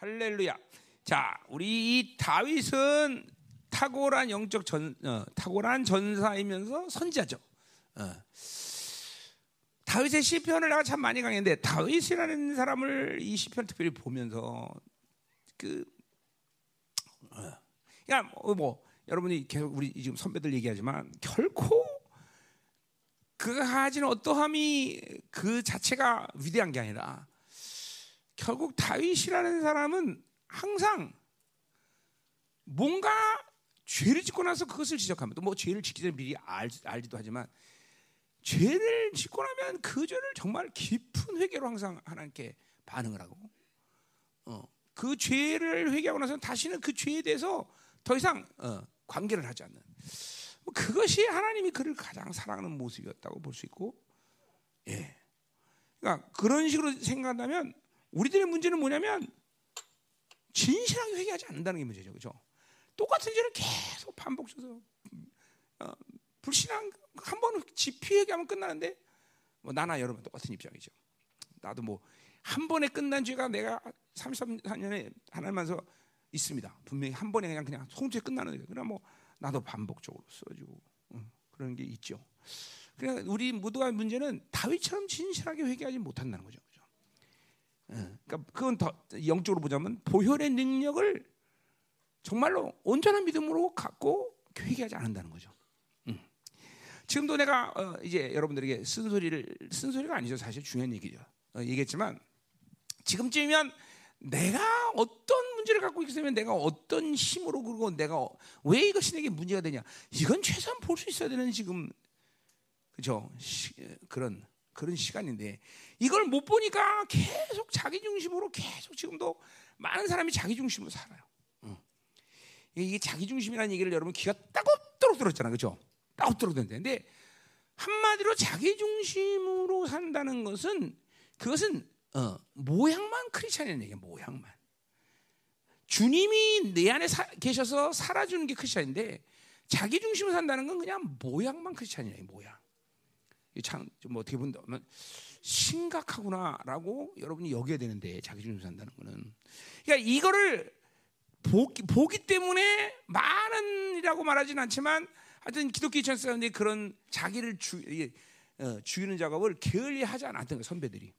할렐루야. 자, 우리 이 다윗은 탁월한 영적 전 어, 탁월한 전사이면서 선지자죠. 어. 다윗의 시편을 내가 참 많이 강했는데 다윗이라는 사람을 이 시편 특별히 보면서 그 어. 야, 뭐, 뭐 여러분이 계속 우리 지금 선배들 얘기하지만 결코 그가 가진 어떠함이 그 자체가 위대한 게 아니라 결국 다윗이라는 사람은 항상 뭔가 죄를 짓고 나서 그것을 지적합니다. 뭐 죄를 짓기 전에 미리 알, 알지도 하지만 죄를 짓고 나면 그 죄를 정말 깊은 회개로 항상 하나님께 반응을 하고 어, 그 죄를 회개하고 나서는 다시는 그 죄에 대해서 더 이상 어, 관계를 하지 않는 뭐 그것이 하나님이 그를 가장 사랑하는 모습이었다고 볼 수 있고 예. 그러니까 그런 식으로 생각한다면 우리들의 문제는 뭐냐면 진실하게 회개하지 않는다는 게 문제죠, 그렇죠? 똑같은 죄를 계속 반복해서 어, 불신한 한번 지피 회개하면 끝나는데 뭐 나나 여러분 똑같은 입장이죠. 나도 뭐 한 번에 끝난 죄가 내가 33년에 하나님만서 있습니다. 분명히 한 번에 그냥 그냥 송죄 끝나는 거. 그러나 뭐 나도 반복적으로 써주고 응, 그런 게 있죠. 그러니까 우리 모두가 문제는 다윗처럼 진실하게 회개하지 못한다는 거죠. 그러니까 그건 더 영적으로 보자면 보혈의 능력을 정말로 온전한 믿음으로 갖고 회개하지 않는다는 거죠. 응. 지금도 내가 어, 이제 여러분들에게 쓴소리를 쓴소리가 아니죠. 사실 중요한 얘기죠. 어, 얘기했지만 지금쯤이면 내가 어떤 문제를 갖고 있으면 내가 어떤 힘으로 그러고 내가 왜 이것이 내게 문제가 되냐 이건 최소한 볼 수 있어야 되는 지금 그죠 그런 그런 시간인데 이걸 못 보니까 계속 자기 중심으로 계속 지금도 많은 사람이 자기 중심으로 살아요. 이게 자기 중심이라는 얘기를 여러분 귀가 따갑도록 들었잖아, 그죠? 따갑도록 듣는데 한마디로 자기 중심으로 산다는 것은 그것은 어, 모양만 크리스천이라는 얘기야, 모양만. 주님이 내 안에 사, 계셔서 살아주는 게 크리스천인데 자기 중심으로 산다는 건 그냥 모양만 크리스천이야, 모양. 참좀 어떻게 본다면 심각하구나라고 여러분이 여겨야 되는데 자기 중심으로 산다는 거는. 그러니까 이거를 보기, 보기 때문에 많은이라고 말하지는 않지만 하여튼 기독교 천사인데 그런 자기를 주, 어, 죽이는 작업을 게을리 하지 않았던 거예요, 선배들이.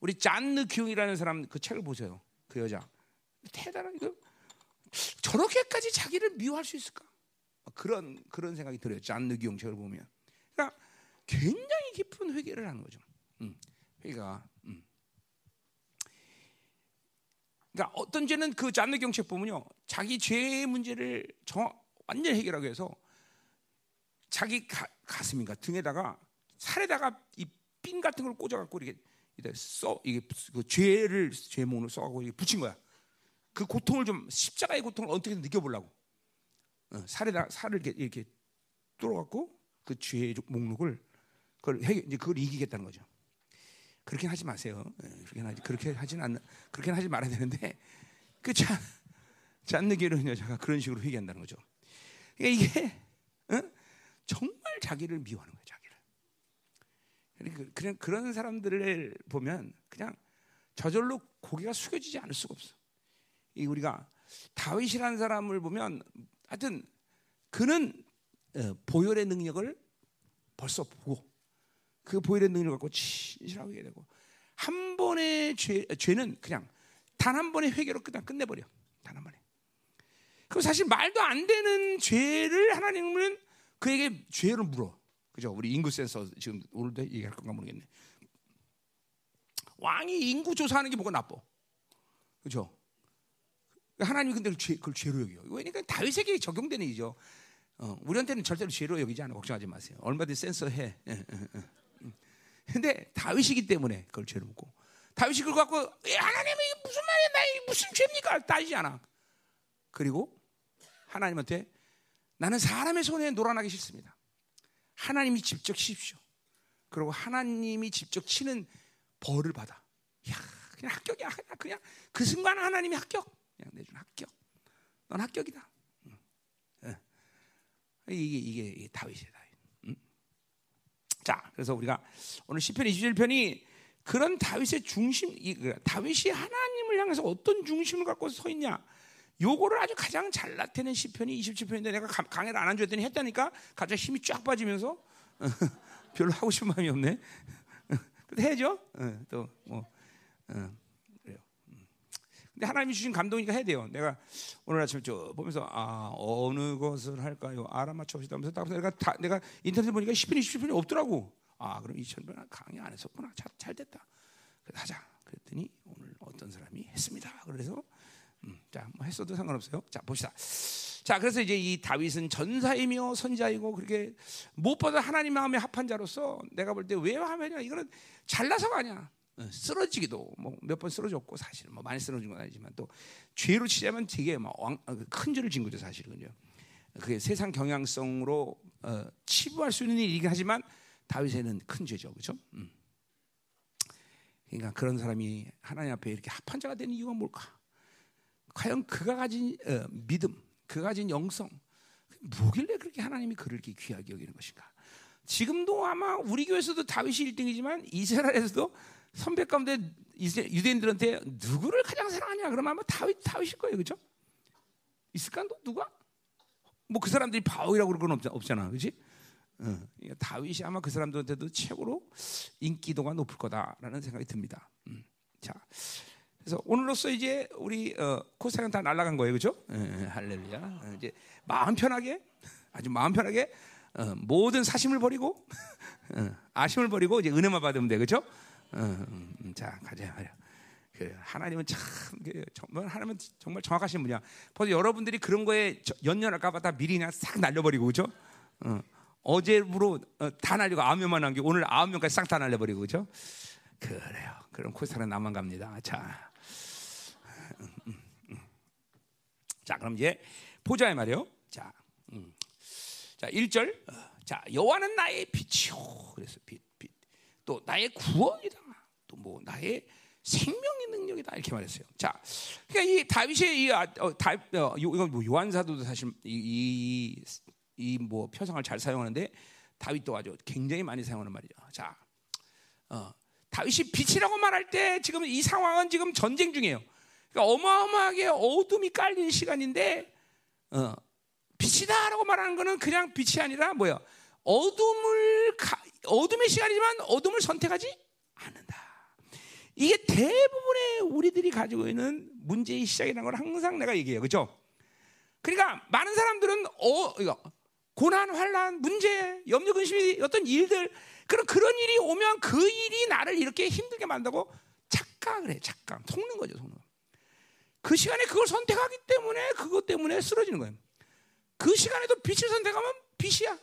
우리 잔느 기용이라는 사람 그 책을 보세요. 그 여자 대단한 이거 저렇게까지 자기를 미워할 수 있을까? 그런 그런 생각이 들어요. 잔느 기용 책을 보면. 굉장히 깊은 회개를 하는 거죠. 음, 회개가. 음. 그러니까 어떤 죄는 그 잔느 기용 책 보면요, 자기 죄의 문제를 정 완전 해결하기 위해서 자기 가, 가슴인가 등에다가 살에다가 이 핀 같은 걸 꽂아갖고 이렇게 써 이게 그 죄를 죄문을 써갖고 붙인 거야. 그 고통을 좀 십자가의 고통을 어떻게든 느껴보려고 어, 살에다 살을 이렇게, 이렇게 뚫어갖고 그 죄의 목록을 그걸 해, 이제 그걸 이기겠다는 거죠. 그렇게 하지 마세요. 예, 그렇게 하지 그렇게 하지는 않 그렇게 하지 말아야 되는데 그 잔, 잔느기는 여자가 그런 식으로 회개한다는 거죠. 그러니까 이게 어? 정말 자기를 미워하는 거예요. 그냥 그런 사람들을 보면 그냥 저절로 고개가 숙여지지 않을 수가 없어. 이 우리가 다윗이라는 사람을 보면 하여튼 그는 어, 보혈의 능력을 벌써 보고 그 보혈의 능력을 갖고 진실하게 되고 한 번의 죄, 죄는 그냥 단 한 번의 회개로 그냥 끝내버려. 단 한 번에. 그럼 사실 말도 안 되는 죄를 하나님은 그에게 죄를 물어. 그죠? 우리 인구 센서 지금 오늘도 얘기할 건가 모르겠네. 왕이 인구 조사하는 게 뭐가 나빠? 그죠? 하나님이 근데 그걸, 죄, 그걸 죄로 여겨. 왜냐니까 다윗에게 적용되는 일이죠. 어, 우리한테는 절대로 죄로 여기지 않아. 걱정하지 마세요. 얼마든지 센서 해. 예, 예, 예. 근데 다윗이기 때문에 그걸 죄로 묻고 다윗이 그걸 갖고 하나님이 무슨 말이야? 나 무슨 죄입니까? 따지지 않아. 그리고 하나님한테 나는 사람의 손에 놀아나기 싫습니다. 하나님이 직접 치십시오. 그리고 하나님이 직접 치는 벌을 받아. 야, 그냥 합격이야. 그냥 그 순간 하나님이 합격. 그냥 내준 합격. 넌 합격이다. 이게, 이게 이게 다윗이다. 응? 자, 그래서 우리가 오늘 시편 27편이 그런 다윗의 중심, 이, 그 다윗이 하나님을 향해서 어떤 중심을 갖고 서 있냐. 요거를 아주 가장 잘 나타내는 시편이 27편인데 내가 가- 강의를 안 한줬더니 했다니까 가장 힘이 쫙 빠지면서 별로 하고 싶은 마음이 없네. 해야죠. 어, 또 뭐. 근데 하나님이 주신 감동이니까 해야 돼요. 내가 오늘 아침 쭉 보면서 아 어느 것을 할까요? 딱 보면서 내가 다, 내가 인터넷 보니까 10편, 20편이 없더라고. 아 그럼 2000편 강의 안 했었구나. 잘, 잘 됐다. 그래서 하자. 그랬더니 오늘 어떤 사람이 했습니다. 그래서 음, 자, 뭐 했어도 상관없어요. 자, 봅시다. 자, 그래서 이제 이 다윗은 전사이며 선자이고 그렇게 무엇보다 하나님 마음에 합한 자로서 내가 볼 때 왜 하면요? 이거는 잘나서가 아니야. 어, 쓰러지기도 뭐 몇 번 쓰러졌고 사실 뭐 많이 쓰러진 건 아니지만 또 죄로 치자면 되게 막큰 죄를 진 거죠 사실은요. 그게 세상 경향성으로 어, 치부할 수 있는 일이긴 하지만 다윗에는 큰 죄죠, 그렇죠? 음. 그러니까 그런 사람이 하나님 앞에 이렇게 합한 자가 되는 이유가 뭘까? 과연 그가 가진 어, 믿음, 그가 가진 영성, 뭐길래 그렇게 하나님이 그를 이렇게 귀하게 여기는 것인가? 지금도 아마 우리 교회에서도 다윗이 1등이지만 이스라엘에서도 선배 가운데 유대인들한테 누구를 가장 사랑하냐? 그러면 아마 다윗 다윗일 거예요, 그렇죠? 있을까? 또 누가? 뭐 그 사람들이 바울이라고 그런 건 없, 없잖아, 그렇지? 어, 그러니까 다윗이 아마 그 사람들한테도 최고로 인기도가 높을 거다라는 생각이 듭니다. 음, 자, 그래서 오늘로써 이제 우리 어, 코스타는 다 날아간 거예요, 그렇죠? 할렐루야. 어, 이제 마음 편하게, 아주 마음 편하게 어, 모든 사심을 버리고 어, 아심을 버리고 이제 은혜만 받으면 돼, 그렇죠? 어, 음, 음, 자, 가자, 가자. 그 하나님은 참 그, 정말 하나님은 정말 정확하신 분이야. 벌써 여러분들이 그런 거에 저- 연연할까봐 다 미리 그냥 싹 날려버리고 그죠? 어, 어제부로 어, 다 날리고 아홉 명만 남기고 오늘 아홉 명까지 싹 다 날려버리고 그죠? 그래요. 그럼 코스타는 나만 갑니다. 자. 자 그럼 이제 보자 말이요. 자, 음. 자 1절. 자 여호와는 나의 빛이요. 그래서 빛, 빛. 또 나의 구원이다. 또 뭐 나의 생명의 능력이다 이렇게 말했어요. 자, 그러니까 이 다윗의 이 아, 어, 다, 어, 요, 이건 뭐 요한 사도도 사실 이이 뭐 표상을 잘 사용하는데 다윗도 아주 굉장히 많이 사용하는 말이죠. 자, 어, 다윗이 빛이라고 말할 때 지금 이 상황은 지금 전쟁 중이에요. 그러니까 어마어마하게 어둠이 깔린 시간인데 어, 빛이다라고 말하는 거는 그냥 빛이 아니라 뭐야? 어둠을 가, 어둠의 시간이지만 어둠을 선택하지 않는다. 이게 대부분의 우리들이 가지고 있는 문제의 시작이라는 걸 항상 내가 얘기해요. 그죠? 그러니까 많은 사람들은 어, 이거 고난, 환란, 문제, 염려, 근심이 어떤 일들 그런 그런 일이 오면 그 일이 나를 이렇게 힘들게 만다고 착각을 해. 착각. 속는 거죠, 속는. 그 시간에 그걸 선택하기 때문에 그것 때문에 쓰러지는 거예요. 그 시간에도 빛을 선택하면 빛이야.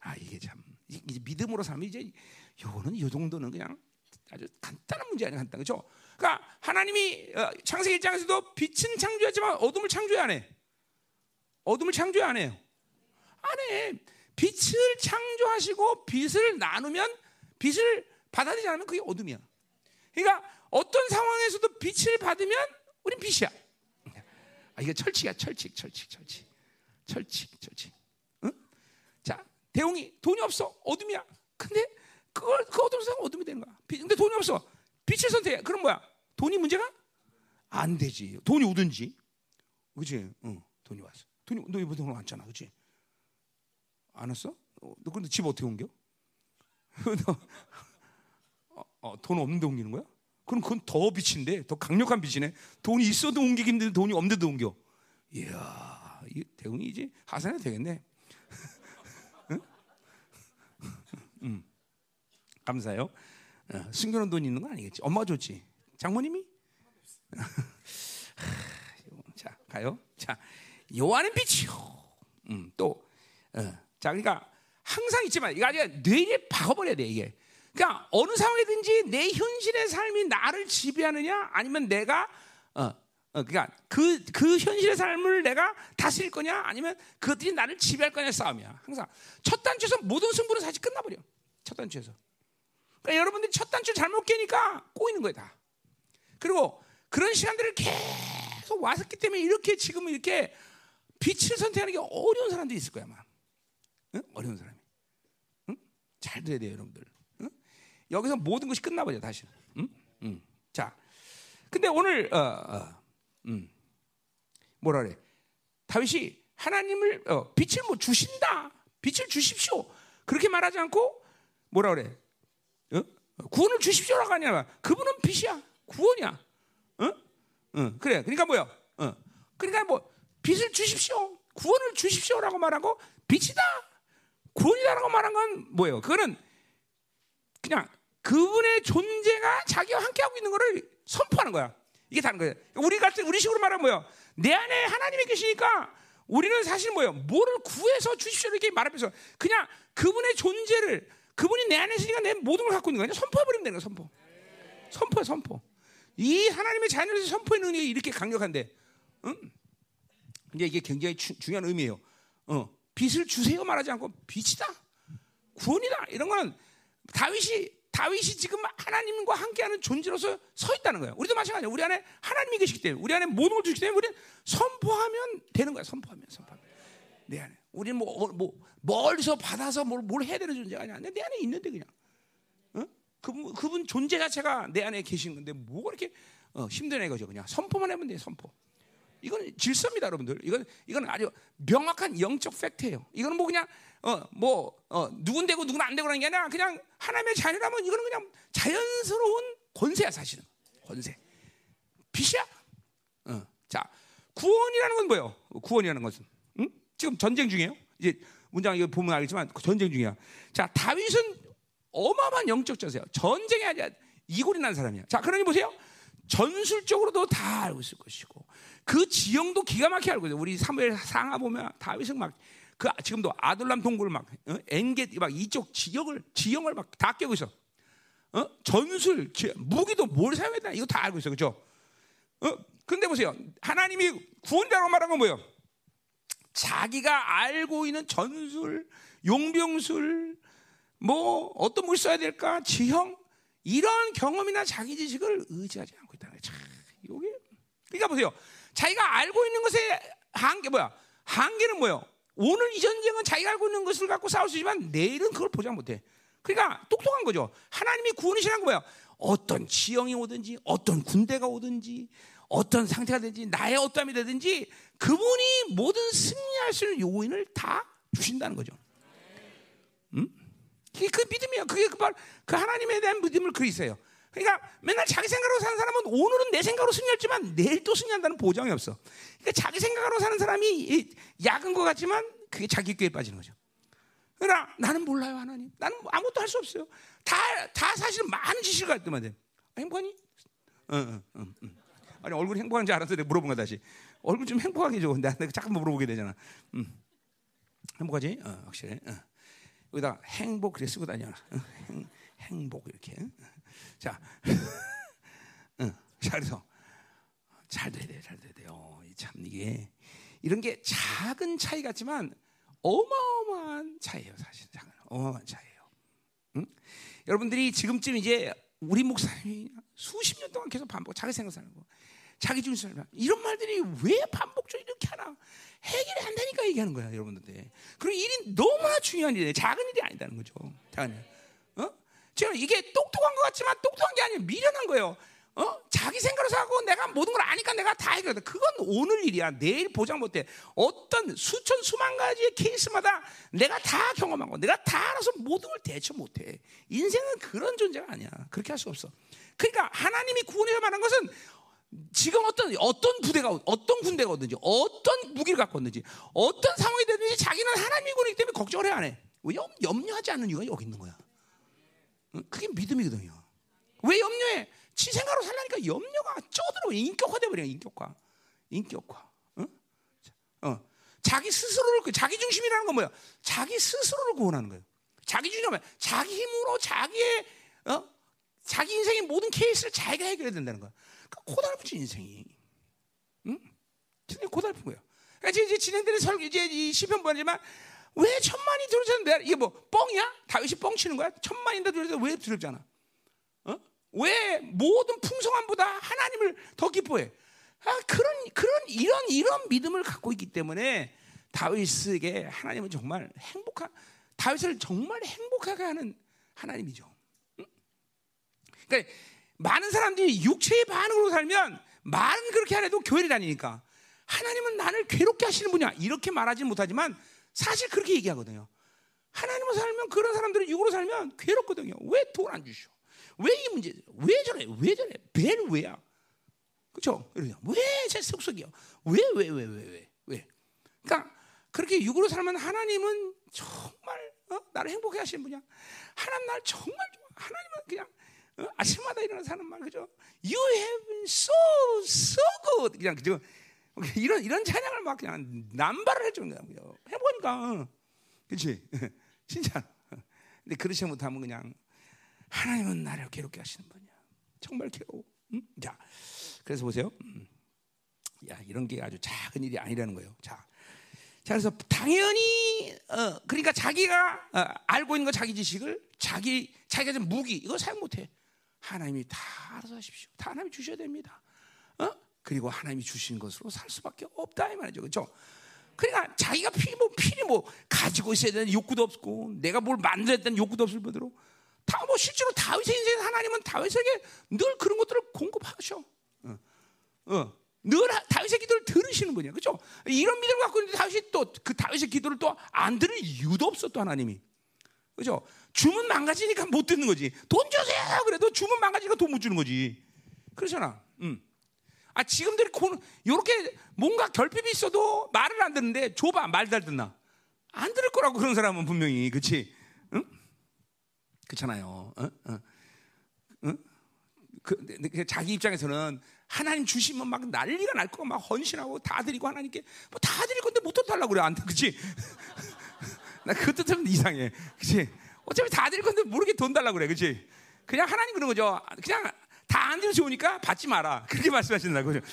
아 이게 참 이제 믿음으로 살면 이제 요거는 요 정도는 그냥 아주 간단한 문제 아니야 간단 그죠? 그러니까 하나님이 어, 창세기 1장에서도 빛은 창조했지만 어둠을 창조해 안 해. 어둠을 창조해 안 해요. 안 해. 빛을 창조하시고 빛을 나누면 빛을 받아들이지 않으면 그게 어둠이야. 그러니까 어떤 상황에서도 빛을 받으면 우린 빛이야. 아 이게 철칙이야 철칙 철칙 철칙 철칙 철칙. 대웅이 돈이 없어 어둠이야. 근데 그걸 그 어둠 속 어둠이 되는 거야. 빛- 근데 돈이 없어 빛을 선택해. 그럼 뭐야? 돈이 문제가 안 되지. 돈이 오든지, 그렇지? 응, 돈이 왔어. 돈이 너 이번 돈 왔잖아, 그렇지? 안 왔어? 어, 너 근데 집 어떻게 옮겨? 너, 어, 어, 돈 없는데 옮기는 거야? 그럼 그건 더 빛인데, 더 강력한 빛이네. 돈이 있어도 옮기기 힘든데 돈이 없는데도 옮겨. 이야, 이 대웅이 이제 하산해도 되겠네. 음, 감사해요. 어, 숨겨놓은 돈 있는 거 아니겠지? 엄마가 줬지. 장모님이? 자 가요. 자 요한은 빛이요. 음, 또 어, 자 그러니까 항상 있지만 이거 아주 뇌에 박아버려야 돼 이게. 그러니까 어느 상황이든지 내 현실의 삶이 나를 지배하느냐 아니면 내가 어, 어 그러니까 그 그 현실의 삶을 내가 다스릴 거냐 아니면 그것들이 나를 지배할 거냐 싸움이야. 항상 첫 단추에서 모든 승부는 사실 끝나버려. 첫 단추에서. 그러니까 여러분들이 첫 단추 잘못 깨니까 꼬이는 거야 다. 그리고 그런 시간들을 계속 왔었기 때문에 이렇게 지금 이렇게 빛을 선택하는 게 어려운 사람들이 있을 거야 아마. 응? 어려운 사람이. 응? 잘 돼야 돼요 여러분들. 응? 여기서 모든 것이 끝나버려 다시. 음? 음. 자, 근데 오늘 어, 어, 음. 뭐라 그래? 다윗이 하나님을 어, 빛을 뭐 주신다, 빛을 주십시오. 그렇게 말하지 않고 뭐라 그래? 어? 구원을 주십시오라고 하냐? 그분은 빛이야, 구원이야. 어? 어, 그래. 그러니까 뭐야? 어. 그러니까 뭐 빛을 주십시오, 구원을 주십시오라고 말하고 빛이다, 구원이다라고 말한 건 뭐예요? 그거는 그냥 그분의 존재가 자기와 함께하고 있는 것을 선포하는 거야. 이게 다른 거예요. 우리 같은 우리 식으로 말하면 뭐야? 내 안에 하나님이 계시니까 우리는 사실 뭐예요? 뭐를 구해서 주십시오 이렇게 말하면서 그냥 그분의 존재를 그분이 내 안에 있으니까 내 모든 걸 갖고 있는 거야. 선포해 버리면 되는 거야. 선포. 선포, 선포. 이 하나님의 자녀에서 선포의 능력이 이렇게 강력한데, 응? 이제 이게 굉장히 주, 중요한 의미예요. 어, 빛을 주세요 말하지 않고 빛이다, 구원이다 이런 거는 다윗이 다윗이 지금 하나님과 함께하는 존재로서 서 있다는 거예요. 우리도 마찬가지예요. 우리 안에 하나님이 계시기 때문에 우리 안에 모든 걸 주시기 때문에 우리는 선포하면 되는 거야. 선포하면 선포하면 내 안에 우리는 뭐, 어, 뭐 멀리서 받아서 뭘, 뭘 해야 되는 존재가 아니야. 내 안에 있는데 그냥 어? 그분, 그분 존재 자체가 내 안에 계신 건데 뭐가 이렇게 어, 힘드네 거죠. 그냥 선포만 하면 돼. 선포. 이건 질서입니다, 여러분들. 이건 이건 아주 명확한 영적 팩트예요. 이거는 뭐 그냥 어뭐 어, 누군 되고 누군 안 되고라는 게 아니라 그냥 하나님의 자녀라면 이거는 그냥 자연스러운 권세야 사실은 권세. 빛이야. 어. 자 구원이라는 건 뭐예요? 구원이라는 것은 응? 지금 전쟁 중이에요. 이제 문장 이거 보면 알겠지만 전쟁 중이야. 자 다윗은 어마어마한 영적 자세요. 전쟁이 아니라 이골이 난 사람이야. 자 그러니 보세요. 전술적으로도 다 알고 있을 것이고 그 지형도 기가 막히게 알고 있어요. 우리 사무엘 상하 보면 다윗은 막 그 지금도 아둘람 동굴 막 어? 엔겟 막 이쪽 지역을 지형을 막 다 깨고 있어. 어? 전술 무기도 뭘 사용했다 이거 다 알고 있어, 그렇죠? 어? 근데 보세요, 하나님이 구원자라고 말한 건 뭐예요? 자기가 알고 있는 전술, 용병술, 뭐 어떤 물 써야 될까, 지형 이런 경험이나 자기 지식을 의지하지 않고 있다는 거예요. 참, 이게 그러니까 보세요. 자기가 알고 있는 것의 한계 뭐야? 한계는 뭐예요? 오늘 이 전쟁은 자기가 알고 있는 것을 갖고 싸울 수 있지만 내일은 그걸 보장 못해. 그러니까 똑똑한 거죠. 하나님이 구원이시란 거 뭐야? 어떤 지형이 오든지, 어떤 군대가 오든지, 어떤 상태가 되든지, 나의 어떠함이 되든지, 그분이 모든 승리할 수 있는 요인을 다 주신다는 거죠. 음? 그게 그 믿음이야. 그게 그, 그 하나님에 대한 믿음을 그 있어요. 그러니까 맨날 자기 생각으로 사는 사람은 오늘은 내 생각으로 승리했지만 내일 또 승리한다는 보장이 없어. 그러니까 자기 생각으로 사는 사람이 약은 것 같지만 그게 자기 꾀에 빠지는 거죠. 그러나 나는 몰라요 하나님. 나는 아무것도 할 수 없어요. 다, 다 사실은 많은 지식을 갖고 만 행복하니? 응, 응, 응, 응. 아니 얼굴이 행복한지 알아서 내가 물어본 거 다시. 얼굴 좀 행복하게 줘. 내가 자꾸 물어보게 되잖아. 응. 행복하지? 어, 확실해. 어. 여기다 행복 그래 쓰고 다녀라. 행, 행복 이렇게. 자, 응. 자 그래서 잘 돼야 돼, 잘 돼야 돼요. 참 이게 이런 게 작은 차이 같지만 어마어마한 차이예요, 사실 작은 어마어마한 차이예요. 응? 여러분들이 지금쯤 이제 우리 목사님이 수십 년 동안 계속 반복 자기 생각 사는 거, 자기 중심 살면 이런 말들이 왜 반복적으로 이렇게 하나 해결이 안 되니까 얘기하는 거야, 여러분들. 그리고 일이 너무나 중요한 일이에요. 작은 일이 아니다는 거죠. 작은 일. 어? 지금 이게 똑똑한 것 같지만 똑똑한 게 아니라 미련한 거예요. 어? 자기 생각으로 사고 내가 모든 걸 아니까 내가 다 해결해. 그건 오늘 일이야. 내일 보장 못 해. 어떤 수천 수만 가지의 케이스마다 내가 다 경험한 거, 내가 다 알아서 모든 걸 대처 못 해. 인생은 그런 존재가 아니야. 그렇게 할 수 없어. 그러니까 하나님이 구원해서 말한 것은 지금 어떤 어떤 부대가 어떤 군대가 오든지 어떤 무기를 갖고 오든지 어떤 상황이 되든지 자기는 하나님이 구원이기 때문에 걱정을 해안 해. 왜 염려하지 않는 이유가 여기 있는 거야. 그게 믿음이거든요. 왜 염려해? 지 생각으로 살라니까 염려가 쪼들어 인격화돼 버려 인격화, 인격화. 어? 어. 자기 스스로를 그 자기 중심이라는 건 뭐야? 자기 스스로를 구원하는 거예요. 자기 중심은 자기 힘으로 자기의 어? 자기 인생의 모든 케이스를 자기가 해결해야 된다는 거야. 고달프지 인생이. 응? 진짜 고달픈 거야. 그러니까 이제 진행되는 설교 이제 이 시편 보지만 왜 천만이 두려졌는데 이게 뭐 뻥이야? 다윗이 뻥치는 거야? 천만인데 두려져 왜 두렵잖아? 어? 왜 모든 풍성함보다 하나님을 더 기뻐해? 아, 그런 그런 이런 이런 믿음을 갖고 있기 때문에 다윗에게 하나님은 정말 행복한 다윗을 정말 행복하게 하는 하나님이죠. 응? 그러니까 많은 사람들이 육체의 반응으로 살면 말은 그렇게 안 해도 교회를 다니니까 하나님은 나를 괴롭게 하시는 분이야 이렇게 말하지 못하지만 사실 그렇게 얘기하거든요. 하나님으로 살면 그런 사람들은 육으로 살면 괴롭거든요. 왜 돈 안 주셔? 왜 이 문제? 왜 저래? 왜 저래? 배를 왜야? 그렇죠? 왜제 속속이요? 왜왜 왜 왜 왜 왜? 그러니까 그렇게 육으로 살면 하나님은 정말 어? 나를 행복해 하시는 분이야. 하나님 날 정말 좋아. 하나님은 그냥 어? 아침마다 일어나 사는 말 그죠? You have been so so good 그냥 그죠? 이런 이런 찬양을 막 그냥 남발을 해주는. 그죠? 해보니까 그렇지 진짜. 근데 그렇지 못하면 그냥 하나님은 나를 괴롭게 하시는 분이야. 정말 괴로워. 응? 자, 그래서 보세요. 음. 야 이런 게 아주 작은 일이 아니라는 거예요. 자, 자 그래서 당연히 어, 그러니까 자기가 어, 알고 있는 거 자기 지식을 자기 자기가 좀 무기 이거 사용 못해. 하나님이 다 알아서 하십시오. 다 하나님이 주셔야 됩니다. 어? 그리고 하나님이 주신 것으로 살 수밖에 없다 이 말이죠. 그렇죠? 그러니까 자기가 필요 뭐 필요 뭐 가지고 있어야 되는 욕구도 없고 내가 뭘 만들어야 되는 욕구도 없을 뿐더러 다 뭐 실제로 다윗의 인생 하나님은 다윗에게 늘 그런 것들을 공급하셔. 어. 어. 늘 다윗의 기도를 들으시는 분이야. 그렇죠? 이런 믿음을 갖고 있는데 다윗이 또 그 다윗의 기도를 또 안 들을 이유도 없어 또 하나님이. 그렇죠? 주문 망가지니까 못 듣는 거지. 돈 주세요. 그래도 주문 망가지니까 돈 못 주는 거지. 그렇잖아. 음. 아 지금들이 이렇게 뭔가 결핍이 있어도 말을 안 듣는데 줘봐 말 잘 듣나? 안 들을 거라고 그런 사람은 분명히 그렇지. 응? 그렇잖아요. 어? 어. 응? 그, 자기 입장에서는 하나님 주시면 막 난리가 날 거고 막 헌신하고 다 드리고 하나님께 뭐 다 드릴 건데 못 달라고 그래 안 돼, 그렇지? 나 그것도 좀 이상해, 그렇지? 어차피 다 드릴 건데 모르게 돈 달라고 그래, 그렇지? 그냥 하나님 그런 거죠. 그냥 다 안 드려 좋으니까 받지 마라. 그렇게 말씀하신다고 그죠?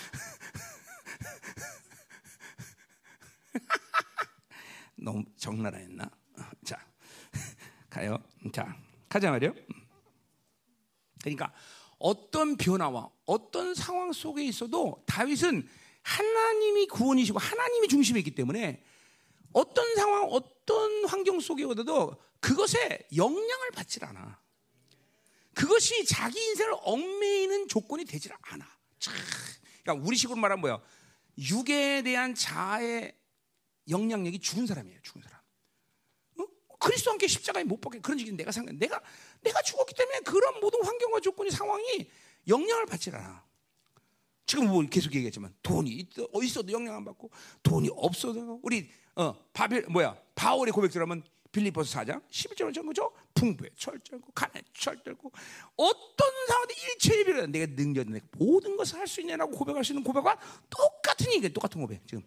너무 적나라했나? 자, 가요. 자, 가자 말이요. 그러니까 어떤 변화와 어떤 상황 속에 있어도 다윗은 하나님이 구원이시고 하나님이 중심이기 때문에 어떤 상황, 어떤 환경 속에 오더도 그것에 영향을 받질 않아. 그것이 자기 인생을 얽매이는 조건이 되질 않아. 그러니까 우리식으로 말하면 뭐야? 육에 대한 자아의 영향력이 죽은 사람이에요. 죽은 사람. 어? 그리스도 함께 십자가에 못 박게 그런 얘기는 내가 생각. 내가 내가 죽었기 때문에 그런 모든 환경과 조건이 상황이 영향을 받질 않아. 지금 뭐 계속 얘기했지만 돈이 있어도 영향 안 받고 돈이 없어도 우리 어 바벨 뭐야 바울의 고백처럼은 빌리포스 4장 11절을 전 거죠. 풍부해 철저고 가난해 철저고 어떤 상황도 일체의 비례 내가 능력 내 모든 것을 할 수 있냐라고 고백할 수 있는 고백과 똑같은 얘기 똑같은 고백 지금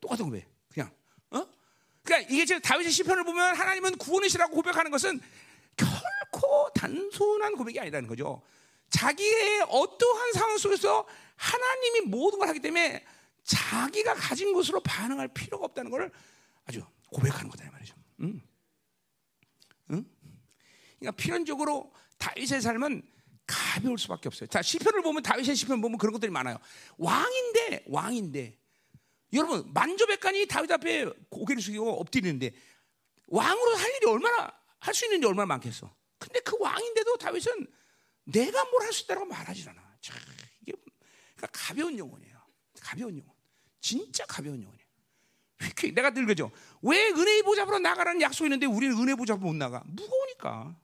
똑같은 고백 그냥 어 그러니까 이게 지금 다윗의 시편을 보면 하나님은 구원이시라고 고백하는 것은 결코 단순한 고백이 아니라는 거죠. 자기의 어떠한 상황 속에서 하나님이 모든 걸 하기 때문에 자기가 가진 것으로 반응할 필요가 없다는 것을 아주 고백하는 거다 이 말이죠. 응? 응? 그러니까 필연적으로 다윗의 삶은 가벼울 수밖에 없어요. 자 시편을 보면 다윗의 시편 보면 그런 것들이 많아요. 왕인데 왕인데 여러분 만조백관이 다윗 앞에 고개를 숙이고 엎드리는데 왕으로 할 일이 얼마나 할 수 있는 게 얼마나 많겠어. 근데 그 왕인데도 다윗은 내가 뭘 할 수 있다고 말하지 않아. 참, 이게 그러니까 가벼운 영혼이에요. 가벼운 영혼. 진짜 가벼운 영혼이에요. 휙휙 내가 늘 그죠. 왜 은혜의 보좌로 나가라는 약속이 있는데 우리는 은혜 보좌로 못 나가? 무거우니까.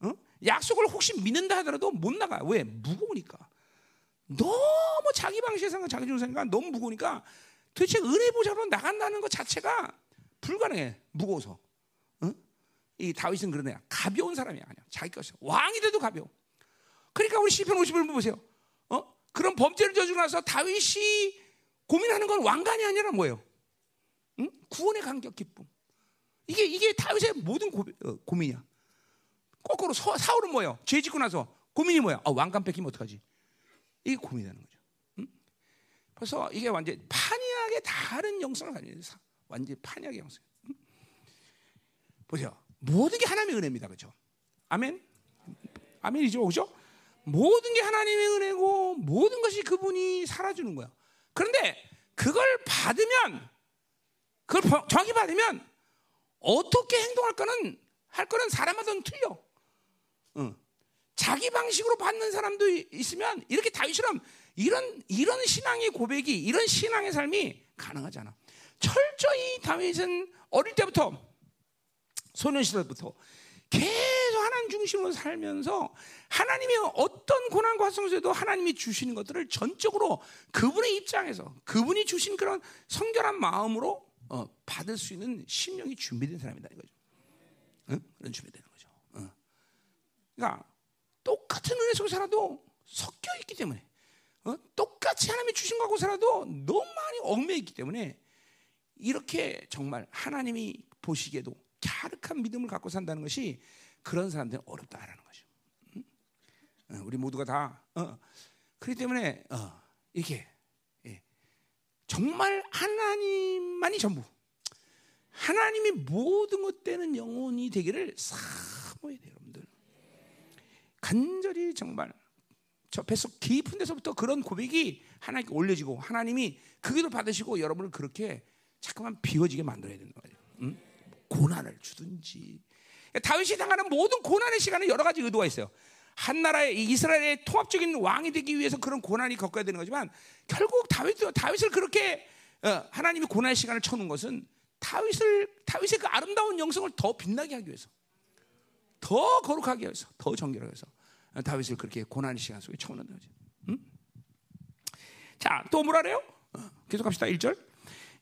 어? 약속을 혹시 믿는다 하더라도 못 나가. 왜? 무거우니까. 너무 자기 방식의 생각, 자기 중생각 너무 무거우니까 도대체 은혜 보좌로 나간다는 것 자체가 불가능해. 무거워서. 어? 이 다윗은 애야. 가벼운 사람이 아니야. 자기 것이 왕이 돼도 가벼워. 그러니까 우리 시편 50을 보세요. 어? 그런 범죄를 저지르고 나서 다윗이 고민하는 건 왕관이 아니라 뭐예요? 응? 구원의 감격 기쁨. 이게 이게 다윗의 모든 고, 어, 고민이야. 거꾸로 서, 사울은 뭐예요? 죄 짓고 나서 고민이 뭐야? 아, 왕관 뺏기면 어떡하지? 이게 고민이라는 거죠. 응? 그래서 이게 완전 판이하게 다른 영성을 가지고. 완전 판이하게 영성. 응? 보세요. 모든 게 하나님의 은혜입니다. 그죠? 아멘. 아멘이죠. 그죠? 모든 게 하나님의 은혜고 모든 것이 그분이 살아주는 거야. 그런데 그걸 받으면 그걸 정확히 받으면 어떻게 행동할 거는 할 거는 사람마다 틀려. 응. 자기 방식으로 받는 사람도 있으면 이렇게 다윗처럼 이런 이런 신앙의 고백이 이런 신앙의 삶이 가능하잖아. 철저히 다윗은 어릴 때부터 소년 시절부터 계속 하나님 중심으로 살면서 하나님이 어떤 고난과 성수에도 하나님이 주시는 것들을 전적으로 그분의 입장에서 그분이 주신 그런 성결한 마음으로 어, 받을 수 있는 심령이 준비된 사람이다 이거죠. 응? 그런 준비되는 거죠. 어. 그러니까 똑같은 은혜 속에 살아도 섞여 있기 때문에 어? 똑같이 하나님이 주신 거하고 살아도 너무 많이 얽매 있기 때문에 이렇게 정말 하나님이 보시기에도 갸륵한 믿음을 갖고 산다는 것이 그런 사람들은 어렵다라는 거죠. 응? 어, 우리 모두가 다 어. 그렇기 때문에 어, 이렇게 예. 정말 하나님만이 전부 하나님이 모든 것 되는 영혼이 되기를 사모해야 돼요, 여러분들. 간절히 정말 저 뱃속 깊은 데서부터 그런 고백이 하나님께 올려지고 하나님이 그 기도 받으시고 여러분을 그렇게 자꾸만 비워지게 만들어야 되는 거예요. 응? 고난을 주든지 다윗이 당하는 모든 고난의 시간에 여러 가지 의도가 있어요. 한 나라의 이스라엘의 통합적인 왕이 되기 위해서 그런 고난이 겪어야 되는 거지만 결국 다윗 다윗을 그렇게 어, 하나님이 고난의 시간을 쳐놓은 것은 다윗을 다윗의 그 아름다운 영성을 더 빛나게 하기 위해서, 더 거룩하게 하기 위해서, 더 정결하게 해서 다윗을 그렇게 고난의 시간 속에 쳐놓는 거죠. 응? 자, 또 뭐라 그래요? 어, 계속합시다. 1절.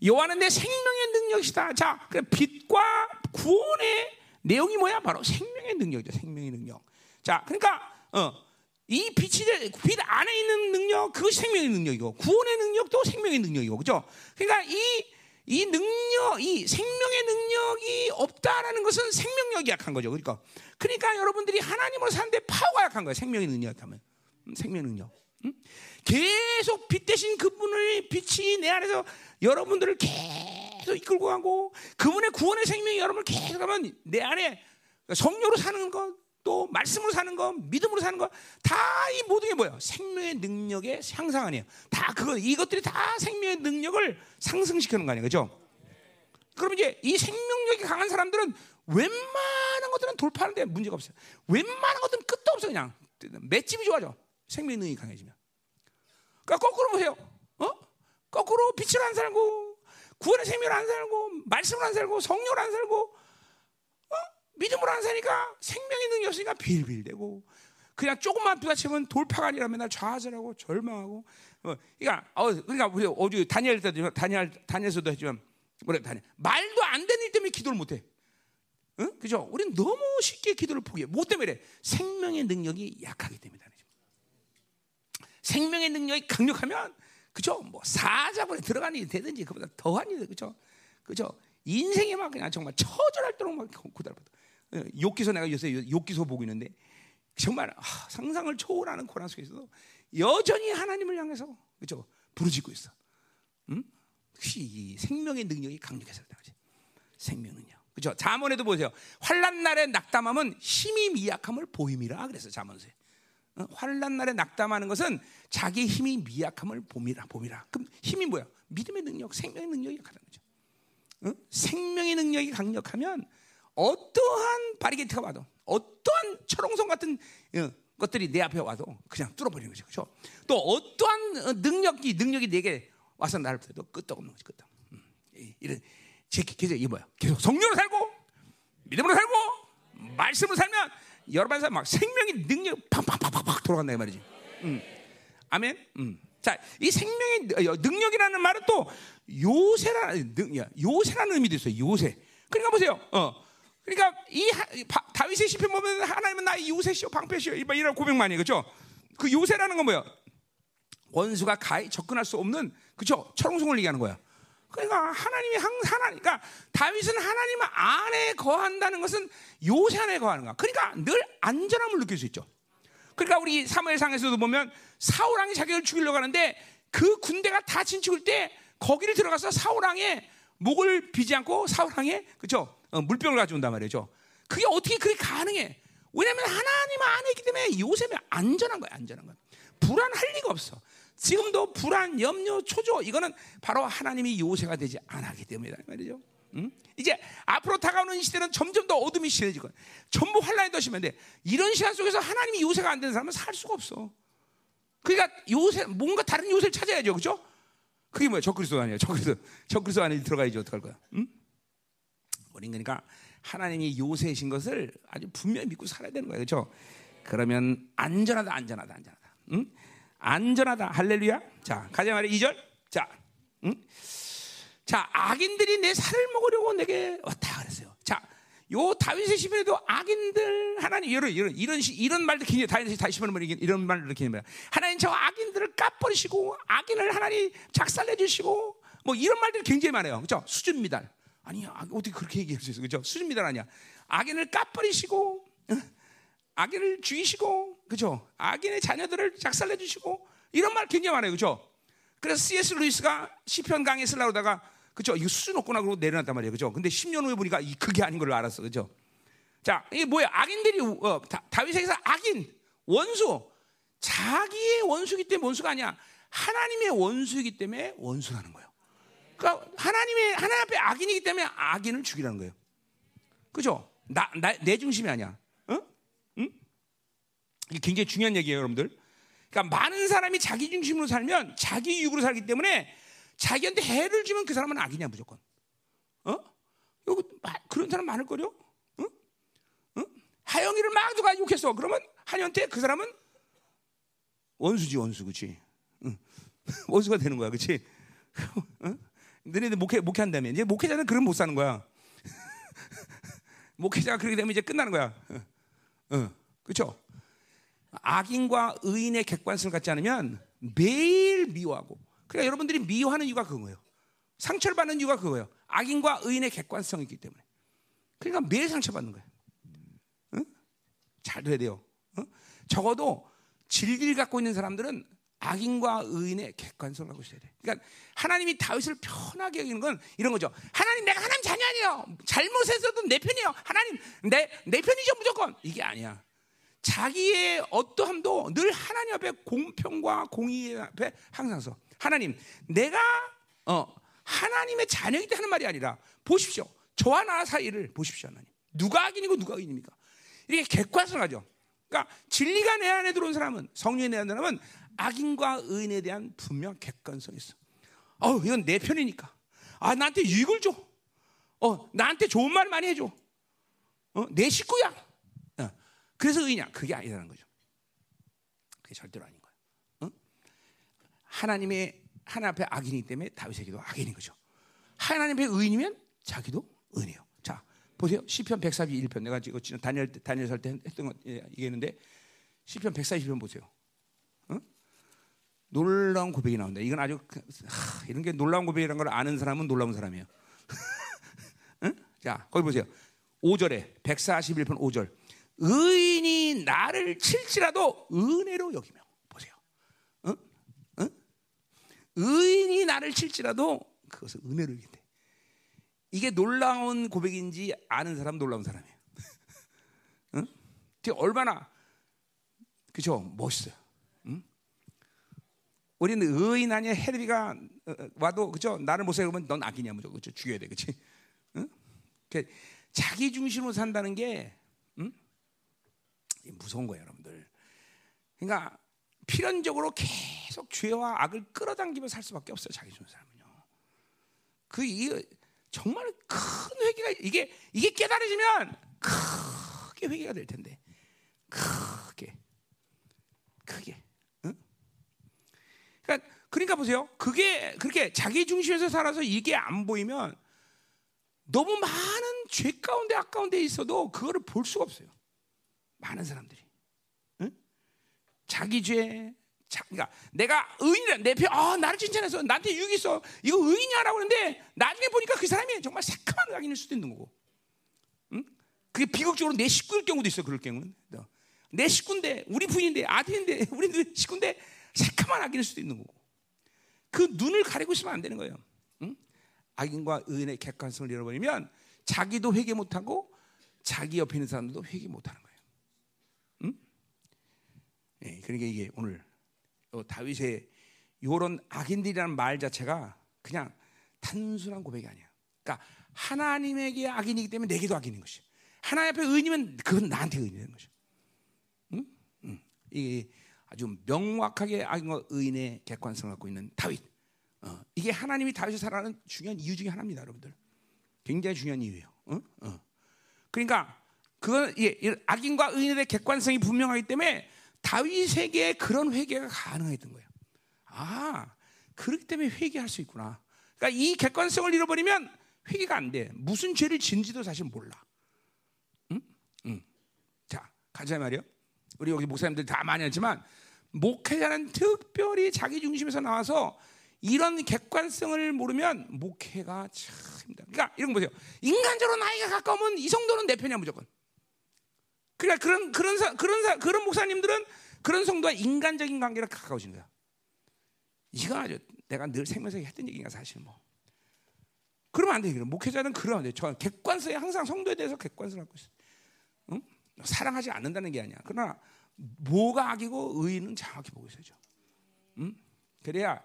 여호와는 내 생명의 능력이시다. 자, 그 빛과 구원의 내용이 뭐야? 바로 생명의 능력이죠. 생명의 능력. 자, 그러니까 어, 이 빛이 빛 안에 있는 능력 그것이 생명의 능력이고 구원의 능력도 생명의 능력이고 그죠? 그러니까 이이 능력, 이 생명의 능력이 없다라는 것은 생명력이 약한 거죠. 그러니까, 그러니까 여러분들이 하나님으로 사는데 파워가 약한 거예요. 생명의 능력하면 음, 생명 능력. 음? 계속 빛 대신 그분의 빛이 내 안에서 여러분들을 계속 이끌고 가고 그분의 구원의 생명이 여러분을 계속 하면 내 안에 성령으로 사는 것, 또 말씀으로 사는 것, 믿음으로 사는 것, 다이 모든 게 뭐예요? 생명의 능력의 향상 아니에요. 다 그거 이것들이 다 생명의 능력을 상승시키는 거 아니에요, 그렇죠? 그럼 이제 이 생명력이 강한 사람들은 웬만한 것들은 돌파하는데 문제가 없어요. 웬만한 것들은 끝도 없어 그냥 맷집이 좋아져. 생명의 능력이 강해지면. 그러니까 거꾸로 보세요. 어? 거꾸로 빛을 안 살고 구원의 생명을 안 살고 말씀을 안 살고 성령을 안 살고 믿음으로 안 사니까 생명의 능력이 없으니까 빌빌대고 그냥 조금만 부딪히면 돌파가 아니라 맨날 좌절하고 절망하고 어, 그러니까 어, 그러니까 우리 어제 다니엘 때도 다니엘 다니엘서도 했지만 뭐래 다니엘 말도 안 되는 일 때문에 기도를 못 해. 응? 그죠? 우리는 너무 쉽게 기도를 포기해. 뭐 때문에 그래? 생명의 능력이 약하기 때문이다. 생명의 능력이 강력하면 그죠? 뭐 사자굴에 들어가는 일이 되든지 그보다 더한 일, 그죠? 그죠? 인생이 막 그냥 정말 처절할 정도로 막 고달받아. 욕기서 내가 요새 욕기서 보고 있는데 정말 아, 상상을 초월하는 고난 속에서도 여전히 하나님을 향해서 그죠 부르짖고 있어. 음? 이 생명의 능력이 강력해서 그런 거지. 생명 능력. 그죠? 자문에도 보세요. 환란 날에 낙담함은 힘이 미약함을 보임이라 그래서 자문서에. 어? 환란 날에 낙담하는 것은 자기 힘이 미약함을 봄이라 봄이라. 그럼 힘이 뭐야? 믿음의 능력, 생명의 능력이 강한 거죠. 어? 생명의 능력이 강력하면 어떠한 바리게트가 와도 어떠한 철옹성 같은 어, 것들이 내 앞에 와도 그냥 뚫어버리는 거죠. 그렇죠? 또 어떠한 어, 능력이 능력이 내게 와서 나를 부도 끄떡없는 거지. 끄떡. 음, 이런 제 계속 이 뭐야? 계속 성령으로 살고 믿음으로 살고 말씀으로 살면 여러분에서 막 생명의 능력 팍팍팍팍 돌아간다 이 말이지. 음. 아멘. 음. 자, 이 생명의 어, 능력이라는 말은 또 요새라는 요새라는 의미도 있어요. 요새. 그러니까 보세요. 어. 그러니까 이 다윗의 시편 보면 하나님은 나의 요새시오 방패시오 이런 고백 많이 그죠? 그 요새라는 건 뭐야? 원수가 가히 접근할 수 없는 그죠? 철옹성을 얘기하는 거야. 그러니까 하나님이 항상 하나님, 그러니까 다윗은 하나님 안에 거한다는 것은 요새 안에 거하는 거야. 그러니까 늘 안전함을 느낄 수 있죠. 그러니까 우리 사무엘상에서도 보면 사울 왕이 자기를 죽이려고 하는데 그 군대가 다 진축을 때 거기를 들어가서 사울 왕의 목을 비지 않고 사울 왕의 그죠? 어, 물병을 가져온단 말이죠. 그게 어떻게 그게 가능해? 왜냐하면 하나님 안에 있기 때문에 요셉이 안전한 거야, 안전한 거야. 불안할 리가 없어. 지금도 불안, 염려, 초조 이거는 바로 하나님이 요새가 되지 않았기 때문이다 말이죠. 응? 이제 앞으로 다가오는 이 시대는 점점 더 어둠이 심해지고 전부 환란이 더 심한데 이런 시간 속에서 하나님이 요새가 안 되는 사람은 살 수가 없어. 그러니까 요새 뭔가 다른 요새를 찾아야죠, 그렇죠? 그게 뭐야? 적그리스도 아니야. 적그리스도 적그리스도 안에 들어가야지 어떡할 거야? 응? 우린 그러니까 하나님이 요새이신 것을 아주 분명히 믿고 살아야 되는 거예요, 그렇죠? 그러면 안전하다, 안전하다, 안전하다. 응? 안전하다. 할렐루야. 자, 가자 말이 2절. 자, 응? 자, 악인들이 내 살을 먹으려고 내게 왔다 그랬어요. 자, 요 다윗의 시편에도 악인들 하나님 이런 이런 이런 시, 이런 말도 굉장히 다윗의 다윗 시편을 보면 이런 말을 굉장히 하나님 저 악인들을 까버리시고 악인을 하나님 작살내 주시고 뭐 이런 말들이 굉장히 많아요. 그렇죠? 수준 미달. 아니, 어떻게 그렇게 얘기할 수 있어? 수준 미달 아니야. 악인을 까버리시고 악인을 죽이시고 그죠? 악인의 자녀들을 작살내 주시고 이런 말 굉장히 많아요. 그죠? 그래서 C.S. 루이스가 시편 강의 쓰려다가 그죠? 이거 수준 없구나 그러고 내려놨단 말이에요. 그죠? 근데 10년 후에 보니까 이 그게 아닌 걸 알았어. 그죠? 자, 이게 뭐야? 악인들이 어, 다, 다윗에게서 악인, 원수, 자기의 원수기 때문에 원수가 아니야. 하나님의 원수이기 때문에 원수라는 거예요. 그러니까 하나님의 하나님 앞에 악인이기 때문에 악인을 죽이라는 거예요. 그죠? 나, 나, 내 중심이 아니야. 이게 굉장히 중요한 얘기예요, 여러분들. 그러니까 많은 사람이 자기 중심으로 살면 자기 이익으로 살기 때문에 자기한테 해를 주면 그 사람은 악이냐 무조건. 어? 여기 그런 사람 많을 거요. 응? 응? 하영이를 막 누가 욕했어. 그러면 하영한테 그 사람은 원수지 원수, 그렇지? 응. 원수가 되는 거야, 그렇지? 응? 너네들 목회 목회한다며 이제 목회자는 그런 못 사는 거야. 목회자가 그렇게 되면 이제 끝나는 거야. 응. 그렇죠? 악인과 의인의 객관성을 갖지 않으면 매일 미워하고 그러니까 여러분들이 미워하는 이유가 그거예요. 상처를 받는 이유가 그거예요. 악인과 의인의 객관성이 있기 때문에. 그러니까 매일 상처받는 거예요. 응? 잘 돼야 돼요. 응? 적어도 진리를 갖고 있는 사람들은 악인과 의인의 객관성을 갖고 있어야 돼. 그러니까 하나님이 다윗을 편하게 여기는 건 이런 거죠. 하나님 내가 하나님 자녀 아니에요. 잘못해서도 내 편이에요. 하나님 내, 내 편이죠 무조건. 이게 아니야. 자기의 어떠함도 늘 하나님 앞에 공평과 공의 앞에 항상 서 하나님 내가 어 하나님의 자녀이기 하는 말이 아니라 보십시오 저와 나 사이를 보십시오 하나님 누가 악인이고 누가 의인입니까 이렇게 객관성하죠 그러니까 진리가 내 안에 들어온 사람은 성령이 내 안에 사람은 악인과 의인에 대한 분명 객관성이 있어 어 이건 내 편이니까 아 나한테 유익을 줘 어 나한테 좋은 말 많이 해줘 어 내 식구야 그래서 의냐? 그게 아니라는 거죠. 그게 절대로 아닌 거예요. 어? 하나님의 하나 앞에 악인이기 때문에 다윗에게도 악인인 거죠. 하나님 앞에 의인이면 자기도 의인이에요. 자, 보세요. 시편 141편 내가 지금 다니엘 다니엘 살때 했던 거 예, 얘기했는데 시편 141편 보세요. 어? 놀라운 고백이 나온다. 이건 아주 하, 이런 게 놀라운 고백이라는 걸 아는 사람은 놀라운 사람이에요. 응? 자, 거기 보세요. 5절에 141편 5절. 의인이 나를 칠지라도 은혜로 여기며 보세요. 응? 응? 의인이 나를 칠지라도 그것을 은혜로 여긴대. 이게 놀라운 고백인지 아는 사람 놀라운 사람이에요. 응? 얼마나 그죠 멋있어요. 응? 우리는 의인 아니야 헤르비가 어, 어, 와도 그죠 나를 못 살면 넌 악이냐 무조건 그죠 죽여야 돼 그치? 응? 자기 중심으로 산다는 게 무서운 거예요, 여러분들. 그러니까 필연적으로 계속 죄와 악을 끌어당기며 살 수밖에 없어요, 자기 좋은 사람은요. 그 이 정말 큰 회개가 이게 이게 깨달아지면 크게 회개가 될 텐데, 크게, 크게. 응? 그러니까 보세요. 그게 그렇게 자기 중심에서 살아서 이게 안 보이면 너무 많은 죄 가운데 악 가운데 있어도 그거를 볼 수가 없어요. 많은 사람들이 응? 자기 죄, 자, 그러니까 내가 의인이라 내 편, 아 나를 칭찬해서 나한테 유익 있어. 이거 의인이야라고 하는데 나중에 보니까 그 사람이 정말 새까만 악인일 수도 있는 거고. 응? 그게 비극적으로 내 식구일 경우도 있어. 그럴 경우는 내 식구인데 우리 부인인데 아들인데 우리 식구인데 새까만 악인일 수도 있는 거고. 그 눈을 가리고 있으면 안 되는 거예요. 응? 악인과 의인의 객관성을 잃어버리면 자기도 회개 못하고 자기 옆에 있는 사람들도 회개 못하는 거예요. 예, 그러니까 이게 오늘 다윗의 이런 악인들이라는 말 자체가 그냥 단순한 고백이 아니야. 그러니까 하나님에게 악인이기 때문에 내게도 악인인 것이. 하나님 앞에 의인이면 그건 나한테 의인인 것이. 응? 응. 이 아주 명확하게 악인과 의인의 객관성을 갖고 있는 다윗. 어, 이게 하나님이 다윗을 사랑하는 중요한 이유 중에 하나입니다, 여러분들. 굉장히 중요한 이유예요. 어? 어. 그러니까 그건 예, 악인과 의인의 객관성이 분명하기 때문에 다윗에게 그런 회개가 가능했던 거예요. 아, 그렇기 때문에 회개할 수 있구나. 그러니까 이 객관성을 잃어버리면 회개가 안 돼. 무슨 죄를 진지도 사실 몰라. 응? 응. 자, 가자 말이요. 우리 여기 목사님들 다 많이 하지만 목회자는 특별히 자기 중심에서 나와서 이런 객관성을 모르면 목회가 참 힘들다. 그러니까 이런 거 보세요. 인간적으로 나이가 가까우면 이 정도는 내 편이야 무조건. 그러니까 그런 그런 사, 그런 사, 그런 목사님들은 그런 성도와 인간적인 관계를 가까워지는 거야. 이거 아주 내가 늘 생명에서 했던 얘기가 사실 뭐. 그러면 안 돼. 목회자는 그러면 안 돼. 저 객관성에 항상 성도에 대해서 객관성을 갖고 있어. 응? 사랑하지 않는다는 게 아니야. 그러나 뭐가 악이고 의인은 정확히 보고 있어야죠. 응? 그래야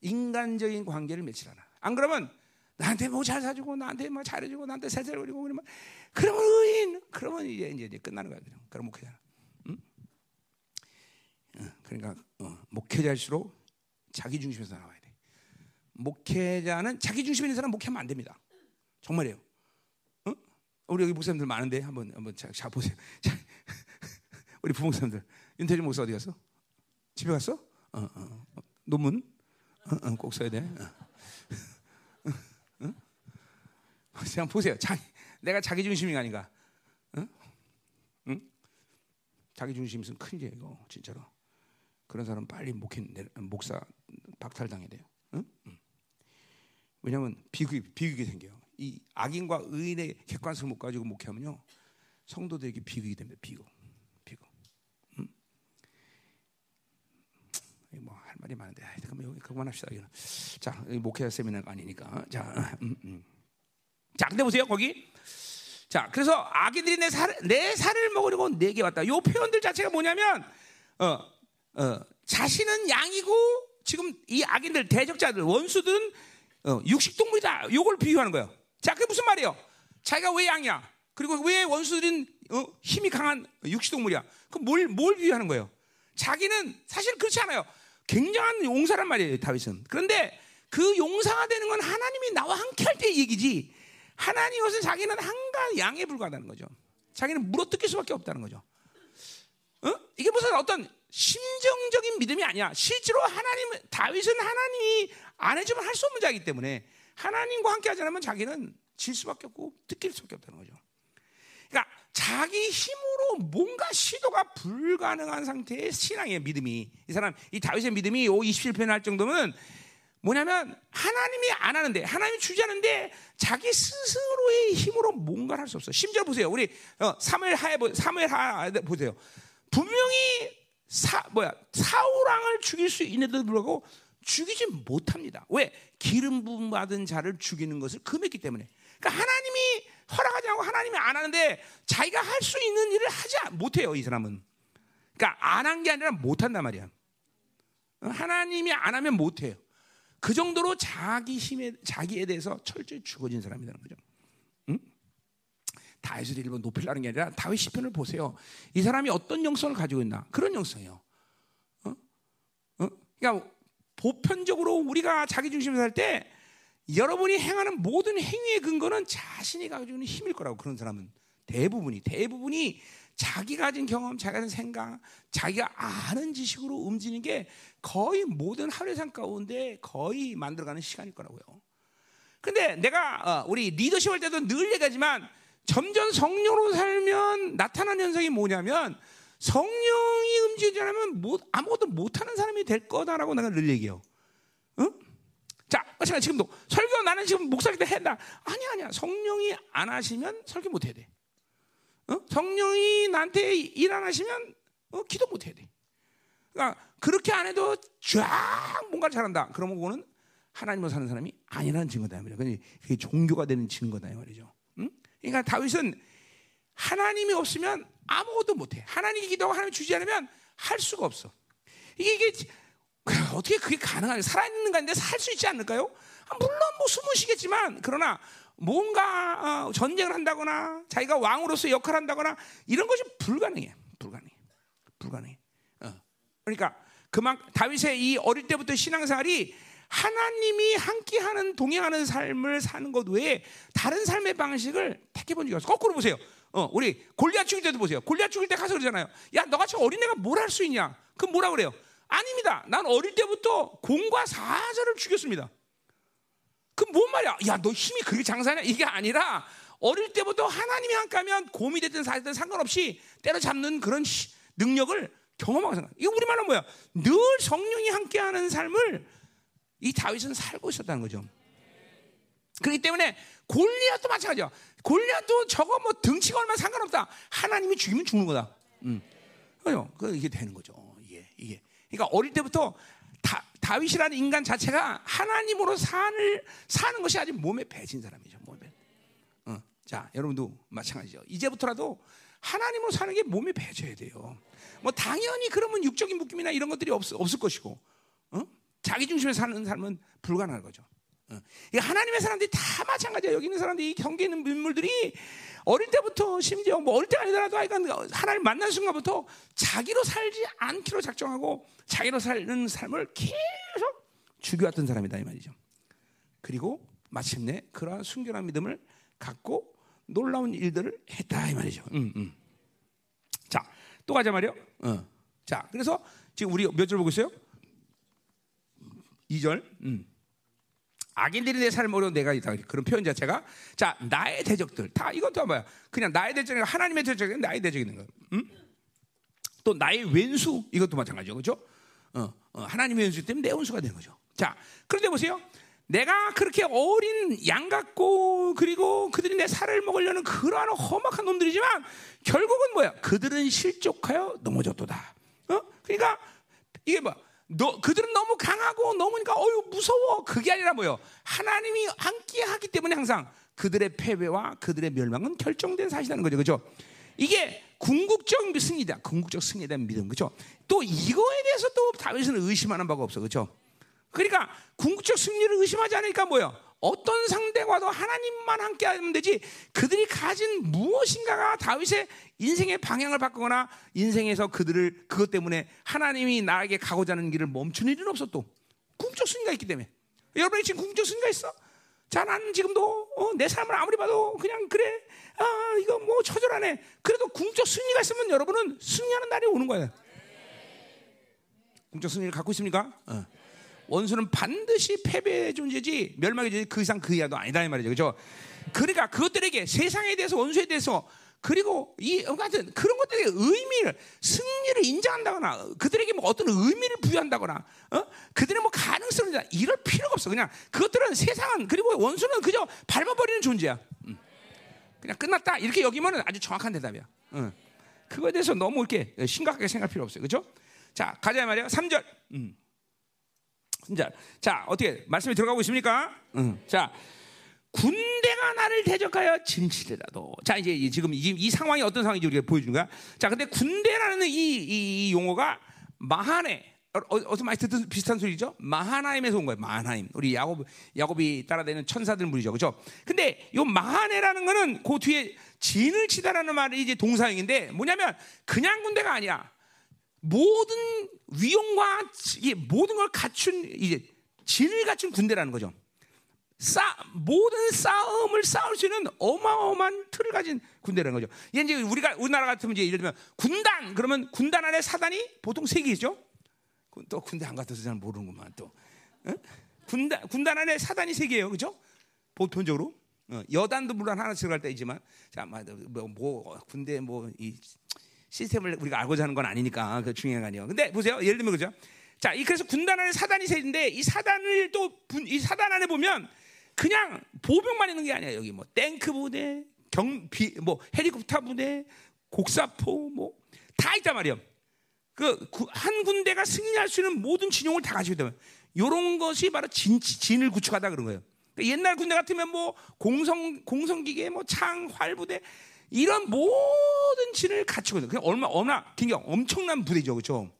인간적인 관계를 맺지 않아. 안 그러면 나한테 뭐 잘 사주고 나한테 뭐 잘해주고 나한테 세세거리고 그러면 그러면 의인 그러면 이제 이제 끝나는 거야 그냥 그럼 목회자. 응? 응, 그러니까 어, 목회자일수록 자기 중심에서 나와야 돼. 목회자는 자기 있는 사람 목회하면 안 됩니다. 정말이에요. 어? 우리 여기 목사님들 많은데 한번 한번 자, 자 보세요. 자, 우리 부목사님들 윤태진 목사 어디 갔어? 집에 갔어? 어, 어. 논문 어, 어, 꼭 써야 돼. 어. 어? 그냥 보세요. 자기, 내가 자기 중심이 아닌가? 응? 응? 자기 중심 있으면 큰일이에요, 이거 진짜로. 그런 사람 빨리 목회 목사 박탈당해야 돼요. 응? 응. 왜냐하면 비극 비극이 생겨요. 이 악인과 의인의 객관성을 못 가지고 목회하면요 성도들에게 비극이 됩니다. 비극. 응? 뭐 할 말이 많은데 그럼 여기 그만합시다. 이거는. 자 목회 세미나가 아니니까. 자, 음, 음. 자 근데 보세요 거기. 자 그래서 악인들이 내 살, 내 살을 먹으려고 내게 왔다. 요 표현들 자체가 뭐냐면 어, 어, 자신은 양이고 지금 이 악인들 대적자들 원수들은 어, 육식동물이다. 요걸 비유하는 거예요. 자, 그게 무슨 말이에요? 자기가 왜 양이야? 그리고 왜 원수들인 어, 힘이 강한 육식동물이야? 그럼 뭘, 뭘 비유하는 거예요? 자기는 사실 그렇지 않아요. 굉장한 용사란 말이에요, 다윗은. 그런데 그 용사가 되는 건 하나님이 나와 함께 할 때 얘기지. 하나님 것은 자기는 한가 양에 불과하다는 거죠. 자기는 물어뜯길 수밖에 없다는 거죠. 어? 이게 무슨 어떤 심정적인 믿음이 아니야. 실제로 하나님 다윗은 하나님이 안 해주면 할 수 없는 자이기 때문에 하나님과 함께 하지 않으면 자기는 질 수밖에 없고 뜯길 수밖에 없다는 거죠. 그러니까 자기 힘으로 뭔가 시도가 불가능한 상태의 신앙의 믿음이 이 사람 이 다윗의 믿음이 27편 할 정도면 뭐냐면 하나님이 안 하는데 하나님이 주지 않는데 자기 스스로의 힘으로 뭔가를 할 수 없어. 심지어 보세요. 우리 어, 사무엘 하에 사무엘 하 보세요. 분명히 사 뭐야 사울 왕을 죽일 수 있는데도 불구하고 죽이지 못합니다. 왜 기름 부음 받은 자를 죽이는 것을 금했기 때문에. 그러니까 하나님이 허락하지 않고 하나님이 안 하는데 자기가 할 수 있는 일을 하지 못해요 이 사람은. 그러니까 안 한 게 아니라 못 한단 말이야. 하나님이 안 하면 못 해요. 그 정도로 자기 힘에 자기에 대해서 철저히 죽어진 사람이라는 거죠. 응? 다윗을 일본 높이려는 게 아니라 다윗 시편을 보세요. 이 사람이 어떤 영성을 가지고 있나? 그런 영성이에요. 어? 어? 그러니까 보편적으로 우리가 자기 중심에서 살때 여러분이 행하는 모든 행위의 근거는 자신이 가지고 있는 힘일 거라고 그런 사람은 대부분이 대부분이 자기 가진 경험, 자기 가진 생각, 자기가 아는 지식으로 움직이는 게 거의 모든 하루의 삶 가운데 거의 만들어가는 시간일 거라고요. 근데 내가 어, 우리 리더십 할 때도 늘 얘기하지만 점점 성령으로 살면 나타나는 현상이 뭐냐면 성령이 움직이지 않으면 못, 아무것도 못하는 사람이 될 거다라고 내가 늘 얘기해요. 응? 자, 마찬가지 지금도 설교 나는 지금 목사기 때 했다. 아니야, 아니야. 성령이 안 하시면 설교 못 해야 돼. 어? 성령이 나한테 일 안 하시면 어, 기도 못 해야 돼. 그러니까 그렇게 안 해도 쫙 뭔가를 잘한다. 그러면 그거는 하나님으로 사는 사람이 아니라는 증거다 말이야. 그게 종교가 되는 증거다 말이죠. 응? 그러니까 다윗은 하나님이 없으면 아무것도 못해. 하나님이 기도하고 하나님 주지 않으면 할 수가 없어. 이게, 이게 어떻게 그게 가능하냐? 살아있는 가운데 살 수 있지 않을까요? 아, 물론 뭐 숨을 쉬겠지만 그러나 뭔가 어, 전쟁을 한다거나 자기가 왕으로서 역할을 한다거나 이런 것이 불가능해. 불가능해. 불가능해. 어. 그러니까 그만 다윗의 이 어릴 때부터 신앙생활이 하나님이 함께 하는 동행하는 삶을 사는 것 외에 다른 삶의 방식을 택해본 적이 없어. 거꾸로 보세요. 어, 우리 골리앗 죽일 때도 보세요. 골리앗 죽일 때 가서 그러잖아요. 야, 너같이 어린애가 뭘 할 수 있냐? 그럼 뭐라 그래요? 아닙니다. 난 어릴 때부터 공과 사자를 죽였습니다. 그럼 뭔 말이야? 야, 너 힘이 그렇게 장사냐? 이게 아니라 어릴 때부터 하나님이 함께하면 곰이 됐든 사자든 상관없이 때려잡는 그런 시, 능력을 경험하고 생각. 이거 우리말로 뭐야? 늘 성령이 함께하는 삶을 이 다윗은 살고 있었다는 거죠. 그렇기 때문에 골리앗도 마찬가지야. 골리앗도 저거 뭐 등치가 얼마 상관없다. 하나님이 죽이면 죽는 거다. 음. 그죠? 그 이게 되는 거죠. 그러니까 어릴 때부터 다, 다윗이라는 인간 자체가 하나님으로 사는 사는 것이 아직 몸에 배진 사람이죠. 몸에. 어. 자, 여러분도 마찬가지죠. 이제부터라도 하나님으로 사는 게 몸에 배져야 돼요. 뭐 당연히 그러면 육적인 묶임이나 이런 것들이 없, 없을 것이고, 어? 자기 중심에 사는 삶은 불가능한 거죠. 어. 하나님의 사람들이 다 마찬가지야. 여기 있는 사람들이 경계 있는 인물들이 어릴 때부터 심지어 뭐 어릴 때 아니더라도 하나님 만난 순간부터 자기로 살지 않기로 작정하고 자기로 사는 삶을 계속 죽여왔던 사람이다 이 말이죠. 그리고 마침내 그러한 순결한 믿음을 갖고 놀라운 일들을 했다 이 말이죠. 음, 음. 자, 또 가자 말이요. 어. 자, 그래서 지금 우리 몇 절 보고 있어요? 2절. 음. 악인들이 내 삶을 어려운 내가 있다. 그런 표현 자체가 자 나의 대적들 다 이것도 뭐야? 그냥 나의 대적이 하나님의 대적이 나의 대적이 있는. 음? 또 나의 왼수 이것도 마찬가지죠, 그렇죠? 어, 어, 하나님의 왼수 때문에 내 원수가 되는 거죠. 자, 그런데 보세요. 내가 그렇게 어린 양 같고 그리고 그들이 내 살을 먹으려는 그러한 험악한 놈들이지만 결국은 뭐야? 그들은 실족하여 넘어졌도다. 어? 그러니까 이게 뭐 너, 그들은 너무 강하고 너무니까 어유 무서워. 그게 아니라 뭐요? 하나님이 함께하기 때문에 항상 그들의 패배와 그들의 멸망은 결정된 사실이라는 거죠, 그렇죠? 이게 궁극적 승리다. 궁극적 승리에 대한 믿음, 그렇죠? 또 이거에 대해서 또 다윗은 의심하는 바가 없어, 그렇죠? 그러니까 궁극적 승리를 의심하지 않으니까 뭐요? 어떤 상대와도 하나님만 함께 하면 되지 그들이 가진 무엇인가가 다윗의 인생의 방향을 바꾸거나 인생에서 그들을 그것 때문에 하나님이 나에게 가고자 하는 길을 멈추는 일은 없어 또 궁적 승리가 있기 때문에 여러분이 지금 궁적 승리가 있어? 자 나는 지금도 어, 내 삶을 아무리 봐도 그냥 그래 아 이거 뭐 처절하네 그래도 궁적 승리가 있으면 여러분은 승리하는 날이 오는 거예요 궁적 승리를 갖고 있습니까? 어. 원수는 반드시 패배의 존재지 멸망의 존재 그 이상 그 이하도 아니다 이 말이죠. 그렇죠? 그러니까 그것들에게 세상에 대해서 원수에 대해서 그리고 이 같은 그런 것들의 의미를 승리를 인정한다거나 그들에게 뭐 어떤 의미를 부여한다거나 어? 그들의 뭐 가능성을 이럴 필요가 없어. 그냥 그것들은 세상은 그리고 원수는 그저 밟아버리는 존재야. 음. 그냥 끝났다 이렇게 여기면 아주 정확한 대답이야. 음. 그거에 대해서 너무 이렇게 심각하게 생각할 필요 없어요. 그렇죠? 자 가자 말이야. 3절. 음. 자, 자 어떻게 말씀이 들어가고 있습니까? 응. 자, 군대가 나를 대적하여 진치더라도 자 이제 지금 이, 이 상황이 어떤 상황인지 우리가 보여주는 거야. 자, 근데 군대라는 이, 이, 이 용어가 마하네 어, 어서 많이 듣던 비슷한 소리죠? 마하나임에서 온 거예요. 마하나임. 우리 야곱 야곱이 따라다니는 천사들 물이죠, 그렇죠? 근데 요 마하네라는 거는 그 뒤에 진을 치다라는 말이 이제 동사형인데 뭐냐면 그냥 군대가 아니야. 모든 위용과 모든 걸 갖춘 이제 진을 갖춘 군대라는 거죠. 싸 모든 싸움을 싸울 수 있는 어마어마한 틀을 가진 군대라는 거죠. 이제 우리가 우리나라 같으면 이제 예를 들면 군단 그러면 군단 안에 사단이 보통 세 개죠. 또 군대 안 갔다 잘 모르는구만 또. 어? 군단 군단 안에 사단이 세 개예요, 그죠? 보편적으로 어, 여단도 물론 하나 들어갈 때이지만 자, 뭐, 뭐 군대 뭐 이 시스템을 우리가 알고자 하는 건 아니니까 그 중요한 거 아니에요. 근데 보세요. 예를 들면 그죠? 자, 이 그래서 군단 안에 사단이 셋인데 이 사단을 또 이 사단 안에 보면 그냥 보병만 있는 게 아니야. 여기 뭐 탱크 부대, 경비 뭐 헬리콥터 부대, 곡사포 뭐 다 있단 말이에요. 그 한 군대가 승리할 수 있는 모든 진용을 다 가지고 있다면 이런 것이 바로 진, 진을 구축하다 그런 거예요. 그러니까 옛날 군대 같으면 뭐 공성 공성기계, 뭐 창, 활부대 이런 모든 진을 갖추고 그냥 얼마 얼마 굉장히 엄청난 부대죠, 그렇죠?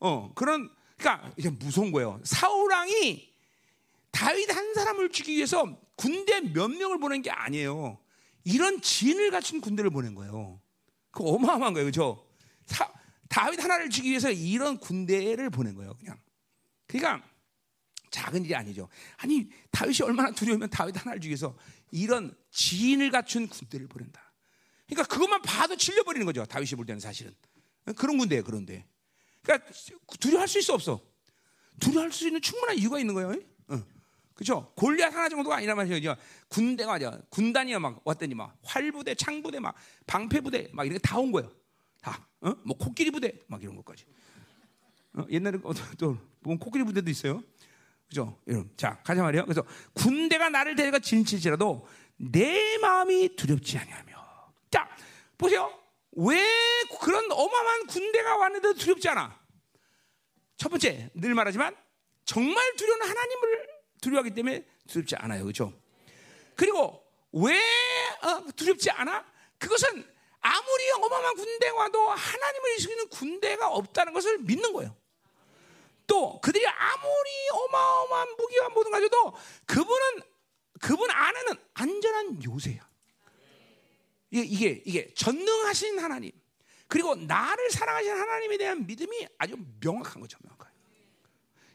어 그런 그러니까 이게 무서운 거예요. 사울 왕이 다윗 한 사람을 죽이기 위해서 군대 몇 명을 보낸 게 아니에요. 이런 진을 갖춘 군대를 보낸 거예요. 그 어마어마한 거예요, 그죠? 다윗 하나를 죽이기 위해서 이런 군대를 보낸 거예요, 그냥. 그러니까 작은 일이 아니죠. 아니 다윗이 얼마나 두려우면 다윗 하나를 위해서 이런 지인을 갖춘 군대를 보낸다. 그러니까 그것만 봐도 질려버리는 거죠. 다윗이 볼 때는 사실은 그런 군대예요. 그런데 그러니까 두려워할 수 있어 없어. 두려워할 수 있는 충분한 이유가 있는 거예요. 어. 그렇죠? 골리앗 하나 정도가 아니란 말이죠. 군대가 아니야. 군단이야 막 왔더니 막 활부대, 창부대, 막 방패부대 막 이렇게 다 온 거예요. 다. 어? 뭐 코끼리 부대 막 이런 것까지. 어? 옛날에 또 보면 코끼리 부대도 있어요. 그죠? 여러분. 자, 가자 말이에요. 그래서 군대가 나를 데려가 진칠지라도 내 마음이 두렵지 아니하며. 자, 보세요. 왜 그런 어마어마한 군대가 왔는데도 두렵지 않아? 첫 번째, 늘 말하지만 정말 두려운 하나님을 두려워하기 때문에 두렵지 않아요. 그렇죠? 그리고 왜 어, 두렵지 않아? 그것은 아무리 어마어마한 군대가 와도 하나님을 이기는 군대가 없다는 것을 믿는 거예요. 또 그들이 아무리 어마어마한 무기와 모든 가져도 그분은 그분 안에는 안전한 요새야. 이게, 이게 전능하신 하나님 그리고 나를 사랑하시는 하나님에 대한 믿음이 아주 명확한 거죠. 명확한.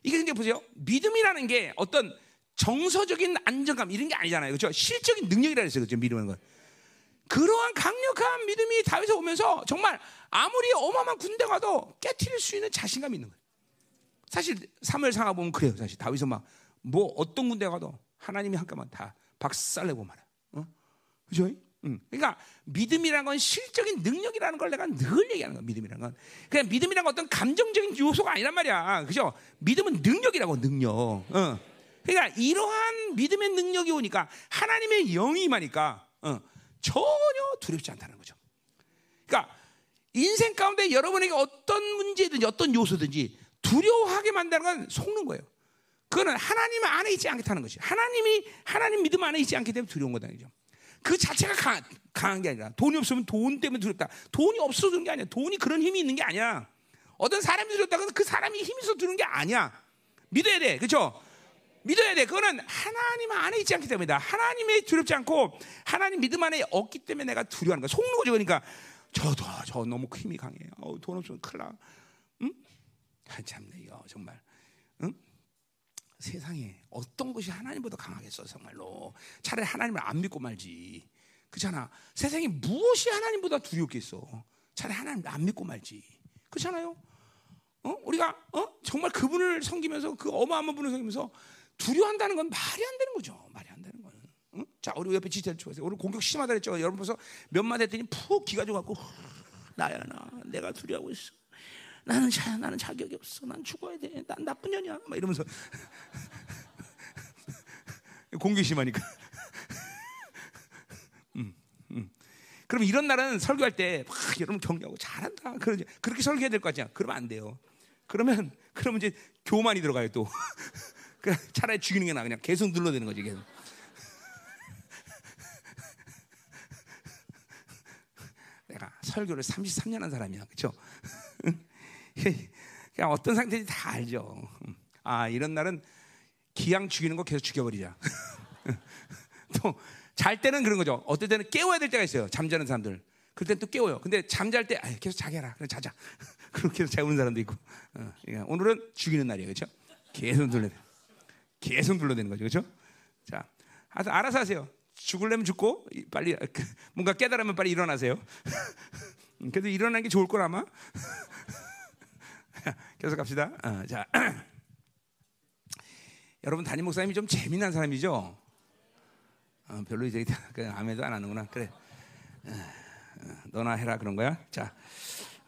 이게 이제 보세요. 믿음이라는 게 어떤 정서적인 안정감 이런 게 아니잖아요. 그렇죠? 실적인 능력이라 했어요. 그렇죠? 믿음은 건. 그러한 강력한 믿음이 다윗에 오면서 정말 아무리 어마어마한 군대 가도 깨트릴 수 있는 자신감이 있는 거예요. 사실 사무엘 상하 보면 그래요. 사실 다윗은 막 뭐 어떤 군대 가도 하나님이 한꺼번에 다 박살내고 말아. 어? 그죠? 응. 그러니까 믿음이라는 건 실적인 능력이라는 걸 내가 늘 얘기하는 거야. 믿음이라는 건 그냥 믿음이라는 건 어떤 감정적인 요소가 아니란 말이야. 그죠? 믿음은 능력이라고 능력. 어. 그러니까 이러한 믿음의 능력이 오니까 하나님의 영이 임하니까 어. 전혀 두렵지 않다는 거죠. 그러니까 인생 가운데 여러분에게 어떤 문제든지 어떤 요소든지 두려워하게 만드는 건 속는 거예요. 그거는 하나님 안에 있지 않겠다는 것이. 하나님이 하나님 믿음 안에 있지 않기 때문에 두려운 거다죠. 그 자체가 강한, 강한 게 아니라 돈이 없으면 돈 때문에 두렵다. 돈이 없어서 그런 게 아니야. 돈이 그런 힘이 있는 게 아니야. 어떤 사람이 두렵다고 그 사람이 힘이 있어서 두는 게 아니야. 믿어야 돼. 그렇죠? 믿어야 돼. 그거는 하나님 안에 있지 않기 때문이다. 하나님이 두렵지 않고 하나님 믿음 안에 없기 때문에 내가 두려워하는 거야. 속는 거죠. 그러니까 저도 저 너무 힘이 강해. 어, 돈 없으면 큰일 나. 응? 아, 참네 이거 정말. 응? 세상에 어떤 것이 하나님보다 강하겠어 정말로. 차라리 하나님을 안 믿고 말지. 그렇잖아. 세상에 무엇이 하나님보다 두렵겠어. 차라리 하나님을 안 믿고 말지. 그렇잖아요. 어? 우리가 어? 정말 그분을 섬기면서 그 어마어마한 분을 섬기면서 두려워한다는 건 말이 안 되는 거죠. 말이 안 되는 거예요. 응? 자, 우리 옆에 지체를 추가세요. 오늘 공격 심하다 그랬죠. 여러분 벌써 몇 마디 했더니 푹 기가 져갖고 나야 나 내가 두려워하고 있어. 나는 자, 나는 자격이 없어. 난 죽어야 돼. 난 나쁜 년이야. 막 이러면서 공기 심하니까. 음, 음. 그럼 이런 날은 설교할 때 막 여러분 격려하고 잘한다. 그러지. 그렇게 설교해야 될 거 같냐? 그러면 안 돼요. 그러면 그러면 이제 교만이 들어가요 또. 그 차라리 죽이는 게 나. 그냥 계속 눌러대는 거지 계속. 내가 설교를 33년 한 사람이야, 그렇죠? 그냥 어떤 상태인지 다 알죠. 아 이런 날은 기양 죽이는 거 계속 죽여버리자. 또 잘 때는 그런 거죠. 어떨 때는 깨워야 될 때가 있어요. 잠자는 사람들. 그럴 땐또 깨워요. 근데 잠잘 때 아, 계속 자게라. 그래 자자. 그렇게 해서 재우는 사람도 있고. 어, 그러니까 오늘은 죽이는 날이에요, 그렇죠? 계속 눌러야 돼. 계속 눌러대는 거죠, 그렇죠? 자, 알아서 하세요. 죽을려면 죽고 빨리 그, 뭔가 깨달으면 빨리 일어나세요. 그래도 일어나는 게 좋을 걸 아마. 계속 갑시다. 어, 자, 여러분 담임 목사님이 좀 재미난 사람이죠. 어, 별로 이제 그냥 아무도 안 하는구나. 그래, 어, 어, 너나 해라 그런 거야. 자,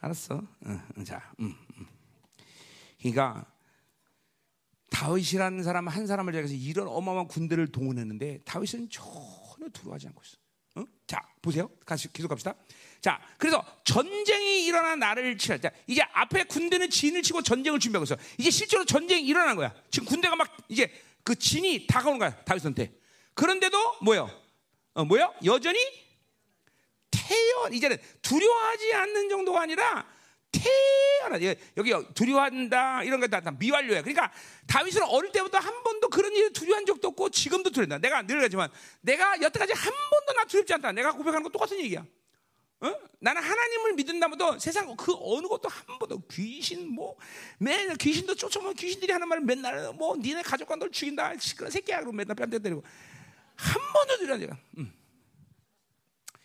알았어. 어, 자, 음, 음. 그러니까 다윗이라는 사람 한 사람을 제가 이런 어마어마한 군대를 동원했는데 다윗은 전혀 두려워하지 않고 있어. 어? 자, 보세요. 같이 계속 갑시다. 자, 그래서 전쟁이 일어난 나를 치라. 자, 이제 앞에 군대는 진을 치고 전쟁을 준비하고 있어. 이제 실제로 전쟁이 일어난 거야. 지금 군대가 막 이제 그 진이 다가오는 거야. 다윗한테. 그런데도 뭐요? 어, 뭐요? 여전히 태연 이제는 두려워하지 않는 정도가 아니라 태어나 여기 두려워한다 이런 거다 다 미완료야. 그러니까 다윗은 어릴 때부터 한 번도 그런 일 두려워한 적도 없고 지금도 두려운다. 내가 늘 그러지만 내가 여태까지 한 번도 나 두렵지 않다. 내가 고백하는 거 똑같은 얘기야. 어? 나는 하나님을 믿는다보다 세상 그 어느 것도 한 번도 귀신 뭐 맨날 귀신도 쫓아오면 귀신들이 하는 말을 맨날 뭐 니네 가족과 널 죽인다 시끄러 새끼야 그러고 맨날 뺨때 때리고 한 번도 두려운 적 음.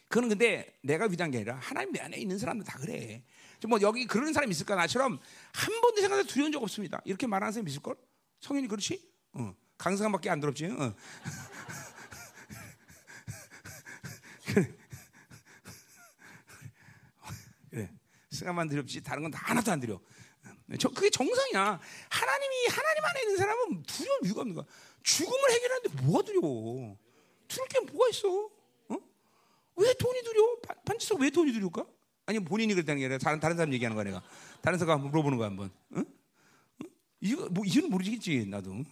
그는 근데 내가 위대한 게 아니라 하나님 내 안에 있는 사람들 다 그래. 뭐 여기 그런 사람 있을까 나처럼 한 번도 생각해 두려운 적 없습니다. 이렇게 말하는 사람 있을 걸? 성인이 그렇지? 어. 강사관밖에 안 더럽지. 어. 승아만 두렵지 다른 건다 하나도 안 두려. 저 그게 정상이야. 하나님이 하나님 안에 있는 사람은 두려울 이유가 없는 거야. 죽음을 해결하는데 뭐가 두려워? 두려울 게 뭐가 있어? 어? 왜 돈이 두려워? 반지석 왜 돈이 두려울까? 아니 본인이 그랬다는 게 아니라 다른 다른 사람 얘기하는 거야 내가. 다른 사람 물어보는 거야 한번. 응? 응? 이거 뭐 이유는 모르겠지 나도.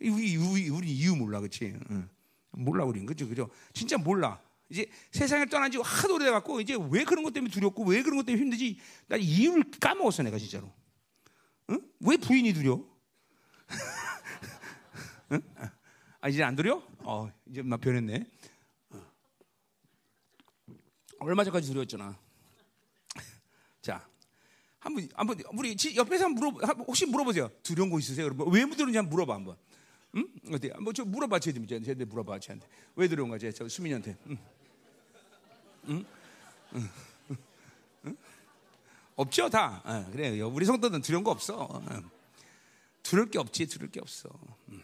우리 우리, 우리 이유 몰라 그렇지? 응. 몰라 우린 그죠 그죠? 진짜 몰라. 이제 세상을 떠난 지 하도 오래돼 갖고 이제 왜 그런 것 때문에 두렵고 왜 그런 것 때문에 힘들지 나 이유를 까먹었어 내가 진짜로. 응? 왜 부인이 두려? 응? 아 이제 안 두려? 어 이제 나 변했네. 어. 얼마 전까지 두려웠잖아. 자, 한번 한번 우리 옆에서 한번 물어 혹시 물어보세요. 두려운 거 있으세요? 여러분 왜 두려운지 한번 물어봐 한번. 응? 어때? 뭐저 물어봐 쟤들 쟤들 물어봐 쟤한테 왜 두려운 거지? 저 수민이한테. 응? 응? 없죠 다. 어, 그래요. 우리 성도는 두려운 거 없어. 어. 두려울 게 없지. 두려울 게 없어. 응?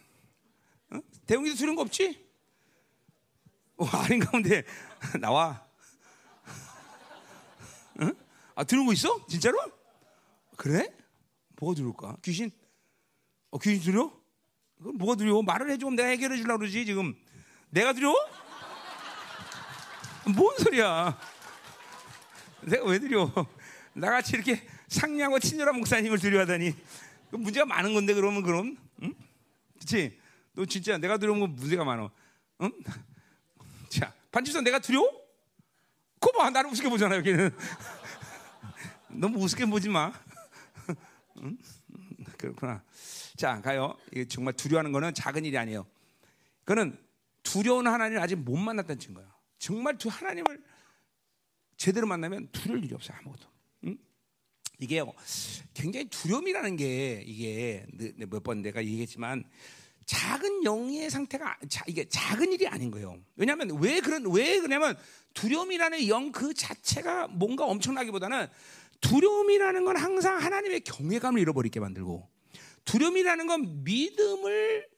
응? 대웅이도 두려운 거 없지? 어, 아닌 가운데 나와. 응? 아 두려운 거 있어? 진짜로? 그래? 뭐가 두려울까? 귀신? 어 귀신 두려? 그럼 뭐가 두려워? 말을 해주면 내가 해결해 주려고 그러지 지금. 내가 두려워? 뭔 소리야? 내가 왜 두려워? 나같이 이렇게 상냥하고 친절한 목사님을 두려워하다니 그 문제가 많은 건데 그러면 그럼 응? 그렇지? 너 진짜 내가 두려운 건 문제가 많어. 응? 자 반지선 내가 두려워? 거봐 나를 우습게 보잖아 여기는. 너무 우습게 보지 마. 응? 그렇구나. 자 가요. 이게 정말 두려워하는 거는 작은 일이 아니에요. 그는 두려운 하나님을 아직 못 만났다는 증거야. 정말 두 하나님을 제대로 만나면 두려울 일이 없어요 아무것도. 응? 이게 굉장히 두려움이라는 게 이게 몇 번 내가 얘기했지만 작은 영의 상태가 이게 작은 일이 아닌 거예요. 왜냐하면 왜 그런 왜 그러냐면 두려움이라는 영 그 자체가 뭔가 엄청나기보다는 두려움이라는 건 항상 하나님의 경외감을 잃어버리게 만들고 두려움이라는 건 믿음을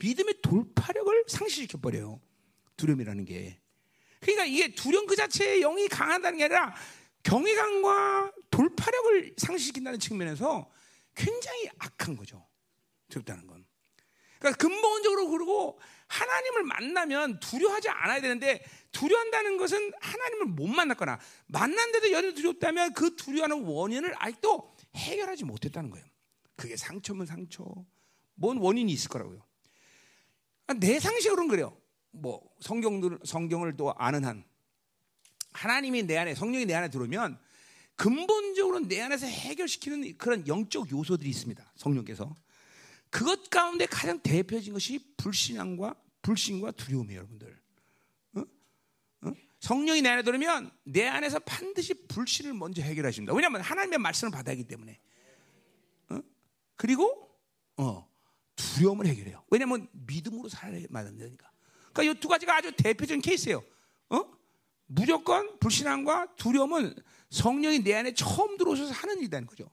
믿음의 돌파력을 상실시켜 버려요. 두려움이라는 게. 그러니까 이게 두려움 그 자체의 영이 강하다는 게 아니라 경외감과 돌파력을 상실시킨다는 측면에서 굉장히 악한 거죠. 두렵다는 건. 그러니까 근본적으로 그러고 하나님을 만나면 두려워하지 않아야 되는데 두려워한다는 것은 하나님을 못 만났거나 만났는데도 여전히 두렵다면 그 두려워하는 원인을 아직도 해결하지 못했다는 거예요. 그게 상처면 상처, 뭔 원인이 있을 거라고요. 내 상식으로는 그래요. 뭐 성경들 성경을 또 아는 한 하나님이 내 안에 성령이 내 안에 들어오면 근본적으로 내 안에서 해결시키는 그런 영적 요소들이 있습니다. 성령께서 그것 가운데 가장 대표적인 것이 불신앙과 불신과 두려움이에요, 여러분들. 어? 어? 성령이 내 안에 들어오면 내 안에서 반드시 불신을 먼저 해결하십니다. 왜냐하면 하나님의 말씀을 받아야 하기 때문에. 어? 그리고 어, 두려움을 해결해요. 왜냐하면 믿음으로 살아야 되니까. 그러니까 이 두 가지가 아주 대표적인 케이스예요. 어? 무조건 불신앙과 두려움은 성령이 내 안에 처음 들어오셔서 하는 일이라는 거죠.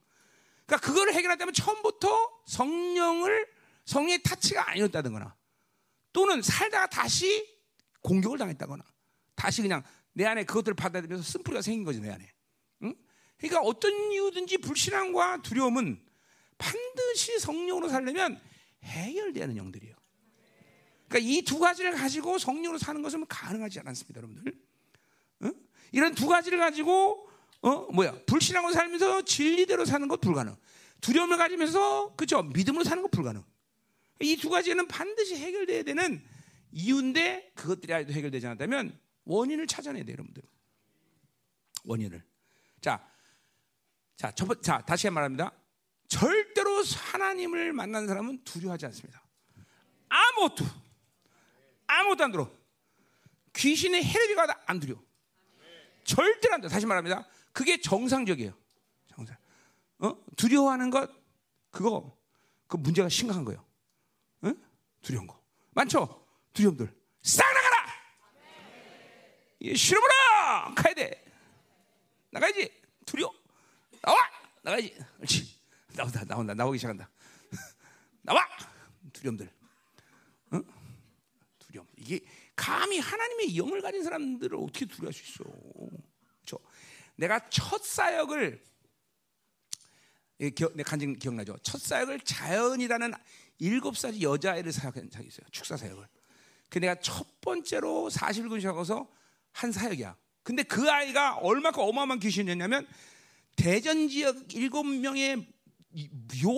그러니까 그거를 해결하려면 처음부터 성령을 성령의 타치가 아니었다든 거나 또는 살다가 다시 공격을 당했다거나 다시 그냥 내 안에 그것들을 받아들면서 쓴뿌리가 생긴 거죠 내 안에. 응? 그러니까 어떤 이유든지 불신앙과 두려움은 반드시 성령으로 살려면 해결되는 영들이에요. 그러니까 이 두 가지를 가지고 성령으로 사는 것은 가능하지 않습니다, 여러분들. 응? 이런 두 가지를 가지고 어 뭐야 불신하고 살면서 진리대로 사는 것 불가능. 두려움을 가지면서 그죠 믿음으로 사는 것 불가능. 이 두 가지는 반드시 해결돼야 되는 이유인데 그것들이 아직도 해결되지 않았다면 원인을 찾아내야 돼요, 여러분들. 원인을. 자, 자, 첫 번, 자, 다시 말합니다. 절대로 하나님을 만난 사람은 두려워하지 않습니다. 아무것도, 아무것도 안 들어. 귀신의 헤르비가 안 두려. 절대로 안 돼. 다시 말합니다. 그게 정상적이에요. 정상. 어? 두려워하는 것, 그거, 그 문제가 심각한 거예요. 어? 두려운 거. 많죠? 두려움들. 싹 나가라! 예, 싫어보라! 가야 돼. 나가야지. 두려워. 나와! 나가야지. 그렇지. 나온다, 나온다. 나오기 시작한다. 나와! 두려움들. 어? 두려움. 이게 감히 하나님의 영을 가진 사람들을 어떻게 두려워할 수 있어? 내가 첫 사역을 예, 기억, 내 간증 기억나죠? 첫 사역을 자연이라는 일곱 살 여자아이를 사역한 적이 있어요. 축사 사역을. 그 내가 첫 번째로 40일 시작해서 한 사역이야. 근데 그 아이가 얼마큼 어마어마한 귀신이었냐면 대전 지역 일곱 명의 요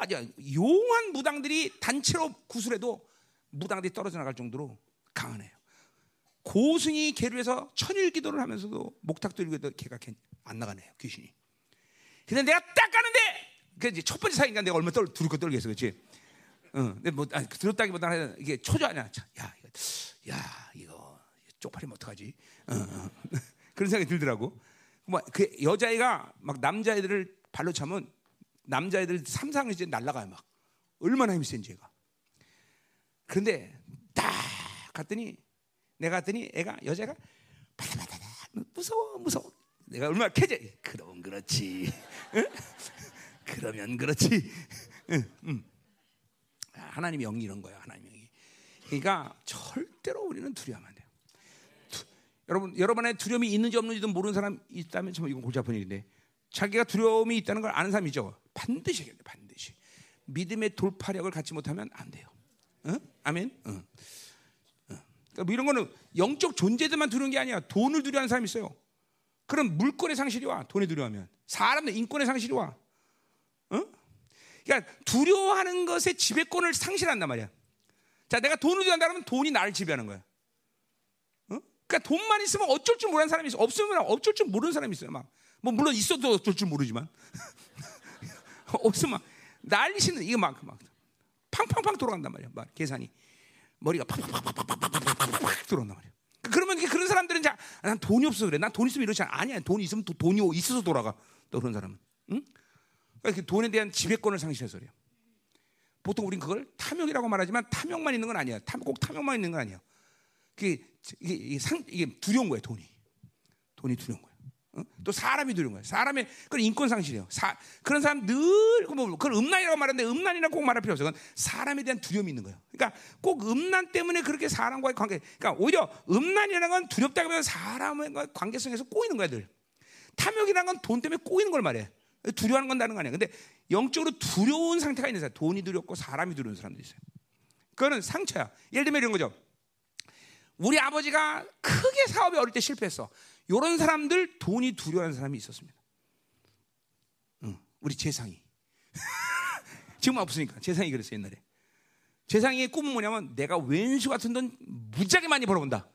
아주 용한 무당들이 단체로 구슬해도 무당들이 떨어져 나갈 정도로 강하네요. 고승이 계류해서 천일 기도를 하면서도 목탁 들고도 걔가 안 나가네요 귀신이. 근데 내가 딱 가는데 그 이제 첫 번째 사이니까 내가 얼마 떨 두렵고 떨겠어, 그렇지? 응. 근데 뭐 아니, 들었다기보다는 이게 초조하냐? 야, 이거, 야, 이거 쪽팔리면 어떡하지? 응, 응. 그런 생각이 들더라고. 뭐그 여자애가 막 남자애들을 발로 차면 남자애들 삼상을 이제 날라가요 막 얼마나 힘이 센지 얘가. 그런데 딱 갔더니 내가 갔더니 애가 여자가 바다바다다 무서워 무서워. 내가 얼마나 캐제. 그럼 그렇지. 응? 그러면 그렇지. 응, 응. 하나님의 영이 이런 거야. 하나님의 영이. 그러니까 절대로 우리는 두려워하면 안 돼요. 두, 여러분 여러분의 두려움이 있는지 없는지도 모르는 사람 있다면 참 이건 골치 아픈 일인데 자기가 두려움이 있다는 걸 아는 사람 이죠. 반드시 해야 돼. 반드시. 믿음의 돌파력을 갖지 못하면 안 돼요. 응? 아멘. 응. 그러니까 뭐 이런 거는 영적 존재들만 두려운 게 아니야. 돈을 두려워하는 사람이 있어요. 그럼 물권의 상실이 와. 돈에 두려워하면 사람들 인권의 상실이 와. 어? 그러니까 두려워하는 것의 지배권을 상실한단 말이야. 자, 내가 돈을 두려워한다면 돈이 나를 지배하는 거야. 어? 그러니까 돈만 있으면 어쩔 줄 모르는 사람이 있어. 없으면 어쩔 줄 모르는 사람이 있어요. 막. 뭐 물론 있어도 어쩔 줄 모르지만. 없으면 막 난리시는 이게 막, 막 팡팡팡 돌아간단 말이야. 막 계산이 머리가 팡팡팡팡 팡팡팡 들어온단 말이야. 그러면 그런 사람들은 자, 난 돈이 없어 그래. 난 돈 있으면 이러지 않아. 아니야. 돈이 있으면 또 돈이 있어서 돌아가. 또 그런 사람은. 응? 그러니까 돈에 대한 지배권을 상실해서 그래요. 보통 우리는 그걸 탐욕이라고 말하지만 탐욕만 있는 건 아니야. 꼭 탐욕만 있는 건 아니야. 그게 이게, 이게, 상, 이게 두려운 거예요. 돈이. 돈이 두려운. 어? 또 사람이 두려운 거예요. 사람의 그건 인권 상실이에요. 사, 그런 사람 늘 뭐 그걸 음란이라고 말하는데 음란이라고 꼭 말할 필요 없어요. 그건 사람에 대한 두려움이 있는 거예요. 그러니까 꼭 음란 때문에 그렇게 사람과의 관계. 그러니까 오히려 음란이라는 건 두렵다고 사람의 관계성에서 꼬이는 거야 늘. 탐욕이라는 건 돈 때문에 꼬이는 걸 말해. 두려워하는 건 다른 거 아니야. 근데 영적으로 두려운 상태가 있는 사람, 돈이 두렵고 사람이 두려운 사람도 있어요. 그거는 상처야. 예를 들면 이런 거죠. 우리 아버지가 크게 사업에 어릴 때 실패했어. 이런 사람들 돈이 두려워하는 사람이 있었습니다. 응, 우리 재상이. 지금 없으니까 재상이 그랬어 옛날에. 재상이의 꿈은 뭐냐면 내가 왼수 같은 돈 무지하게 많이 벌어본다.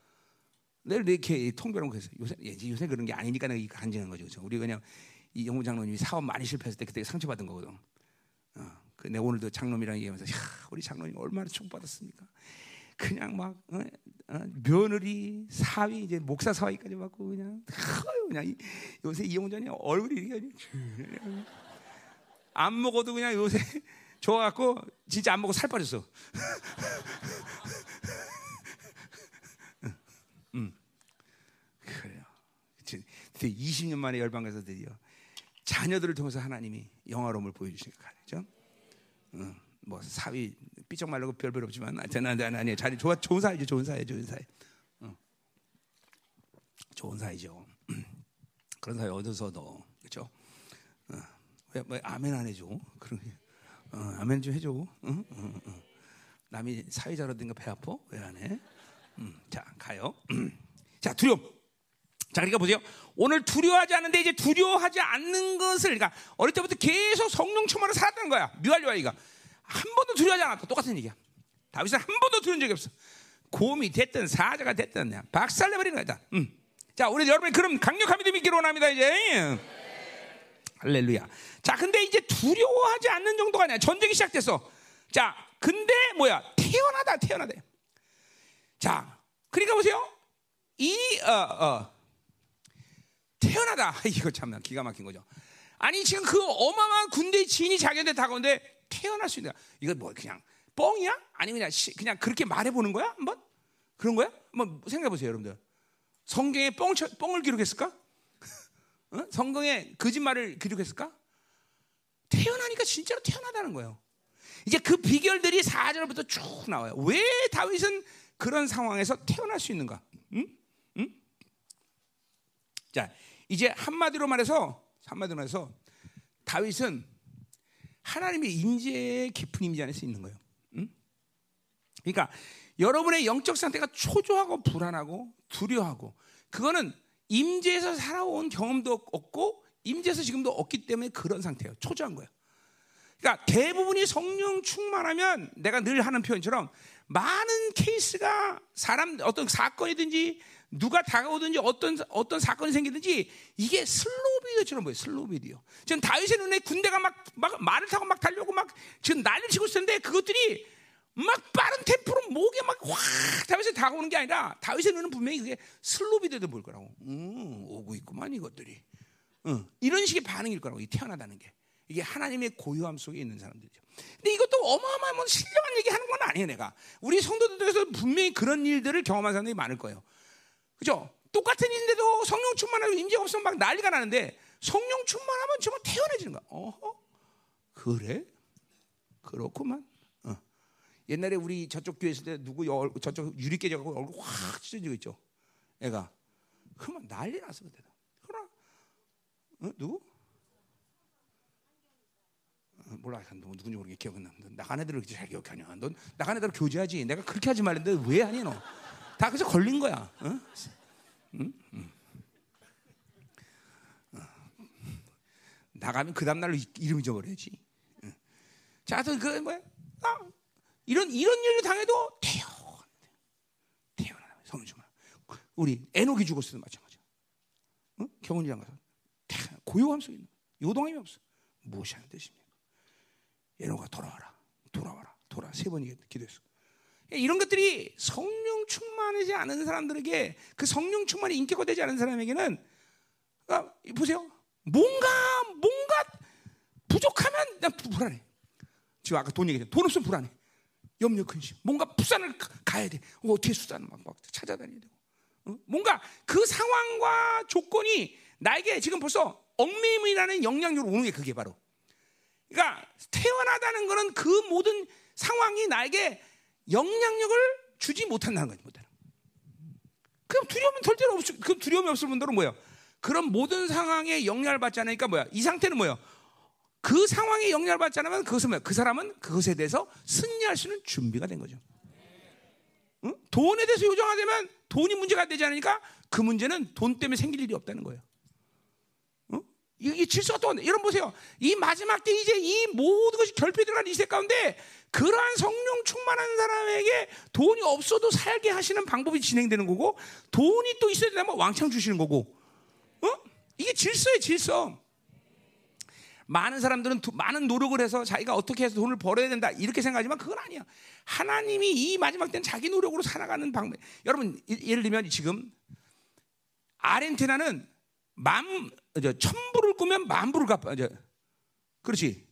내가 이렇게 통변하고 그랬어. 요새 요새 그런 게 아니니까 내가 간증한 거죠. 그렇죠? 우리 그냥 이 영우 장로님이 사업 많이 실패했을 때 그때 상처받은 거거든. 어, 그 내가 오늘도 장로님이랑 얘기하면서 야, 우리 장로님 얼마나 축복받았습니까? 그냥 막 어, 어, 며느리 사위 이제 목사 사위까지 받고 그냥 어휴, 그냥 이, 요새 이용전이 얼굴이 이렇게 안 먹어도 그냥 요새 좋아갖고 진짜 안 먹고 살 빠졌어. 음. 그래요. 20년 만에 열방에서 드디어 자녀들을 통해서 하나님이 영화로움을 보여주신 거죠. 어, 뭐 사위 삐쩍 말라고 별별 없지만 저는 아니 아니 자리 좋아 좋은 사이죠 좋은 사이 좋은 사이. 어. 좋은 사이죠. 그런 사이 얻어서도 그렇죠. 어. 왜, 왜 아멘 안 해줘? 그런 어, 아멘 좀 해줘. 응? 응, 응. 남이 사회자로 된거배 아파? 왜 안 해? 음, 자 가요. 자 두려움. 자, 그러니까 보세요. 오늘 두려워하지 않는데 이제 두려워하지 않는 것을, 그러니까 어릴 때부터 계속 성령 충만으로 살았다는 거야. 뮤알요아이가. 한 번도 두려워하지 않았다. 똑같은 얘기야. 다윗은 한 번도 두려운 적이 없어. 곰이 됐든 사자가 됐든 그냥 박살내버리는 거다. 음. 자, 우리 여러분 그럼 강력한 믿음 있기를 원합니다, 이제. 할렐루야. 자, 근데 이제 두려워하지 않는 정도가 아니야. 전쟁이 시작됐어. 자, 근데 뭐야? 태어나다, 태어나다. 자, 그러니까 보세요. 이, 어, 어, 태어나다. 이거 참 기가 막힌 거죠. 아니, 지금 그 어마어마한 군대의 진이 자기한테 다가오는데 태어날 수 있는, 이거 뭐 그냥 뻥이야? 아니, 그냥, 시, 그냥 그렇게 말해보는 거야? 한번? 그런 거야? 한번 생각해 보세요, 여러분들. 성경에 뻥, 뻥을 기록했을까? 어? 성경에 거짓말을 기록했을까? 태어나니까 진짜로 태어나다는 거예요. 이제 그 비결들이 4절부터 쭉 나와요. 왜 다윗은 그런 상황에서 태어날 수 있는가? 응? 응? 자, 이제 한마디로 말해서 한마디로 말해서 다윗은 하나님의 임재의 깊은 임재 안에서 있는 거예요. 응? 그러니까 여러분의 영적 상태가 초조하고 불안하고 두려워하고 그거는 임재에서 살아온 경험도 없고 임재에서 지금도 없기 때문에 그런 상태예요. 초조한 거예요. 그러니까 대부분이 성령 충만하면 내가 늘 하는 표현처럼 많은 케이스가 사람 어떤 사건이든지 누가 다가오든지 어떤 어떤 사건이 생기든지 이게 슬로우 비디오처럼 보여요. 슬로우 비디오. 지금 다윗의 눈에 군대가 막, 막 말을 타고 막 달려오고 막 지금 난리를 치고 있었는데 그것들이 막 빠른 템포로 목에 막 확 다윗에 다가오는 게 아니라 다윗의 눈은 분명히 그게 슬로우 비디오로 볼 거라고. 음, 오고 있구만 이것들이. 응, 이런 식의 반응일 거라고. 이 태연하다는 게. 이게 하나님의 고요함 속에 있는 사람들이죠. 근데 이것도 어마어마한 뭐 신령한 얘기 하는 건 아니에요, 내가. 우리 성도들에서 분명히 그런 일들을 경험한 사람들이 많을 거예요. 그죠? 똑같은 일인데도 성령 충만하고 임재가 없으면 막 난리가 나는데 성령 충만하면 정말 태연해지는 거야. 어허? 그래? 그렇구만. 어. 옛날에 우리 저쪽 교회 있을 때 누구 여, 저쪽 유리 깨져가고 얼굴 확 찢어지고 있죠. 애가. 그러면 난리 났어 그때. 그러나 어? 누구? 몰라, 너 누군지 모르게 기억 안 나. 나간 애들을 그렇게 잘 기억하냐? 넌 나간 애들 교제하지. 내가 그렇게 하지 말랬는데 왜 하니 너? 다 그래서 걸린 거야. 응? 나가면 그 다음 날로 이름 잊어버려야지. 응. 자, 그 뭐야? 아, 이런 이런 일을 당해도 태어, 태어나 성주만. 우리 에녹이 죽었을 때 마찬가지야. 응? 경운이랑 가서 고요함 속에 있는 요동함이 없어. 무엇이라는 뜻입니까? 에녹아 돌아와라, 돌아와라, 돌아 세 번이 기도했어. 이런 것들이 성령 충만하지 않은 사람들에게 그 성령 충만이 인격화 되지 않은 사람에게는 아, 보세요. 뭔가 뭔가 부족하면 난 불안해. 지금 아까 돈 얘기했죠. 돈 없으면 불안해. 염려 근심. 뭔가 부산을 가야 돼. 어, 어떻게 수단을 막, 막 찾아다녀야 되고. 어? 뭔가 그 상황과 조건이 나에게 지금 벌써 얽매임이라는 영향력으로 오는 게 그게 바로. 그러니까 태어나다는 것은 그 모든 상황이 나에게 영향력을 주지 못한다는 거지 못하는. 그럼 두려움은 절대로 없. 그 두려움이 없을 분들은 뭐예요? 그런 모든 상황에 영향을 받지 않으니까 뭐야? 이 상태는 뭐예요? 그 상황에 영향을 받지 않으면 그것은 뭐야? 그 사람은 그것에 대해서 승리할 수 있는 준비가 된 거죠. 응? 돈에 대해서 요정화되면 돈이 문제가 되지 않으니까 그 문제는 돈 때문에 생길 일이 없다는 거예요. 응? 이게 질서가 또 이런 보세요. 이 마지막 때 이제 이 모든 것이 결핍 들어간 이세 가운데 그러한 성령 충만한 사람에게 돈이 없어도 살게 하시는 방법이 진행되는 거고 돈이 또 있어야 되면 왕창 주시는 거고 어? 이게 질서예요 질서 많은 사람들은 두, 많은 노력을 해서 자기가 어떻게 해서 돈을 벌어야 된다 이렇게 생각하지만 그건 아니야 하나님이 이 마지막 때는 자기 노력으로 살아가는 방법 여러분 예를 들면 지금 아르헨티나는 만 천불을 꾸면 만불을 갚아 그렇지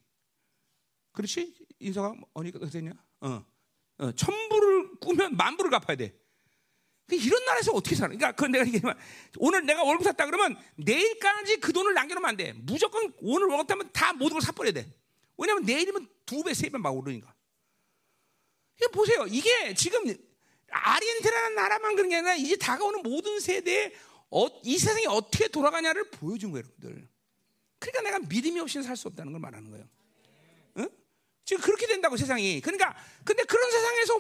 그렇지 인사가 어니까 그랬냐? 어, 어, 천불을 꾸면 만불을 갚아야 돼. 그 이런 나라에서 어떻게 살아? 그러니까 그 내가 얘기하면 오늘 내가 월급 샀다 그러면 내일까지 그 돈을 남겨놓으면 안 돼. 무조건 오늘 월급 타면 다 모든 걸 사버려야 돼. 왜냐면 내일이면 두 배, 세 배 막 오르니까. 이거 보세요. 이게 지금 아르헨티나라는 나라만 그런 게 아니라 이제 다가오는 모든 세대에 어, 이 세상이 어떻게 돌아가냐를 보여준 거예요, 여러분들. 그러니까 내가 믿음이 없이는 살수 없다는 걸 말하는 거예요. 응? 지금 그렇게 된다고 세상이. 그러니까 근데 그런 세상에서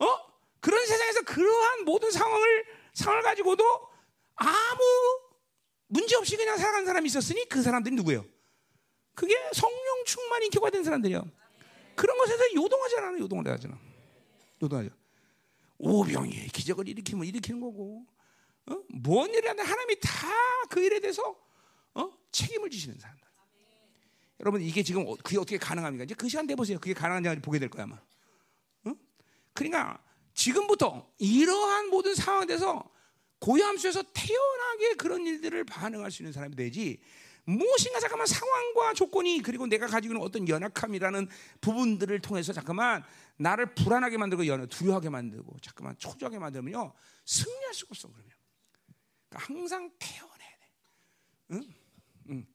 어 그런 세상에서 그러한 모든 상황을 상황을 가지고도 아무 문제 없이 그냥 살아가는 사람이 있었으니 그 사람들이 누구예요? 그게 성령 충만 인격화 된 사람들이요. 그런 것에서 요동하지 않아, 요동을 하잖아. 요동하죠. 오병이 기적을 일으키면 일으키는 거고, 어? 뭔 하든 하나님이 다 그 일에 대해서 어? 책임을 지시는 사람들. 여러분 이게 지금 어- 그게 어떻게 가능합니까? 이제 그 시간 돼 보세요. 그게 가능한지 보게 될 거야 아마. 응? 그러니까 지금부터 이러한 모든 상황에서 고요함 속에서 태연하게 그런 일들을 반응할 수 있는 사람이 되지. 무엇인가 잠깐만 상황과 조건이 그리고 내가 가지고 있는 어떤 연약함이라는 부분들을 통해서 잠깐만 나를 불안하게 만들고 연 두려워하게 만들고 잠깐만 초조하게 만들면요 승리할 수가 없어 그러면. 그러니까 항상 태연해야 돼. 응? 응.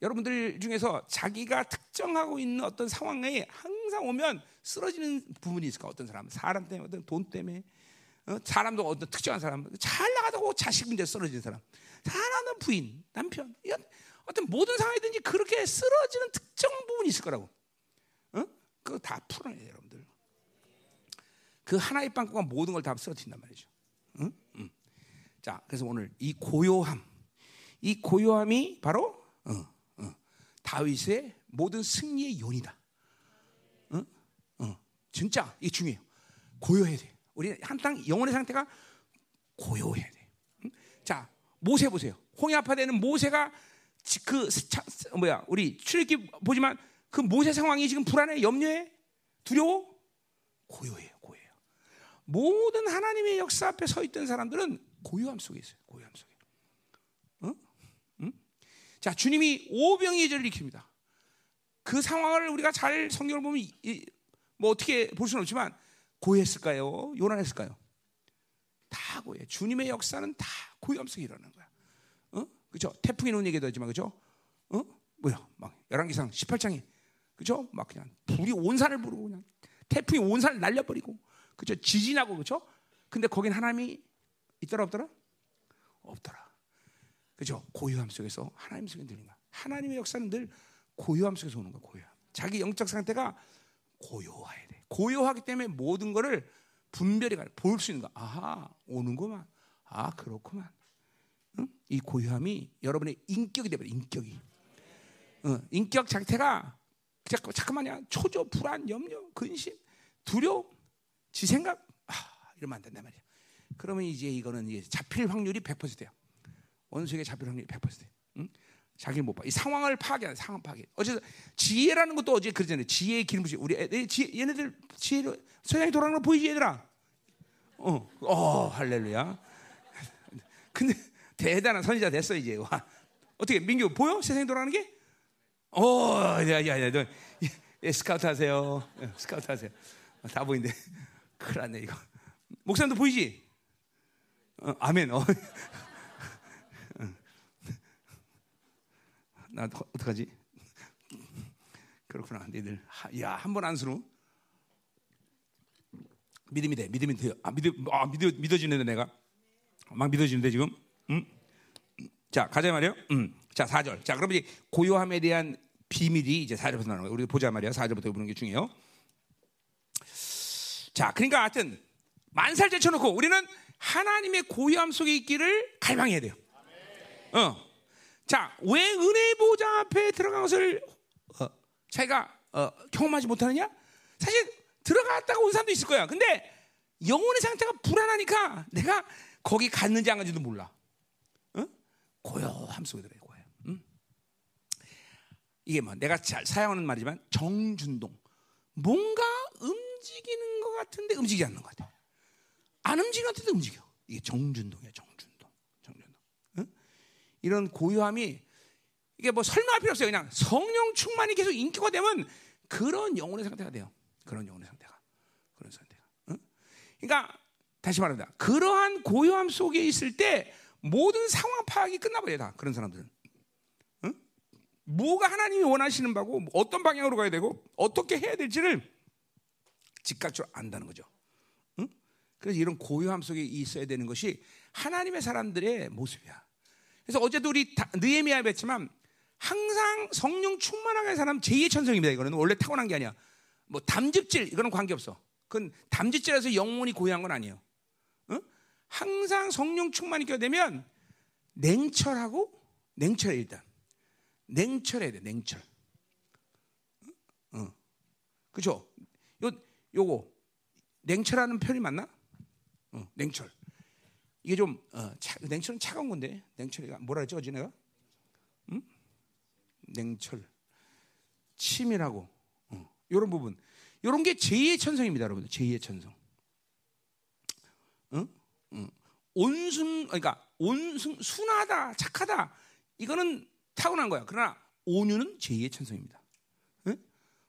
여러분들 중에서 자기가 특정하고 있는 어떤 상황에 항상 오면 쓰러지는 부분이 있을까? 어떤 사람, 사람 때문에, 어떤 돈 때문에, 어? 사람도 어떤 특정한 사람, 잘 나가다고 자식 문제 쓰러지는 사람, 사랑하는 부인, 남편, 이런 어떤 모든 상황이든지 그렇게 쓰러지는 특정 부분이 있을 거라고. 어? 그거 다 풀어내요, 여러분들. 그 하나의 빵꾸가 모든 걸 다 쓰러뜨린단 말이죠. 응? 응. 자, 그래서 오늘 이 고요함, 이 고요함이 바로 어, 어, 다윗의 모든 승리의 요인이다. 어? 어, 진짜 이게 중요해요. 고요해야 돼. 우리 한땅 영혼의 상태가 고요해야 돼. 응? 자, 모세 보세요. 홍해 아파되는 모세가 지- 그 차- 뭐야 우리 출애굽기 보지만 그 모세 상황이 지금 불안해, 염려해, 두려워, 고요해요, 고요해요. 모든 하나님의 역사 앞에 서 있던 사람들은 고요함 속에 있어요. 고요함 속에. 어? 응? 자, 주님이 오병이의 죄를 일으킵니다. 그 상황을 우리가 잘 성경을 보면 이- 이- 뭐 어떻게 볼 수는 없지만 고요했을까요? 요란했을까요? 다 고요. 주님의 역사는 다 고요함 속에 일어나는 거야. 어? 그죠? 태풍이 온 얘기도 하지만 그죠? 어? 뭐야? 막 열왕기상 18장에 그죠? 막 그냥 불이 온 산을 부르고 그냥 태풍이 온 산을 날려버리고 그죠? 지진하고 그죠? 근데 거긴 하나님이 있더라 없더라? 없더라. 그죠? 고요함 속에서 하나님 속에 들린 거야. 하나님의 역사는 늘 고요함 속에서 오는 거야. 고요함. 자기 영적 상태가 고요해야 돼. 고요하기 때문에 모든 거를 분별이 볼수 있는 거야. 아하, 오는구만. 아, 그렇구만. 응? 이 고요함이 여러분의 인격이 되버려. 인격이. 어, 인격 상태가 자꾸 잠깐만요. 초조, 불안, 염려, 근심, 두려움, 지 생각 아, 이러면 안 된단 말이야. 그러면 이제 이거는 이제 잡힐 확률이 100%야. 원수에게 잡힐 확률이 100%. 응? 자기를 못 봐. 이 상황을 파악해, 상황 파악해. 어제 지혜라는 것도 어제 그러잖아요. 지혜의 기름 부시. 우리 애, 지, 얘네들 지혜로 서양이 돌아가는 거 보이지 얘들아? 어, 어, 할렐루야. 근데 대단한 선지자 됐어 이제. 와. 어떻게 민규 보여? 세상이 돌아가는 게? 어, 야야야, 너 예, 스카우트 하세요. 예, 스카우트 하세요. 어, 다 보이는데 큰일 났네 이거. 목사님도 보이지? 어, 아멘. 어. 나 어- 어떡하지? 그렇구나. 너희들 야 한 번 안수로 믿음이 돼. 믿음이 돼요. 아 믿어 아 믿어 믿어지는데 내가 막 믿어지는데 지금. 음. 자 가자 말이요. 음. 자 4절. 자 그러면 이제 고요함에 대한 비밀이 이제 4절부터 나오는 거예요. 우리 보자 말이야. 4절부터 보는 게 중요해요. 자 그러니까 하여튼 만살 제쳐놓고 우리는 하나님의 고요함 속에 있기를 갈망해야 돼요. 어. 자, 왜 은혜 보좌 앞에 들어간 것을 어, 자기가 어, 경험하지 못하느냐? 사실 들어갔다가 온 사람도 있을 거야. 근데 영혼의 상태가 불안하니까 내가 거기 갔는지 안 갔는지도 몰라. 어? 고요함 속에 들어요. 고요. 음? 이게 뭐 내가 잘 사용하는 말이지만 정준동. 뭔가 움직이는 것 같은데 움직이지 않는 것 같아. 안 움직이는 것 같은데 움직여. 이게 정준동이야. 정준동. 정준동. 응? 이런 고요함이 이게 뭐 설명할 필요 없어요. 그냥 성령 충만이 계속 인기가 되면 그런 영혼의 상태가 돼요. 그런 영혼의 상태가. 그런 상태가. 응? 그러니까 다시 말합니다. 그러한 고요함 속에 있을 때 모든 상황 파악이 끝나버려요. 다 그런 사람들은. 응? 뭐가 하나님이 원하시는 바고 어떤 방향으로 가야 되고 어떻게 해야 될지를 즉각적으로 안다는 거죠. 응? 그래서 이런 고요함 속에 있어야 되는 것이 하나님의 사람들의 모습이야. 그래서 어제도 우리 느에미아에 뵀지만 항상 성령 충만하게 사람 제2의 천성입니다. 이거는 원래 타고난 게 아니야. 뭐 담즙질 이거는 관계 없어. 그건 담즙질에서 영혼이 고요한 건 아니에요. 응? 항상 성령 충만이 껴 되면 냉철하고 냉철해 일단 냉철해야 돼 냉철. 응. 그죠? 요 요거 냉철하는 표현이 맞나? 어, 냉철. 이게 좀 어, 차, 냉철은 차가운 건데 냉철이가 뭐라 했지 어제 내가? 응? 냉철. 치밀하고 어, 이런 부분, 이런 게 제2의 천성입니다, 여러분들. 제2의 천성. 응? 응. 온순, 그러니까 온순, 순하다, 착하다. 이거는 타고난 거야. 그러나 온유는 제2의 천성입니다. 응?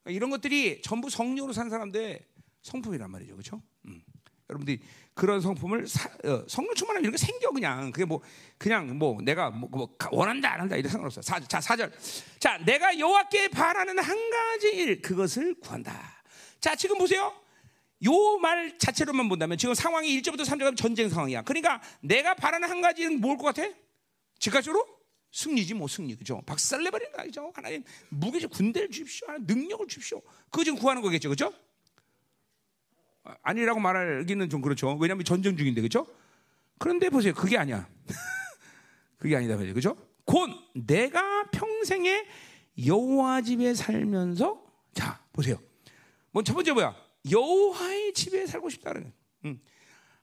그러니까 이런 것들이 전부 성령으로 산 사람들의 성품이란 말이죠, 그렇죠? 음. 여러분들이 그런 성품을 사, 어, 성령 충만하면 이런 게 생겨 그냥 그게 뭐 그냥 뭐 내가 뭐, 뭐 원한다 안 한다 이런 상관없어. 사, 자 사절. 자 내가 여호와께 바라는 한 가지 일 그것을 구한다. 자 지금 보세요. 요 말 자체로만 본다면 지금 상황이 1절부터 3절까지 전쟁 상황이야. 그러니까 내가 바라는 한 가지는 뭘 것 같아? 즉각적으로 승리지 뭐 승리 그죠? 박살내버리는 거 아니죠? 하나님 무게 군대를 주십시오. 능력을 주십시오. 그거 지금 구하는 거겠죠, 그죠? 아니라고 말하기는 좀 그렇죠. 왜냐하면 전쟁 중인데 그렇죠? 그런데 보세요. 그게 아니야. 그게 아니다 말이죠. 그렇죠? 곧 내가 평생에 여호와 집에 살면서 자 보세요. 뭐첫 번째 뭐야? 여호와의 집에 살고 싶다는. 음.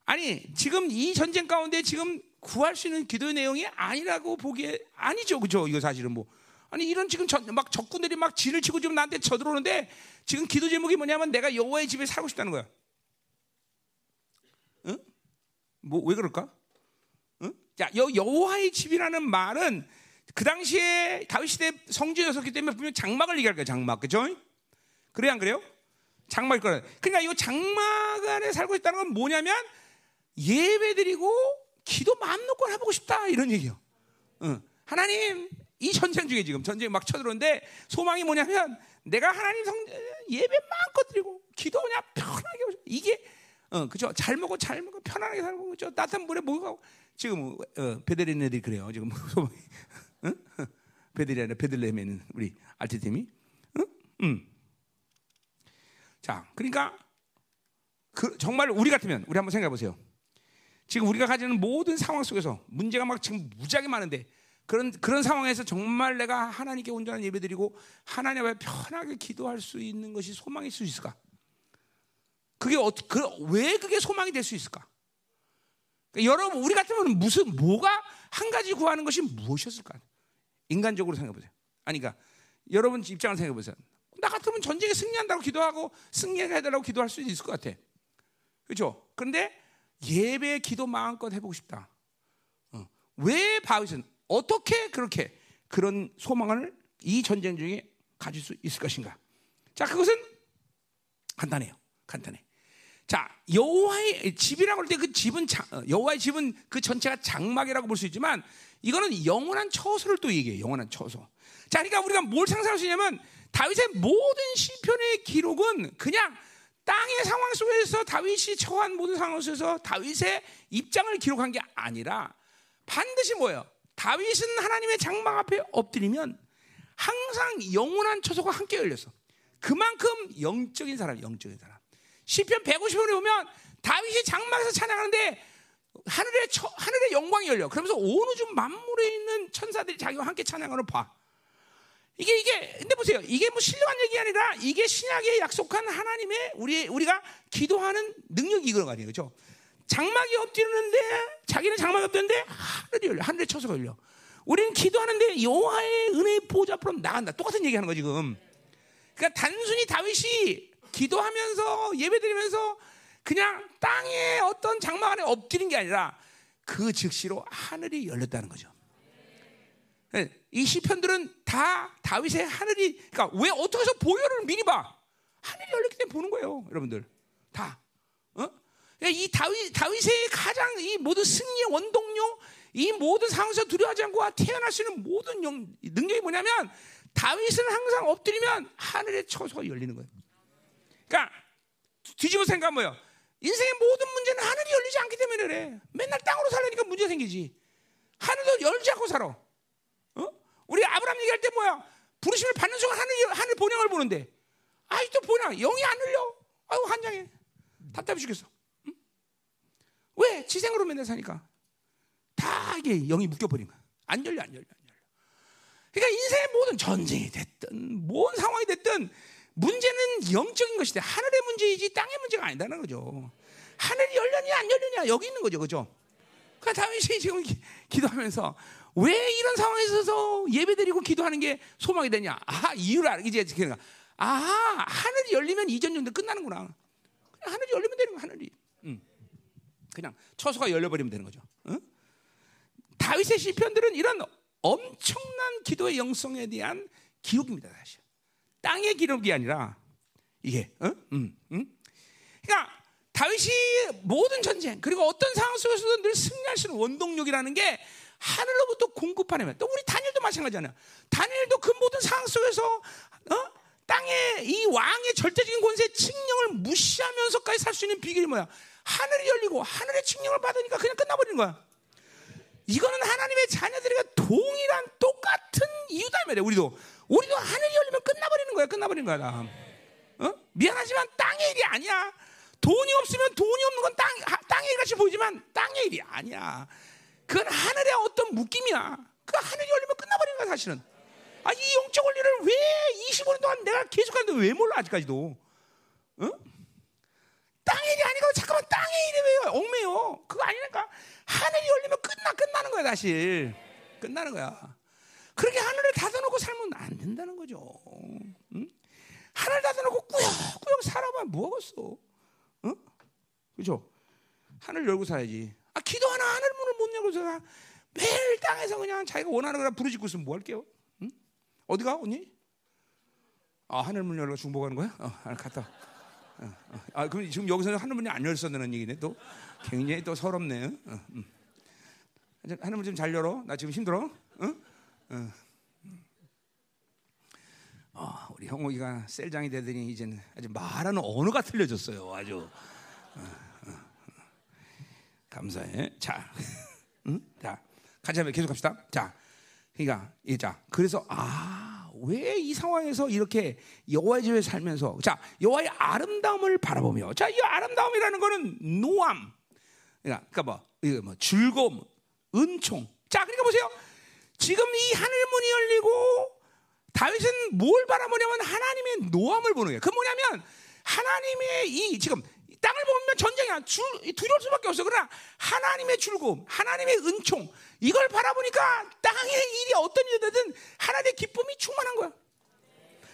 아니 지금 이 전쟁 가운데 지금 구할 수 있는 기도의 내용이 아니라고 보기에 아니죠, 그죠? 이거 사실은 뭐 아니 이런 지금 전, 막 적군들이 막 진을 치고 지금 나한테 쳐들어오는데 지금 기도 제목이 뭐냐면 내가 여호와의 집에 살고 싶다는 거야. 응? 뭐 왜 그럴까? 응? 자, 여, 여호와의 집이라는 말은 그 당시에 다윗 시대 성지였었기 때문에 분명 장막을 얘기할 거예요. 장막, 그죠? 그래 안 그래요? 장막일 거예요. 그러니까 이 장막 안에 살고 있다는 건 뭐냐면 예배드리고 기도 마음 놓고 해보고 싶다 이런 얘기요. 응. 하나님 이 전쟁 중에 지금 전쟁 막 쳐들어오는데 소망이 뭐냐면 내가 하나님 성 예배 마음껏 드리고 기도 그냥 편하게 이게 어, 그죠? 잘 먹고 잘 먹고 편안하게 살고 그죠? 따뜻한 물에 목욕하고 지금 어, 베들레헴 애들이 그래요. 지금 응? 베들이 아니라 베들레헴에 있는 우리 알티팀이 응? 응. 자, 그러니까 그 정말 우리 같으면 우리 한번 생각해 보세요. 지금 우리가 가지는 모든 상황 속에서 문제가 막 지금 무지하게 많은데 그런 그런 상황에서 정말 내가 하나님께 온전한 예배드리고 하나님 앞에 편하게 기도할 수 있는 것이 소망일 수 있을까? 그게 어, 그, 왜 그게 소망이 될 수 있을까? 그러니까 여러분 우리 같으면 무슨 뭐가 한 가지 구하는 것이 무엇이었을까? 인간적으로 생각해 보세요. 아니 그러니까 여러분 입장을 생각해 보세요. 나 같으면 전쟁에 승리한다고 기도하고 승리해 달라고 기도할 수 있을 것 같아. 그렇죠? 그런데 예배 기도 마음껏 해보고 싶다. 어. 왜 바윗은 어떻게 그렇게 그런 소망을 이 전쟁 중에 가질 수 있을 것인가? 자, 그것은 간단해요. 간단해. 자, 여호와의 집이라고 할 때 그 집은 어, 여호와의 집은 그 전체가 장막이라고 볼 수 있지만 이거는 영원한 처소를 또 얘기해요. 영원한 처소. 자, 그러니까 우리가 뭘 상상할 수 있냐면 다윗의 모든 시편의 기록은 그냥 땅의 상황 속에서 다윗이 처한 모든 상황 속에서 다윗의 입장을 기록한 게 아니라 반드시 뭐예요? 다윗은 하나님의 장막 앞에 엎드리면 항상 영원한 처소가 함께 열렸어. 그만큼 영적인 사람, 영적인 사람. 시편 150편에 보면 다윗이 장막에서 찬양하는데 하늘의 처, 하늘의 영광이 열려. 그러면서 온 우주 만물에 있는 천사들이 자기와 함께 찬양하는 봐. 이게 이게 근데 보세요. 이게 뭐 신령한 얘기 아니라 이게 신약에 약속한 하나님의 우리 우리가 기도하는 능력이 이거 아니에요. 그렇죠? 장막이 엎드리는데 자기는 장막이 엎드리는데 하늘이 열려. 하늘의 처소가 열려. 우리는 기도하는데 여호와의 은혜의 보좌 앞으로 나간다. 똑같은 얘기하는 거 지금. 그러니까 단순히 다윗이 기도하면서 예배드리면서 그냥 땅에 어떤 장막 안에 엎드린 게 아니라 그 즉시로 하늘이 열렸다는 거죠. 예, 이 시편들은 다 다윗의 하늘이 그러니까 왜 어떻게 해서 보혈을 미리 봐? 하늘이 열렸기 때문에 보는 거예요, 여러분들. 다. 어? 예, 이 다윗 다윗의 가장 이 모든 승리의 원동력, 이 모든 상황에서 두려워하지 않고 태어날 수 있는 모든 영, 능력이 뭐냐면 다윗은 항상 엎드리면 하늘의 처소가 열리는 거예요. 그러니까 뒤집어 생각하면 뭐예요? 인생의 모든 문제는 하늘이 열리지 않기 때문에 그래. 맨날 땅으로 살려니까 문제 생기지. 하늘도 열지 않고 살아. 어? 우리 아브라함 얘기할 때 뭐야? 부르심을 받는 순간 하늘 하늘 본향을 보는데 아직도 본향 영이 안 열려. 아유 한장해. 답답해 죽겠어. 응? 왜? 지생으로 맨날 사니까 다 이게 영이 묶여버린 거야. 안 열려, 안 열려, 안 열려. 그러니까 인생의 모든 전쟁이 됐든, 뭔 상황이 됐든, 문제는 영적인 것이다. 하늘의 문제이지 땅의 문제가 아니다는 거죠. 하늘이 열렸냐 안 열렸냐 여기 있는 거죠, 그죠? 그 다윗이 지금 기, 도하면서 왜 이런 상황에 있어서 예배드리고 기도하는 게 소망이 되냐? 아, 이유를 알기 이제 그러니까 아, 하늘이 열리면 이전 정도 끝나는구나. 하늘이 열리면 되는 거 하늘이. 응. 그냥 처소가 열려버리면 되는 거죠. 응? 다윗의 시편들은 이런 엄청난 기도의 영성에 대한 기록입니다, 사실. 땅의 기록이 아니라 이게, 응? 응? 응? 그러니까 다윗이 모든 전쟁 그리고 어떤 상황 속에서도 늘 승리할 수 있는 원동력이라는 게 하늘로부터 공급하려면 또 우리 다니엘도 마찬가지잖아요. 다니엘도 그 모든 상황 속에서 어? 땅의 이 왕의 절대적인 권세 칙령을 무시하면서까지 살 수 있는 비결이 뭐야? 하늘이 열리고 하늘의 칙령을 받으니까 그냥 끝나버리는 거야. 이거는 하나님의 자녀들과 동일한 똑같은 이유다 말이야. 우리도 우리도 하늘이 열리면 끝나버리는 거야. 끝나버리는 거야. 어? 미안하지만 땅의 일이 아니야. 돈이 없으면 돈이 없는 건 땅, 땅의 일 같이 보이지만 땅의 일이 아니야. 그건 하늘의 어떤 묶임이야. 그 하늘이 열리면 끝나버리는 거야, 사실은. 아, 이 영적 원리를 왜 25년 동안 내가 계속 하는데 왜 몰라, 아직까지도. 어? 땅의 일이 아니고 잠깐만 땅의 일이 왜 얽매여? 그거 아니니까 하늘이 열리면 끝나 끝나는 거야 사실 끝나는 거야. 그렇게 하늘을 닫아놓고 살면 안 된다는 거죠. 응? 하늘 닫아놓고 꾸역꾸역 살아봐 뭐하겠어? 응? 그죠? 하늘 열고 살아야지. 아 기도하나 하늘 문을 못 열고서 매일 땅에서 그냥 자기가 원하는 거나 부르짖고 있으면 뭐 할게요? 응? 어디가 언니? 아 하늘 문 열고 중복하는 거야? 어, 갔다. 어, 어. 아 그럼 지금 여기서 하늘 문이 안 열었다는 얘기네 또 굉장히 또 서럽네. 어, 음. 하늘 문 좀 잘 열어. 나 지금 힘들어. 응? 어? 어, 우리 형욱이가 셀장이 되더니 이제는 아주 말하는 언어가 틀려졌어요. 아주 감사해. 자, 응? 자, 같이 한번 계속 합시다. 자, 그러니까 자, 그래서 아. 왜 이 상황에서 이렇게 여호와의 집에 살면서 자 여호와의 아름다움을 바라보며 자 이 아름다움이라는 거는 노암 그러니까, 그러니까 뭐 이거 뭐 즐거움 은총 자 그러니까 보세요 지금 이 하늘 문이 열리고 다윗은 뭘 바라보냐면 하나님의 노함을 보는 거예요 그 뭐냐면 하나님의 이 지금 땅을 보면 전쟁이야. 주, 두려울 수밖에 없어. 그러나 하나님의 즐거움, 하나님의 은총, 이걸 바라보니까 땅의 일이 어떤 일이 되든 하나님의 기쁨이 충만한 거야.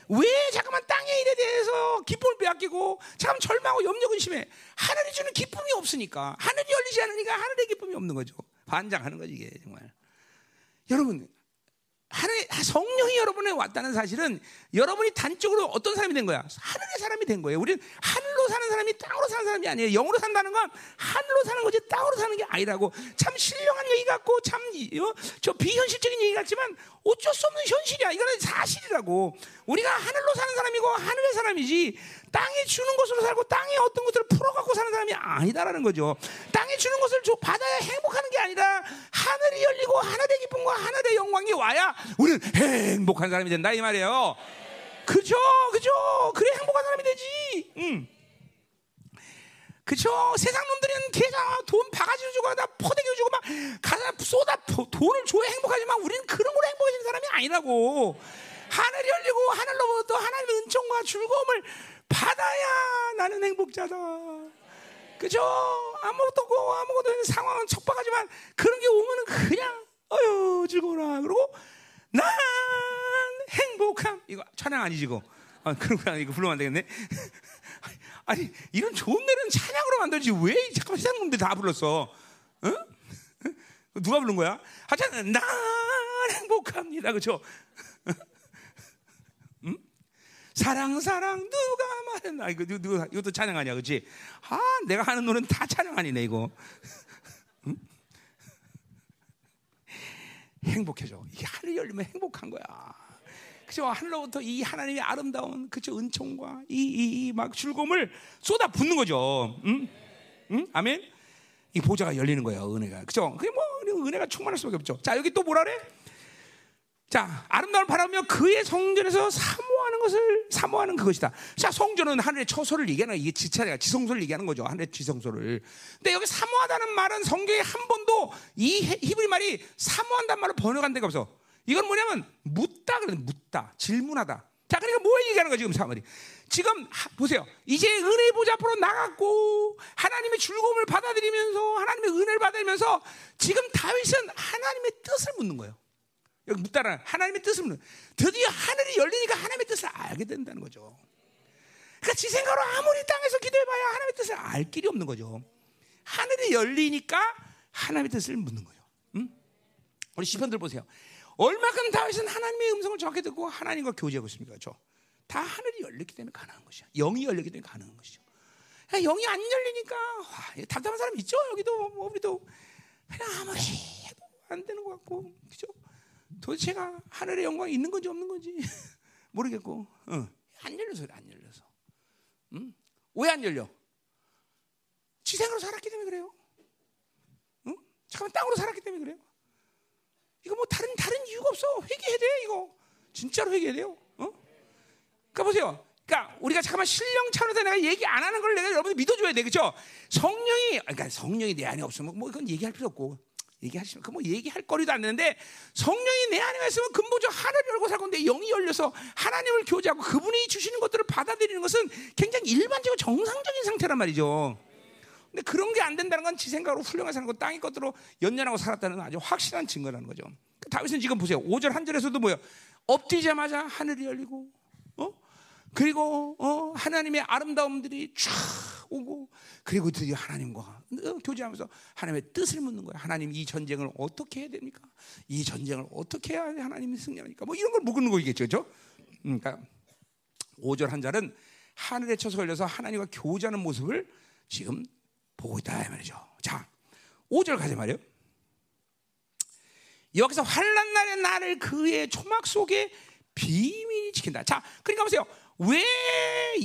왜 잠깐만 땅의 일에 대해서 기쁨을 빼앗기고 잠깐 절망하고 염려 근심해 하늘이 주는 기쁨이 없으니까 하늘이 열리지 않으니까 하늘의 기쁨이 없는 거죠 반장하는 거지 이게 정말 여러분 하늘 성령이 여러분에 왔다는 사실은 여러분이 단적으로 어떤 사람이 된 거야? 하늘의 사람이 된 거예요. 우리는 하늘로 사는 사람이 땅으로 사는 사람이 아니에요. 영으로 산다는 건 하늘로 사는 거지 땅으로 사는 게 아니라고. 참 신령한 얘기 같고 참저 어? 비현실적인 얘기 같지만 어쩔 수 없는 현실이야. 이거는 사실이라고. 우리가 하늘로 사는 사람이고 하늘의 사람이지 땅에 주는 것으로 살고 땅에 어떤 것들을 풀어갖고 사는 사람이 아니다라는 거죠. 땅에 주는 것을 받아야 행복하는 게 아니라 하늘이 열리고 하늘의 기쁨과 하늘의 영광이 와야 우리는 행복한 사람이 된다 이 말이에요. 그죠, 그죠. 그래 행복한 사람이 되지. 음. 그쵸? 세상 놈들은 계좌 돈 바가지로 주고 다 포대기로 주고 막 가사 쏟아 돈을 줘야 행복하지만 우리는 그런 걸로 행복해지는 사람이 아니라고. 하늘이 열리고 하늘로부터 하나님의 은총과 즐거움을 받아야 나는 행복자다. 그죠? 아무것도 없고 아무것도 없는 상황은 척박하지만 그런 게 오면은 그냥 어휴 즐거워라. 그러고 난 행복함. 이거 찬양 아니지 이거. 아, 그런구나 이거 불러면 안 되겠네. 아니 이런 좋은 노래는 찬양으로 만들지 왜 잠깐 세상 놈들 다 불렀어? 응? 누가 부른 거야? 하여튼 난 행복합니다. 그렇죠? 응? 사랑 사랑 누가 말했나 이거 누가 이것도 찬양 아니야, 그렇지? 아 내가 하는 노래는 다 찬양 아니네 이거. 응? 행복해져. 이게 하늘 열리면 행복한 거야. 그죠? 하늘로부터 이 하나님의 아름다운 그죠 은총과 이이막 즐거움을 쏟아 붓는 거죠. 응? 응? 아멘. 이 보좌가 열리는 거예요, 은혜가. 그죠? 그게 뭐 은혜가 충만할 수밖에 없죠. 자, 여기 또 뭐라 그래? 자, 아름다움을 바라며 그의 성전에서 사모하는 것을 사모하는 그것이다. 자, 성전은 하늘의 처소를 얘기하는 이게 지차례가 지성소를 얘기하는 거죠. 하늘의 지성소를. 근데 여기 사모하다는 말은 성경에 한 번도 이 히브리 말이 사모한다는 말을 번역한 데가 없어. 이건 뭐냐면 묻다 그러는 묻다 질문하다. 자 그러니까 뭐 얘기하는 거야 지금 사물이 지금 하- 보세요. 이제 은혜 보좌 앞으로 나갔고 하나님의 즐거움을 받아들이면서 하나님의 은혜를 받으면서 지금 다윗은 하나님의 뜻을 묻는 거예요. 여기 묻다라 하나님의 뜻을 묻는. 드디어 하늘이 열리니까 하나님의 뜻을 알게 된다는 거죠. 그러니까 지 생각으로 아무리 땅에서 기도해봐야 하나님의 뜻을 알 길이 없는 거죠. 하늘이 열리니까 하나님의 뜻을 묻는 거예요. 응? 우리 시편들 보세요. 얼마큼 다윗은 하나님의 음성을 정확히 듣고 하나님과 교제하고 있습니까? 저. 다 하늘이 열렸기 때문에 가능한 것이야. 영이 열렸기 때문에 가능한 것이죠. 야, 영이 안 열리니까 와, 답답한 사람 있죠? 여기도 뭐 우리도 그냥 아무리 해도 안 되는 것 같고 그죠? 도대체가 하늘의 영광이 있는 건지 없는 건지 모르겠고 어. 안 열려서 그래, 안 열려서 응? 왜안 열려? 지생으로 살았기 때문에 그래요. 응? 잠깐만 땅으로 살았기 때문에 그래요. 이거 뭐 다른 다른 이유가 없어. 회개해야 돼 이거. 진짜로 회개해야 돼요. 어? 그러니까 보세요. 그러니까 우리가 잠깐만 신령 차원에서 내가 얘기 안 하는 걸 내가 여러분들 믿어줘야 돼, 그렇죠? 성령이 그러니까 성령이 내 안에 없으면 뭐 이건 얘기할 필요 없고 얘기하시면 그 뭐 얘기할 거리도 안 되는데 성령이 내 안에 있으면 근본적 하늘을 열고 살 건데 영이 열려서 하나님을 교제하고 그분이 주시는 것들을 받아들이는 것은 굉장히 일반적이고 정상적인 상태란 말이죠. 근데 그런 게 안 된다는 건 지 생각으로 훌륭하게 사는 거 땅의 것들로 연연하고 살았다는 아주 확실한 증거라는 거죠. 그 다윗은 지금 보세요. 5절 한 절에서도 뭐예요? 엎드리자마자 하늘이 열리고 어? 그리고 어, 하나님의 아름다움들이 쫙 오고 그리고 드디어 하나님과 어, 교제하면서 하나님의 뜻을 묻는 거예요. 하나님 이 전쟁을 어떻게 해야 됩니까? 이 전쟁을 어떻게 해야 하나님이 승리합니까? 뭐 이런 걸 묻는 거겠죠, 그렇죠? 그러니까 5절 한 절은 하늘에 쳐서 걸려서 하나님과 교제하는 모습을 지금 보고 있다 이 말이죠. 자, 5절 가자 말이요. 여기서 환란 날에 나를 그의 초막 속에 비밀이 지킨다. 자, 그러니까 보세요. 왜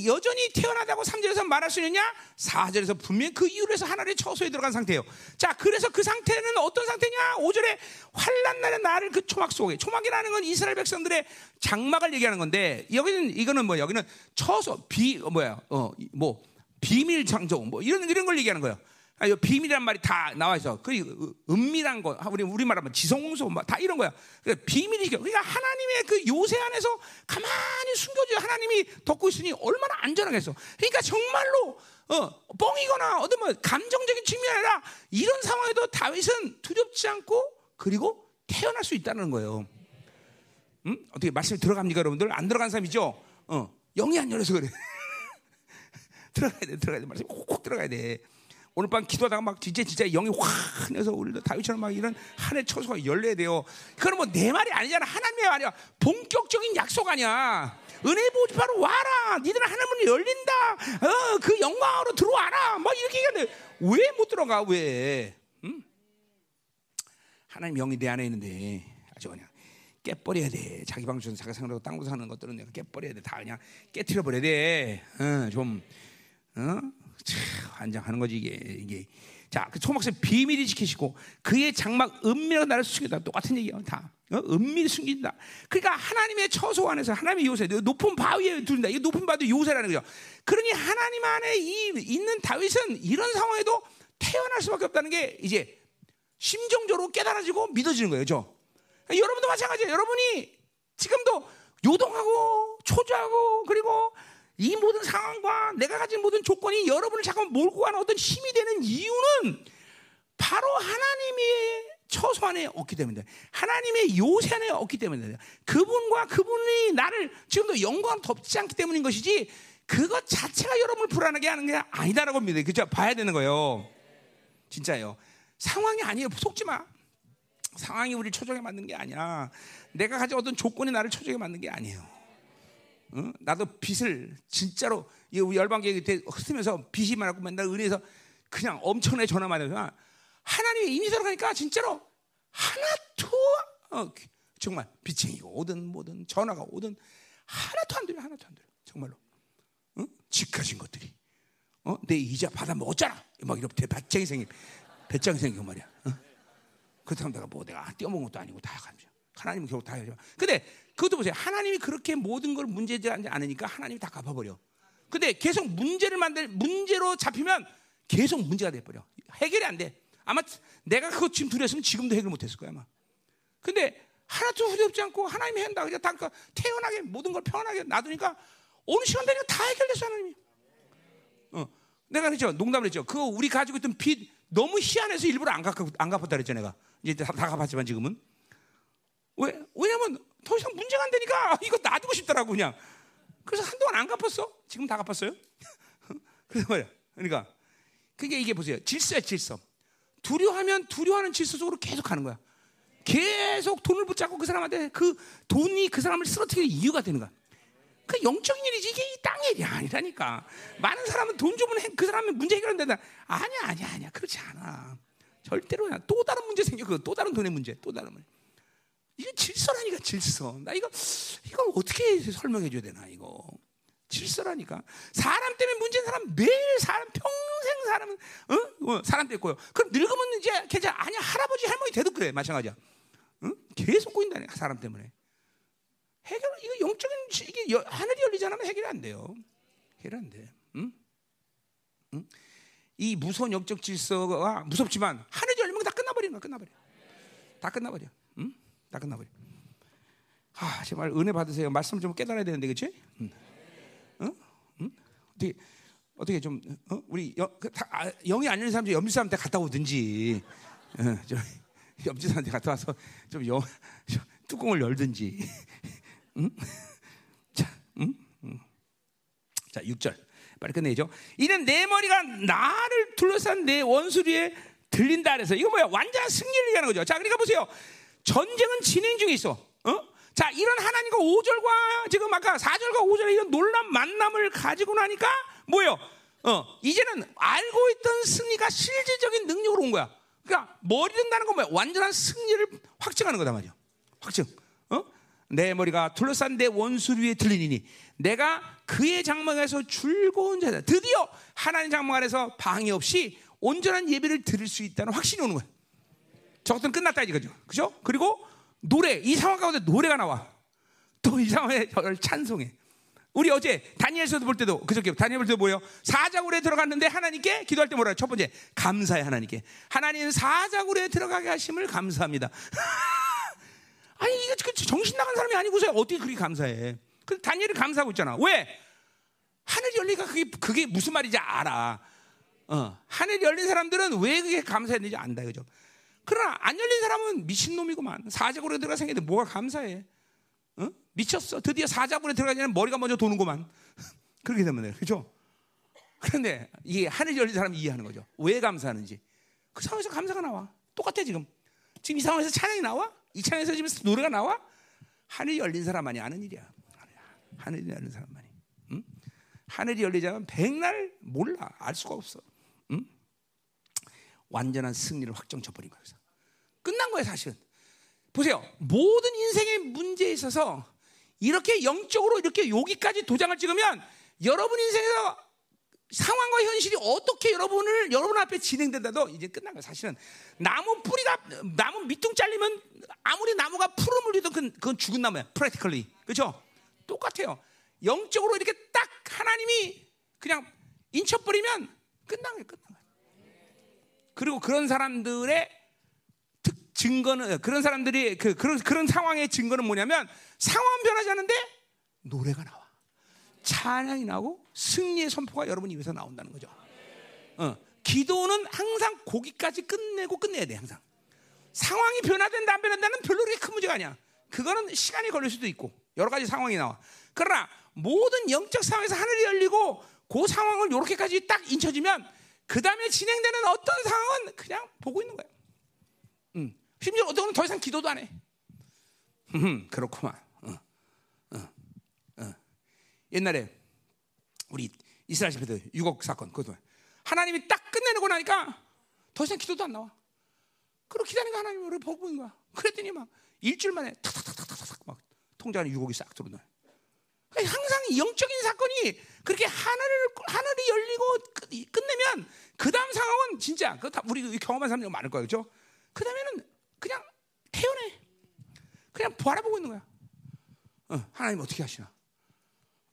여전히 태어나다고 3절에서 말할 수 있느냐? 4절에서 분명히 그 이유로 해서 하나님의 처소에 들어간 상태예요. 자, 그래서 그 상태는 어떤 상태냐? 5절에 환란 날에 나를 그 초막 속에 초막이라는 건 이스라엘 백성들의 장막을 얘기하는 건데 여기는 이거는 뭐 여기는 처소 비 어, 뭐야? 어, 뭐 비밀 장정 뭐 이런 이런 걸 얘기하는 거예요. 아, 이 비밀이란 말이 다 나와 있어. 그 은밀한 거, 우리 우리 말 하면 지성소, 뭐다 이런 거야. 그러니까 비밀이 그러니까 하나님의 그 요새 안에서 가만히 숨겨져 하나님이 덮고 있으니 얼마나 안전하겠어. 그러니까 정말로 어, 뻥이거나 어떤 뭐 감정적인 측면이 아니라 이런 상황에도 다윗은 두렵지 않고 그리고 태어날 수 있다는 거예요. 음? 어떻게 말씀이 들어갑니까, 여러분들? 안 들어간 사람이죠? 어, 영이 안 열려서 그래. 들어가야 돼, 들어가야 돼. 말씀이 콕콕 들어가야 돼. 오늘 밤 기도하다가 막 진짜 진짜 영이 확 내서 우리도 다윗처럼 막 이런 하늘 처소가 열려야 돼요. 그건 뭐내 말이 아니잖아. 하나님의 말이야. 본격적인 약속 아니야. 은혜 보지 바로 와라. 니들은 하나님은 열린다. 어, 그 영광으로 들어와라. 막 이렇게 얘기하는데 왜 못 들어가? 왜? 응? 하나님 영이 내 안에 있는데 아주 그냥 깨버려야 돼. 자기 방주에서 자기 상으로 땅으로 사는 것들은 내가 깨버려야 돼. 다 그냥 깨트려 버려야 돼. 어, 좀 어? 참, 환장하는 거지 이게 이게. 자, 그 초막선 비밀이 지키시고 그의 장막 은밀하게 나를 숨긴다. 똑같은 얘기야 다. 어? 은밀히 숨긴다. 그러니까 하나님의 처소 안에서 하나님의 요새 높은 바위에 두는다. 이 높은 바위도 요새라는 거죠. 그러니 하나님 안에 이, 있는 다윗은 이런 상황에도 태어날 수밖에 없다는 게 이제 심정적으로 깨달아지고 믿어지는 거예요. 죠 여러분도 마찬가지예요. 여러분이 지금도 요동하고 초조하고 그리고 이 모든 상황과 내가 가진 모든 조건이 여러분을 잠깐 몰고 가는 어떤 힘이 되는 이유는 바로 하나님의 처소 안에 없기 때문에 하나님의 요새 안에 없기 때문에 그분과 그분이 나를 지금도 영광 덮지 않기 때문인 것이지 그것 자체가 여러분을 불안하게 하는 게 아니다라고 믿어요. 그죠? 봐야 되는 거예요. 진짜요. 상황이 아니에요. 속지 마. 상황이 우리를 초조하게 만든 게 아니야. 내가 가진 어떤 조건이 나를 초조하게 만든 게 아니에요. 어? 나도 빚을 진짜로 우리 열방계획 때 흩으면서 빚이 많았고 맨날 은혜에서 그냥 엄청나게 전화만 해서 하나님의 임이 들어가니까 진짜로 하나도 어, 정말 빚쟁이가 오든 뭐든 전화가 오든 하나도 안 들려 하나도 안 들려 정말로 어? 집가진 것들이 어? 내 이자 받아 먹었잖아 막 이렇게 배짱이 생긴 배짱이 생긴 말이야 어? 그렇다면 내가 뭐 내가 떼어먹은 것도 아니고 다 가지고 하나님은 결국 다 해줘 근데 그것도 보세요. 하나님이 그렇게 모든 걸 문제되지 않으니까 하나님이 다 갚아버려. 근데 계속 문제를 만들, 문제로 잡히면 계속 문제가 돼버려. 해결이 안 돼. 아마 내가 그거 지금 두렸으면 지금도 해결 못 했을 거야, 아마. 근데 하나도 후회없지 않고 하나님이 한다. 그냥 다 태어나게 모든 걸 평안하게 놔두니까 어느 시간 되니까 다 해결됐어 하나님이. 어, 내가 그랬죠. 농담을 했죠. 그거 우리 가지고 있던 빚 너무 희한해서 일부러 안 갚고 안 갚았다 그랬죠 내가. 이제 다, 다 갚았지만 지금은 왜? 왜냐면 더 이상 문제가 안 되니까 이거 놔두고 싶더라고 그냥. 그래서 한동안 안 갚았어. 지금 다 갚았어요. 그래서 말이야. 그러니까 그게 이게 보세요. 질서야 질서. 두려워하면 두려워하는 질서 속으로 계속 가는 거야. 계속 돈을 붙잡고 그 사람한테 그 돈이 그 사람을 쓰러뜨리는 이유가 되는 거야. 그 영적인 일이지 이게 이 땅의 일이 아니라니까. 많은 사람은 돈 주면 해- 그 사람은 문제 해결된다. 아니야 아니야 아니야 그렇지 않아. 절대로야. 또 다른 문제 생겨. 그또 다른 돈의 문제. 또 다른 문제. 이게 질서라니까 질서. 나 이거 이걸 어떻게 설명해 줘야 되나 이거. 질서라니까. 사람 때문에 문제인 사람 매일 사람 평생 사람은 어? 어, 사람 됐고요. 그럼 늙으면 이제 괜찮아. 아니야 할아버지 할머니 돼도 그래 마찬가지야. 응? 계속 꼬인다니까 사람 때문에. 해결 이거 영적인 시- 이게 여- 하늘이 열리지 않으면 해결이 안 돼요. 해결 안 돼. 응? 응? 이 무서운 영적 질서가 무섭지만 하늘이 열리면 다 끝나버리는 거야. 끝나버려. 다 끝나버려. 응? 다 끝나버려. 아 정말 은혜 받으세요. 말씀 좀 깨달아야 되는데 그렇지? 응? 응? 응? 어떻게 어떻게 좀 어? 우리 영, 그 다, 아, 영이 안 열린 사람 좀 염지 사람한테 갔다 오든지, 어, 좀 염지 사람한테 갔다 와서 좀 영, 좀 뚜껑을 열든지. 응? 자, 응? 응. 자, 6절. 빨리 끝내죠. 이는 내 머리가 나를 둘러싼 내 원수리에 들린다 그래서 이거 뭐야? 완전한 승리를 얘기하는 거죠. 자, 그러니까 보세요. 전쟁은 진행 중에 있어. 어? 자, 이런 하나님과 5절과 지금 아까 4절과 5절의 이런 놀란 만남을 가지고 나니까 뭐예요? 어, 이제는 알고 있던 승리가 실질적인 능력으로 온 거야. 그러니까 머리 든다는 건 뭐야? 완전한 승리를 확증하는 거다 말이야. 확증. 어? 내 머리가 둘러싼 내 원수 위에 들리니 내가 그의 장막에서 즐거운 자다. 드디어 하나님 장막 안에서 방해 없이 온전한 예배를 드릴 수 있다는 확신이 오는 거야. 저것들은 끝났다 이거죠. 그죠? 그리고 노래 이 상황 가운데 노래가 나와. 또 이 상황에 저를 찬송해. 우리 어제 다니엘서도 볼 때도 그저께 다니엘 볼 때도 뭐예요? 사자굴에 들어갔는데 하나님께 기도할 때 뭐라 첫 번째 감사해 하나님께. 하나님 사자굴에 들어가게 하심을 감사합니다. 아니 그 정신 나간 사람이 아니고서 어떻게 그렇게 감사해? 그 다니엘이 감사하고 있잖아. 왜? 하늘이 열리가 그게 그게 무슨 말인지 알아. 어, 하늘이 열린 사람들은 왜 그게 감사했는지 안다 그죠? 그러나 안 열린 사람은 미친 놈이구만. 사자굴에 들어가 생겼는데 뭐가 감사해? 어? 미쳤어. 드디어 사자굴에 들어가자면 머리가 먼저 도는구만. 그렇게 되면 돼요. 그죠? 그런데 이게 하늘이 열린 사람이 이해하는 거죠. 왜 감사하는지. 그 상황에서 감사가 나와. 똑같아 지금. 지금 이 상황에서 찬양이 나와? 이 찬양에서 지금 노래가 나와? 하늘이 열린 사람만이 아는 일이야. 하늘이 열린 사람만이. 응? 하늘이 열리지 않으면 백날 몰라. 알 수가 없어. 응? 완전한 승리를 확정 쳐 버린 거예요. 그래서. 끝난 거예요, 사실은. 보세요. 모든 인생의 문제에 있어서 이렇게 영적으로 이렇게 여기까지 도장을 찍으면 여러분 인생에서 상황과 현실이 어떻게 여러분을 여러분 앞에 진행된다도 이제 끝난 거예요. 사실은 나무 뿌리가 나무 밑둥 잘리면 아무리 나무가 푸른 물리도 그건, 그건 죽은 나무야. 프랙티컬리 그렇죠? 똑같아요. 영적으로 이렇게 딱 하나님이 그냥 인쳐버리면 끝난 거예요. 끝난 거예요. 그리고 그런 사람들의 특 증거는 그런 사람들이 그 그런 그런 상황의 증거는 뭐냐면 상황 변하지 않는데 노래가 나와. 찬양이 나고 승리의 선포가 여러분 입에서 나온다는 거죠. 어, 기도는 항상 거기까지 끝내고 끝내야 돼 항상. 상황이 변화된다 안 변한다는 별로 그렇게 큰 문제가 아니야. 그거는 시간이 걸릴 수도 있고 여러 가지 상황이 나와. 그러나 모든 영적 상황에서 하늘이 열리고 그 상황을 이렇게까지 딱 인쳐지면 그 다음에 진행되는 어떤 상황은 그냥 보고 있는 거야. 음. 심지어 어떤 더 이상 기도도 안 해. 음, 그렇구만. 어, 어, 어. 옛날에 우리 이스라엘 집회들 6억 사건 그것도 하나님이 딱 끝내놓고 나니까 더 이상 기도도 안 나와. 그리고 기다리니까 하나님이 우리 보고 있는 거야. 그랬더니 막 일주일 만에 탁탁탁탁탁탁 막 통장 안에 6억이 싹. 그러니까 항상 영적인 사건이 그렇게 하늘을 하늘이 열리고 끝- 끝내면 그 다음 상황은 진짜 그다 우리 경험한 사람들이 많을 거예요, 그렇죠? 그 다음에는 그냥 태연해, 그냥 바라보고 있는 거야. 어, 하나님 어떻게 하시나?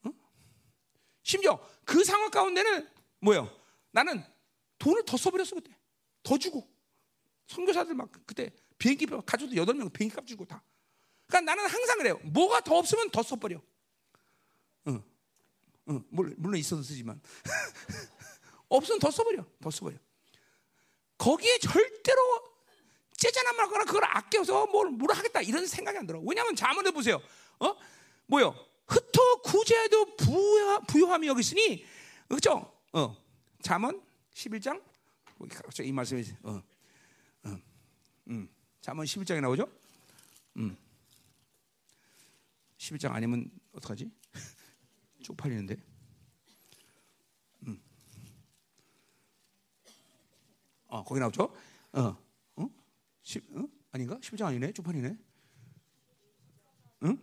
어? 심지어 그 상황 가운데는 뭐예요? 나는 돈을 더 써버렸어 그때, 더 주고 선교사들 막 그때 비행기 표 가져도 여덟 명 비행기 값 주고 다. 그러니까 나는 항상 그래요. 뭐가 더 없으면 더 써버려. 응. 어, 물론 있어도 쓰지만 없으면 더 써버려, 더 써버려. 거기에 절대로 째잖아 말거나 그걸 아껴서 뭘, 뭘 하겠다 이런 생각이 안 들어. 왜냐하면 자문해 보세요. 어? 뭐요? 흩어 구제도 부여, 부여함이 여기 있으니 그죠? 어. 잠언 11장 이 말씀이 어. 어. 음. 잠언 11장에 나오죠? 음. 11장 아니면 어떡하지? 쪽팔리는데. 음. 어, 거기 나오죠? 어. 어? 10, 어? 아닌가? 11장 아니네. 쪽팔리네. 응?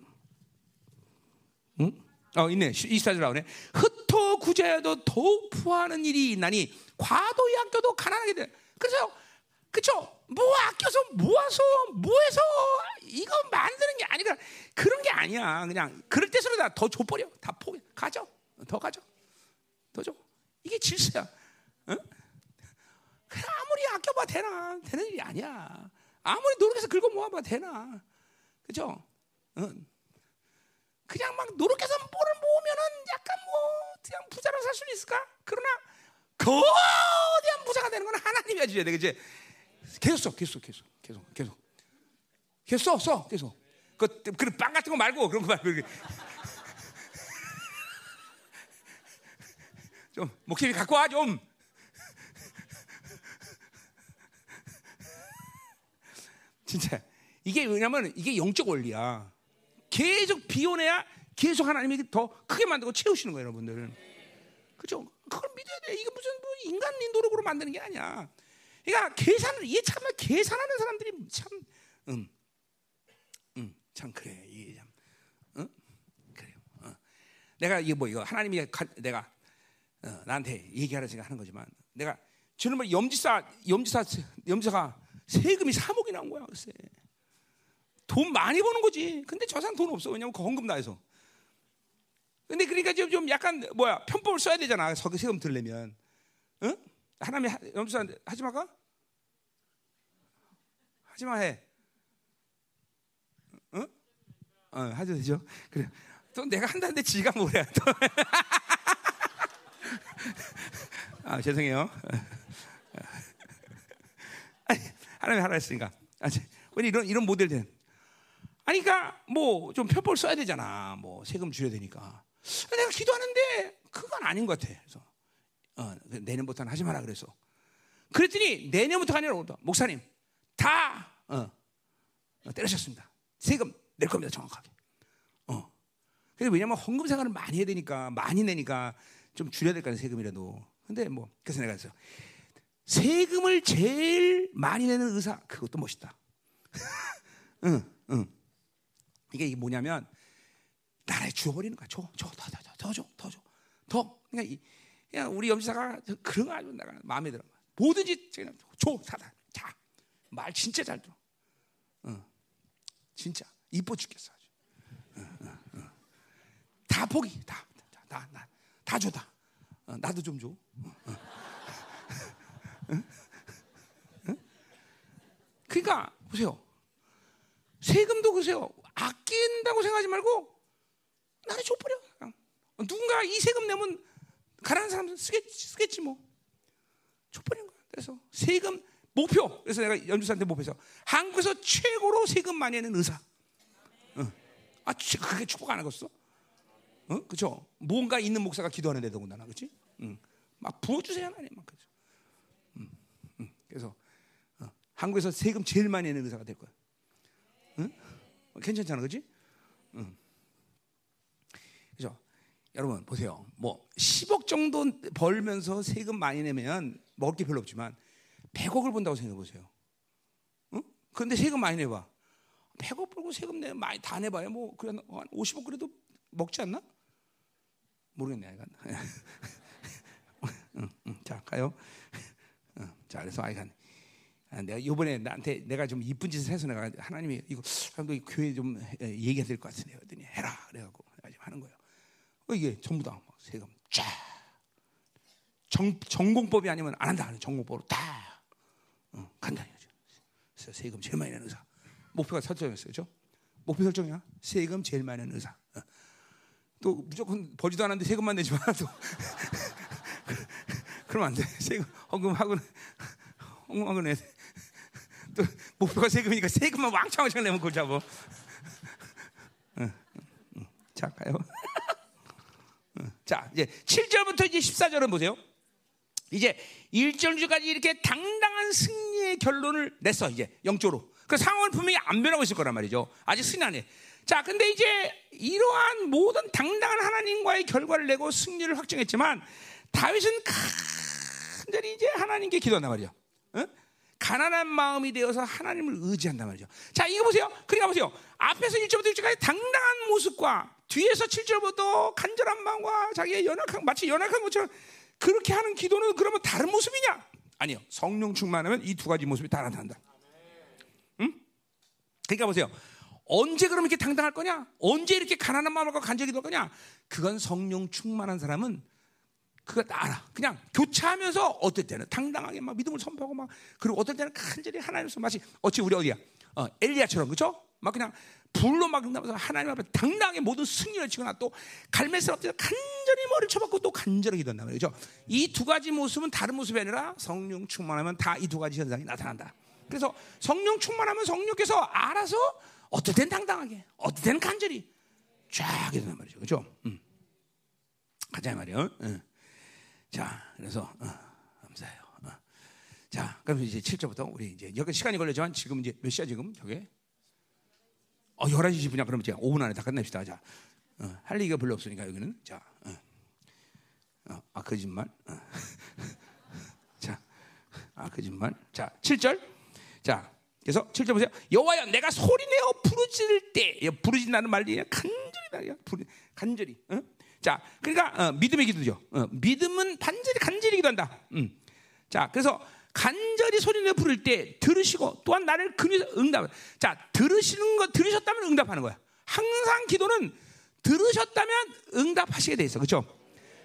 응? 어, 있네. 24절 나오네. 흩어 구제여도 더욱 부하는 일이 있나니 과도히 아껴도 가난하게 돼. 그래서 그쵸? 뭐 아껴서 모아서 뭐해서 이거 만드는 게 아니라 그런 게 아니야. 그냥 그럴 때서는 다더 줘버려. 다 포기. 가져. 더 가져. 더 줘. 이게 질서야. 응? 아무리 아껴봐 되나 되는 일이 아니야. 아무리 노력해서 긁어 모아봐 되나. 그죠? 응. 그냥 막 노력해서 뭐를 모으면은 약간 뭐 그냥 부자로 살 수는 있을까? 그러나 거대한 부자가 되는 건 하나님이 해주셔야 돼, 그지? 계속 써, 계속, 계속, 계속, 계속, 계속 써, 써, 계속. 그, 그런 빵 같은 거 말고 그런 거 말고. 좀 목소리 갖고 와 좀. 진짜 이게 왜냐면 이게 영적 원리야. 계속 비워내야 계속 하나님이 더 크게 만들고 채우시는 거예요, 여러분들. 그죠? 그걸 믿어야 돼. 이게 무슨 뭐 인간의 노력으로 만드는 게 아니야. 그러니까 계산을 이게 참 계산하는 사람들이 참, 음, 음, 참 그래. 이게 참, 응? 그래요. 어. 내가 이게 뭐 이거 하나님이 가, 내가 어, 나한테 얘기하라 생각 하는 거지만 내가 저는 염지사, 염지사, 염지사가 세금이 3억이 나온 거야, 글쎄. 돈 많이 버는 거지. 근데 저 사람 돈 없어. 왜냐면 거금 나해서. 근데 그러니까 좀, 좀 약간 뭐야 편법을 써야 되잖아. 세금 들려면, 응? 하나님 염수한테 하지 마가? 하지 마 해. 응? 어, 하죠 되죠. 그래. 또 내가 한다는데 지가 뭐래 또. 아 죄송해요. 하나님 하라 했으니까. 아, 왜 이런 이런 모델들 아니, 그러니까 뭐좀 편법을 써야 되잖아. 뭐 세금 줄여야 되니까. 내가 기도하는데 그건 아닌 것 같아. 그래서 어, 그 내년부터는 하지 마라 그래서. 그랬더니 내년부터 아니라 목사님 다 어, 어, 때려셨습니다. 세금 낼 겁니다 정확하게. 어. 근데 왜냐면 헌금 생활을 많이 해야 되니까 많이 내니까 좀 줄여야 될거 아니야 세금이라도. 근데 뭐 그래서 내가 그랬어. 세금을 제일 많이 내는 의사 그것도 멋있다. 응, 응. 이게 뭐냐면 나라에 주어버리는 거야. 줘, 줘, 더, 더, 더, 더 줘, 더. 그러니까 이, 그냥 우리 염사가 그런 거 아주 내가 마음에 들어. 뭐든지 그냥 줘, 사다. 자, 말 진짜 잘 들어. 어, 진짜 이뻐 죽겠어. 아주. 어, 어, 어. 다 포기, 다, 다, 다, 다, 다 줘, 다. 어, 나도 좀 줘. 어, 어. 그러니까 보세요. 세금도 그러세요. 아낀다고 생각하지 말고 나를 줘버려. 누군가 이 세금 내면 가난한 사람 쓰겠지, 쓰겠지 뭐. 줘버리는 거야. 그래서 세금 목표. 그래서 내가 연주사한테 목표해서 한국에서 최고로 세금 많이 내는 의사. 어. 아, 그게 축복 안 하겠어? 어? 그죠? 뭔가 있는 목사가 기도하는 데 더군다나, 그렇지? 응. 막 부어주세요 하나님, 막 그죠? 그래서 어. 한국에서 세금 제일 많이 내는 의사가 될 거야. 응? 괜찮잖아, 그렇지? 응. 그죠? 여러분 보세요. 뭐 10억 정도 벌면서 세금 많이 내면 먹을 게 별로 없지만 100억을 번다고 생각해 보세요. 응? 그런데 세금 많이 내봐. 100억 벌고 세금 내 많이 다 내봐야 뭐 그래 한 50억 그래도 먹지 않나? 모르겠네. 응, 응. 자 가요. 응. 자 그래서 아이간 아, 내가 이번에 나한테 내가 좀 이쁜 짓을 해서 내가 하나님이 이거 너 교회 좀 얘기해야 될 것 같은데 그랬더니 해라 그래갖고 하는 거예요. 어, 이게 전부 다 세금 쫙 정, 전공법이 아니면 안 한다 하는 전공법으로 다 어, 간다 이거죠. 세금 제일 많이 내는 의사 목표가 설정했어요, 그렇죠? 목표 설정이야. 세금 제일 많이 내는 의사. 어. 또 무조건 벌지도 않았는데 세금만 내지 마. 또 그러면 안 돼. 세금 헌금하고는 헌금하고 내. 또 목표가 세금이니까 세금만 왕창왕창 내면 골 잡어. 자 가요. 자 이제 7절부터 이제 14절은 보세요. 이제 1절주까지 이렇게 당당한 승리의 결론을 냈어 이제 영적으로. 그 상황은 분명히 안 변하고 있을 거란 말이죠. 아직 승리 안 해. 자, 근데 이제 이러한 모든 당당한 하나님과의 결과를 내고 승리를 확정했지만 다윗은 간절히 이제 하나님께 기도한단 말이죠. 어? 가난한 마음이 되어서 하나님을 의지한단 말이죠. 자, 이거 보세요. 그러니까 보세요. 앞에서 1절부터 6절까지 당당한 모습과 뒤에서 7절부터 간절한 마음과 자기의 연약한 마치 연약한 것처럼 그렇게 하는 기도는 그러면 다른 모습이냐? 아니요. 성령 충만하면 이 두 가지 모습이 다 나타난다. 응? 그러니까 보세요. 언제 그럼 이렇게 당당할 거냐? 언제 이렇게 가난한 마음과 간절히 될 거냐? 그건 성령 충만한 사람은 그거 알아. 그냥 교차하면서 어떨 때는 당당하게 막 믿음을 선포하고 막 그리고 어떨 때는 간절히 하나님께서 마치 어찌 우리 어디야? 어, 엘리야처럼 그렇죠? 막 그냥 불로 막 응답해서 하나님 앞에 당당하게 모든 승리를 치거나 또 갈매스럽 때 간절히 머리를 쳐박고 또 간절히 기도한다 말이죠. 이 두 가지 모습은 다른 모습이 아니라 성령 충만하면 다 이 두 가지 현상이 나타난다. 그래서 성령 충만하면 성령께서 알아서 어떨 땐 당당하게, 어떨 땐 간절히 쫙 이런단 말이죠. 그죠? 음. 가자 말이요. 음. 자, 그래서 어, 감사해요. 어. 자, 그럼 이제 7절부터 우리 이제 여기 시간이 걸렸지만 지금 이제 몇 시야 지금 저게? 어, 11시 10분이야. 그럼 이제 5분 안에 다 끝냅시다. 자, 어, 할 얘기가 별로 없으니까 여기는 자, 어. 어, 아 거짓말. 어. 자, 아 거짓말. 자, 7절. 자, 그래서 7절 보세요. 여호와여 내가 소리내어 부르짖을 때 부르짖는다는 말이 간절히다. 간절히. 어? 자, 그러니까 어, 믿음의 기도죠. 어, 믿음은 반절히 간절히 기도한다. 음. 자, 그래서 간절히 소리내 부를 때 들으시고 또한 나를 근위해서 응답. 자, 들으시는 거 들으셨다면 응답하는 거야. 항상 기도는 들으셨다면 응답하시게 돼 있어. 그렇죠?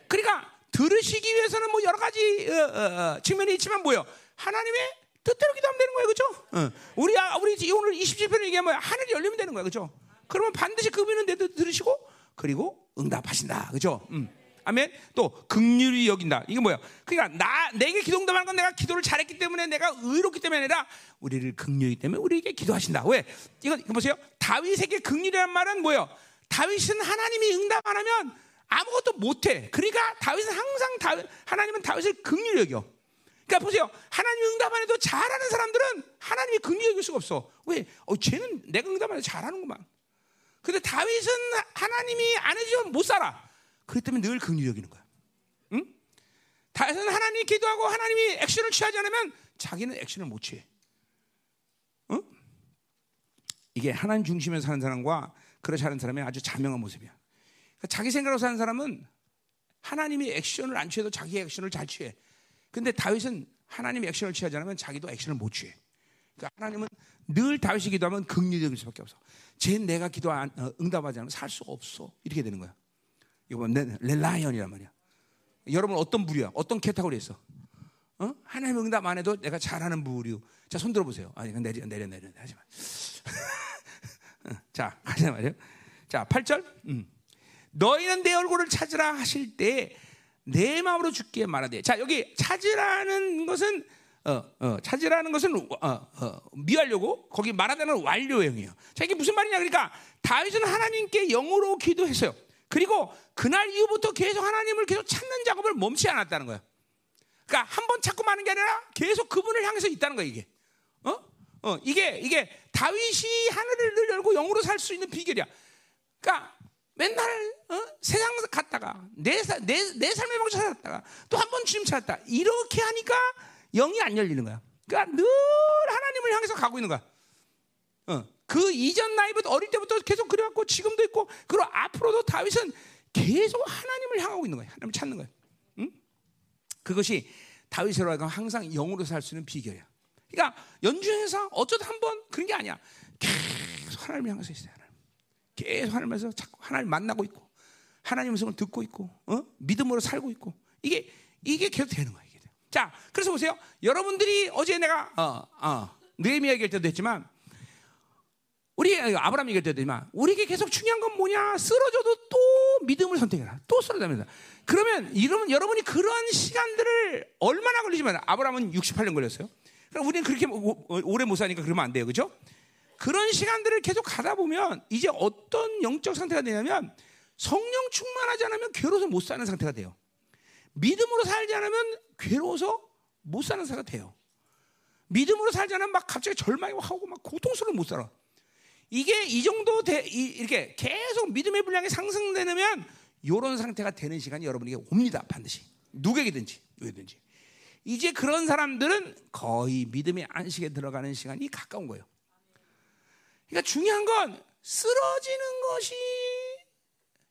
그러니까 들으시기 위해서는 뭐 여러 가지 어, 어, 어 측면이 있지만 뭐요? 하나님의 뜻대로 기도하면 되는 거예요. 그렇죠? 어. 우리 아, 우리 오늘 27편 얘기하면 하늘이 열리면 되는 거야. 그렇죠? 그러면 반드시 그분은 내도 들으시고 그리고 응답하신다. 그렇죠? 음. 아멘. 또 극률이 여긴다. 이게 뭐야? 그러니까 나 내게 기도응답하는 건 내가 기도를 잘했기 때문에 내가 의롭기 때문에 아니라 우리를 극률이 때문에 우리에게 기도하신다. 왜? 이거, 이거 보세요. 다윗에게 극률이란 말은 뭐예요? 다윗은 하나님이 응답 안 하면 아무것도 못해. 그러니까 다윗은 항상 다윗, 하나님은 다윗을 극률이 여겨. 그러니까 보세요. 하나님 응답 안 해도 잘하는 사람들은 하나님이 긍휼히 여길 수가 없어. 왜? 어, 쟤는 내가 응답 안 해도 잘하는구만. 근데 다윗은 하나님이 안 해주면 못 살아. 그렇기 때문에 늘 긍휼히 여기는 거야. 응? 다윗은 하나님이 기도하고 하나님이 액션을 취하지 않으면 자기는 액션을 못 취해. 응? 이게 하나님 중심에서 사는 사람과 그렇지 않은 사람의 아주 자명한 모습이야. 그러니까 자기 생각으로 사는 사람은 하나님이 액션을 안 취해도 자기 액션을 잘 취해. 근데 다윗은 하나님의 액션을 취하지 않으면 자기도 액션을 못 취해. 그러니까 하나님은 늘 다윗이 기도하면 긍휼적일 수밖에 없어. 쟤 내가 기도 안, 어, 응답하지 않으면 살 수가 없어. 이렇게 되는 거야. 이거 렐라이언이란 말이야. 여러분 어떤 부류야? 어떤 캐타고리에 있어? 어? 하나님 응답 안 해도 내가 잘하는 부류. 자, 손 들어보세요. 아니, 내려, 내려, 내려. 하지 마. 자, 하자 말이요. 자, 8절. 음. 너희는 내 얼굴을 찾으라 하실 때 내 마음으로 죽게 말하되. 자, 여기 찾으라는 것은 어, 어, 찾으라는 것은 어, 어, 미하려고 거기 말하자면 완료형이에요. 자 이게 무슨 말이냐 그러니까 다윗은 하나님께 영으로 기도했어요. 그리고 그날 이후부터 계속 하나님을 계속 찾는 작업을 멈추지 않았다는 거예요. 그러니까 한 번 찾고 마는 게 아니라 계속 그분을 향해서 있다는 거예요. 이게 어? 어, 이게 이게 다윗이 하늘을 열고 영으로 살 수 있는 비결이야. 그러니까 맨날 어? 세상 갔다가 내, 내, 내 삶의 방식 찾았다가 또 한 번 주님 찾았다. 이렇게 하니까 영이 안 열리는 거야. 그러니까 늘 하나님을 향해서 가고 있는 거야. 어. 그 이전 나이부터 어릴 때부터 계속 그래왔고 지금도 있고 그리고 앞으로도 다윗은 계속 하나님을 향하고 있는 거야. 하나님 찾는 거야. 응? 그것이 다윗으로 하여금 항상 영으로 살 수 있는 비결이야. 그러니까 연주에서 어쩌다 한 번 그런 게 아니야. 계속 하나님을 향해서 있어요. 하나님. 계속 하나님에서 자꾸 하나님 만나고 있고 하나님 음성을 듣고 있고 어? 믿음으로 살고 있고 이게 이게 계속 되는 거야. 자, 그래서 보세요. 여러분들이 어제 내가 어, 어, 느헤미야 얘기할 때도 했지만 우리 아브라함 얘기할 때도 했지만 우리에게 계속 중요한 건 뭐냐? 쓰러져도 또 믿음을 선택해라. 또 쓰러집니다. 그러면 이러면 여러분이 그런 시간들을 얼마나 걸리지만 아브라함은 68년 걸렸어요. 그럼 우리는 그렇게 오래 못 사니까 그러면 안 돼요. 그죠? 그런 시간들을 계속 가다 보면 이제 어떤 영적 상태가 되냐면 성령 충만하지 않으면 괴로워서 못 사는 상태가 돼요. 믿음으로 살지 않으면 괴로워서 못 사는 상태가 돼요. 믿음으로 살지 않으면 막 갑자기 절망이 하고 막 고통스러워 못 살아. 이게 이 정도 돼, 이, 이렇게 계속 믿음의 분량이 상승되면 이런 상태가 되는 시간이 여러분에게 옵니다. 반드시. 누구에게든지, 누구든지. 이제 그런 사람들은 거의 믿음의 안식에 들어가는 시간이 가까운 거예요. 그러니까 중요한 건 쓰러지는 것이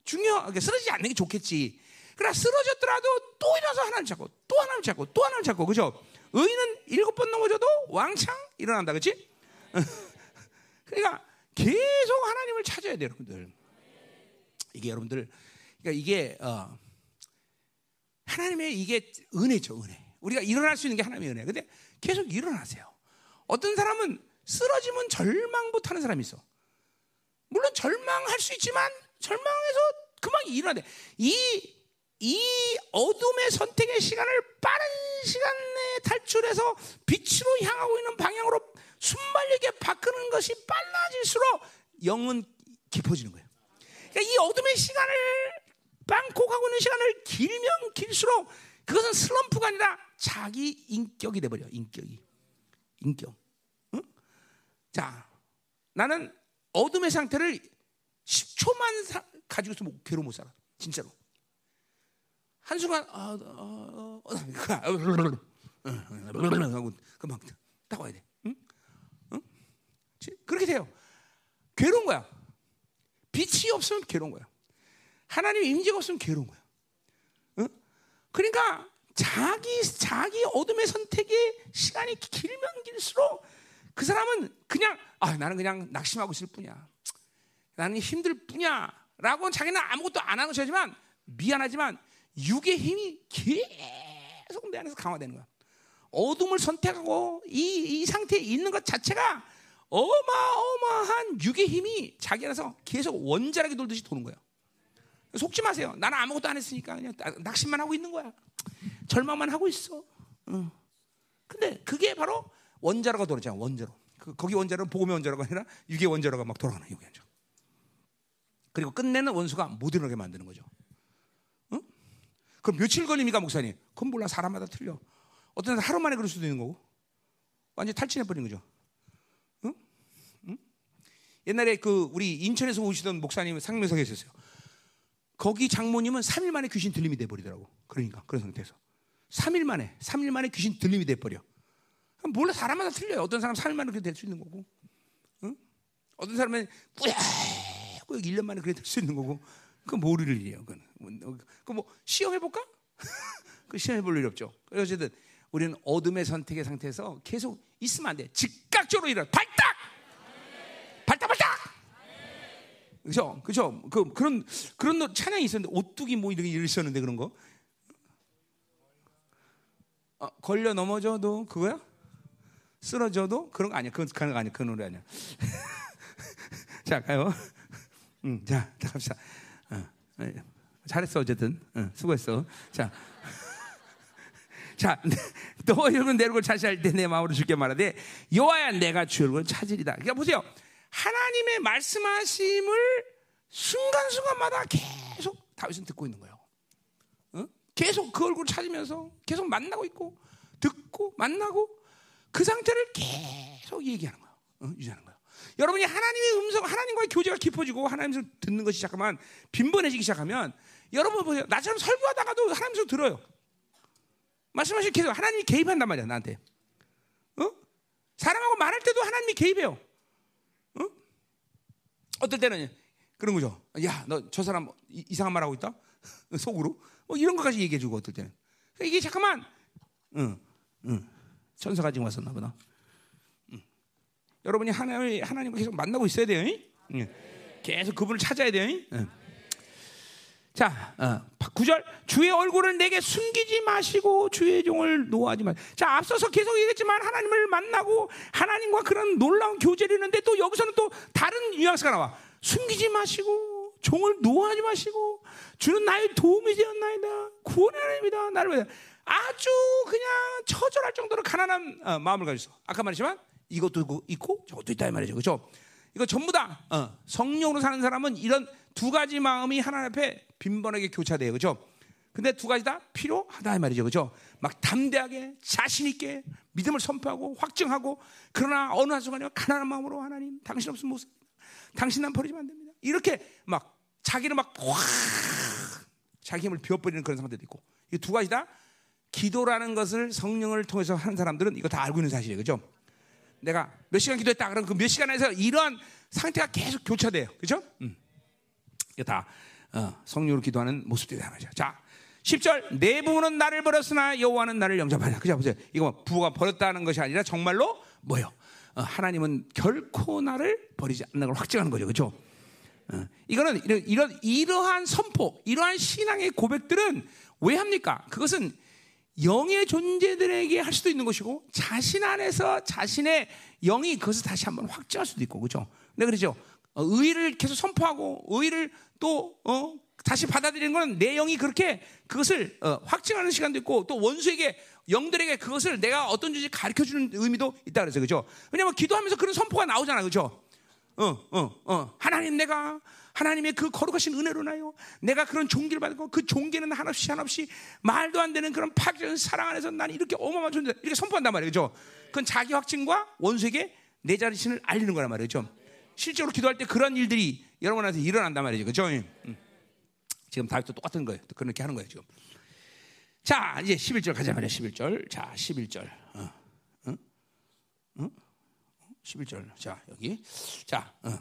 중요. 그러니까 쓰러지지 않는 게 좋겠지. 그러나 쓰러졌더라도 또 일어서 하나님 찾고 또 하나님 찾고 또 하나님 찾고 그죠? 의인은 일곱 번 넘어져도 왕창 일어난다, 그렇지? 그러니까 계속 하나님을 찾아야 돼요, 여러분들. 이게 여러분들, 그러니까 이게 어, 하나님의 이게 은혜죠, 은혜. 우리가 일어날 수 있는 게 하나님의 은혜. 근데 계속 일어나세요. 어떤 사람은 쓰러지면 절망 못 하는 사람이 있어. 물론 절망할 수 있지만 절망해서 그만 일어나야 돼. 이, 이 어둠의 선택의 시간을 빠른 시간에 탈출해서 빛으로 향하고 있는 방향으로 순발력에 바꾸는 것이 빨라질수록 영은 깊어지는 거예요. 그러니까 이 어둠의 시간을 빵코 가고 있는 시간을 길면 길수록 그것은 슬럼프가 아니라 자기 인격이 돼버려. 인격이. 인격. 응? 자, 나는 어둠의 상태를 10초만 사, 가지고서 못- 괴로워 못 살아. 진짜로. 한 순간 아, 아, 아, 아, 하고 금방 딱 와야 돼. 응? 응? 그렇게 돼요. 괴로운 거야. 빛이 없으면 괴로운 거야. 하나님의 임재가 없으면 괴로운 거야. 응? 그러니까 자기 자기 어둠의 선택의 시간이 길면 길수록 그 사람은 그냥 아 나는 그냥 낙심하고 있을 뿐이야. 나는 힘들 뿐이야라고 자기는 아무것도 안 하는 것이지만 미안하지만 육의 힘이 계속 내 안에서 강화되는 거야. 어둠을 선택하고 이, 이 상태에 있는 것 자체가 어마어마한 육의 힘이 자기 안에서 계속 원자력이 돌듯이 도는 거야. 속지 마세요. 나는 아무것도 안 했으니까 그냥 낙- 낙심만 하고 있는 거야. 절망만 하고 있어. 응. 근데 그게 바로 원자로가 돌아잖아. 원자로. 그, 거기 원자로는 복음의 원자로가 아니라 육의 원자로가 막 돌아가는 육의. 그리고 끝내는 원수가 못 일어나게 만드는 거죠. 응? 그럼 며칠 걸립니까 목사님? 그건 몰라 사람마다 틀려. 어떤 사람 하루 만에 그럴 수도 있는 거고 완전 히 탈진해 버리는 거죠. 응? 응? 옛날에 그 우리 인천에서 오시던 목사님 상명석에 있었어요. 거기 장모님은 3일 만에 귀신 들림이 돼 버리더라고. 그러니까 그런 상태에서 3일 만에 3일 만에 귀신 들림이 돼 버려. 몰라 사람마다 틀려요. 어떤 사람 3일 만에 그렇게 될 수 있는 거고, 응? 어떤 사람은 뿌옇고 1년 만에 그렇게 될 수 있는 거고, 그건 모를 일이에요. 그건 그뭐 시험해 볼까? 그 시험해 볼 일이 없죠. 어쨌든 우리는 어둠의 선택의 상태에서 계속 있으면 안 돼. 즉각적으로 일어나. 발딱! 발딱 발딱! 그죠? 그죠? 그 그런 그런 노- 찬양이 있었는데 오뚜기 뭐 이런 게 있었는데 그런 거. 어, 걸려 넘어져도 그거야? 쓰러져도 그런 거 아니야. 그건 그런 거 아니야. 그 노래 아니야. 자 가요. 음, 자, 자 갑시다. 어, 어, 잘했어 어쨌든. 어, 수고했어. 자. 자, 너 여러분 내 얼굴 차지할 때 내 마음으로 주께 말하되 여호와야 내가 주 얼굴 찾으리다. 그러니까 보세요. 하나님의 말씀하심을 순간순간마다 계속 다윗은 듣고 있는 거예요. 어? 계속 그 얼굴 찾으면서 계속 만나고 있고 듣고 만나고 그 상태를 계속 얘기하는 거예요. 어? 유지하는 거예요. 여러분이 하나님의 음성, 하나님과의 교제가 깊어지고 하나님을 듣는 것이 시작하면 빈번해지기 시작하면 여러분 보세요. 나처럼 설교하다가도 하나님께서 들어요. 말씀하실 계속 하나님이 개입한단 말이야 나한테. 어? 사람하고 말할 때도 하나님이 개입해요. 어? 어떨 때는 그런 거죠. 야, 너 저 사람 이- 이상한 말 하고 있다. 속으로 뭐 이런 것까지 얘기해주고 어떨 때는 이게 잠깐만, 응, 응, 천사가 지금 왔었나 보다. 응. 여러분이 하나님 하나님과 계속 만나고 있어야 돼요. 응? 계속 그분을 찾아야 돼요. 응. 자, 어, 9절 주의 얼굴을 내게 숨기지 마시고 주의 종을 노하지 마. 자, 앞서서 계속 얘기했지만 하나님을 만나고 하나님과 그런 놀라운 교제를 했는데 또 여기서는 또 다른 뉘앙스가 나와. 숨기지 마시고 종을 노하지 마시고 주는 나의 도움이 되었나이다. 구원의 하나님이다. 나를 아주 그냥 처절할 정도로 가난한 어, 마음을 가지고 있어. 아까 말했지만 이것도 있고 저것도 있다 이 말이죠. 그렇죠? 이거 전부 다 어, 성령으로 사는 사람은 이런 두 가지 마음이 하나님 앞에 빈번하게 교차돼요. 그렇죠? 근데 두 가지 다 필요하다 이 말이죠. 그죠? 막 담대하게 자신 있게 믿음을 선포하고 확증하고 그러나 어느 한 순간에 가난한 마음으로 하나님 당신 없으면 못 삽니다. 당신 난 버리면 안 됩니다. 이렇게 막 자기를 막 확 자기 힘을 비워버리는 그런 상태도 있고 이 두 가지 다 기도라는 것을 성령을 통해서 하는 사람들은 이거 다 알고 있는 사실이에요. 그죠? 내가 몇 시간 기도했다. 그럼 그몇 시간에서 이러한 상태가 계속 교차돼요. 그죠? 음. 이게 다 어, 성령으로 기도하는 모습들이 다 말이죠. 자, 10절 내 부모는 나를 버렸으나 여호와는 나를 영접하냐. 그죠? 보세요. 이거 뭐 부부가 버렸다는 것이 아니라 정말로 뭐요? 어, 하나님은 결코 나를 버리지 않는 걸 확증하는 거죠. 그죠? 어, 이거는 이런, 이런 이러한 선포, 이러한 신앙의 고백들은 왜 합니까? 그것은 영의 존재들에게 할 수도 있는 것이고 자신 안에서 자신의 영이 그것을 다시 한번 확증할 수도 있고 그죠? 네 그렇죠. 어, 의를 계속 선포하고 의를 또 어, 다시 받아들이는 건 내 영이 그렇게 그것을 어, 확증하는 시간도 있고 또 원수에게 영들에게 그것을 내가 어떤 존재 가르쳐 주는 의미도 있다 그래서 그죠? 왜냐면 기도하면서 그런 선포가 나오잖아 그죠? 어, 어, 어. 하나님 내가 하나님의 그 거룩하신 은혜로 나요. 내가 그런 종기를 받고 그 종기는 한없이 한없이 말도 안 되는 그런 파괴적인 사랑 안에서 난 이렇게 어마어마한 존재 이렇게 선포한단 말이죠. 그건 자기 확증과 원수에게 내 자신을 알리는 거란 말이죠. 실제로 기도할 때 그런 일들이 여러분한테 일어난단 말이죠. 그죠? 음. 지금 다윗도 똑같은 거예요. 그렇게 하는 거예요, 지금. 자, 이제 11절 가자 말이야. 11절. 자, 11절. 어. 어? 어? 11절. 자, 여기. 자, 어.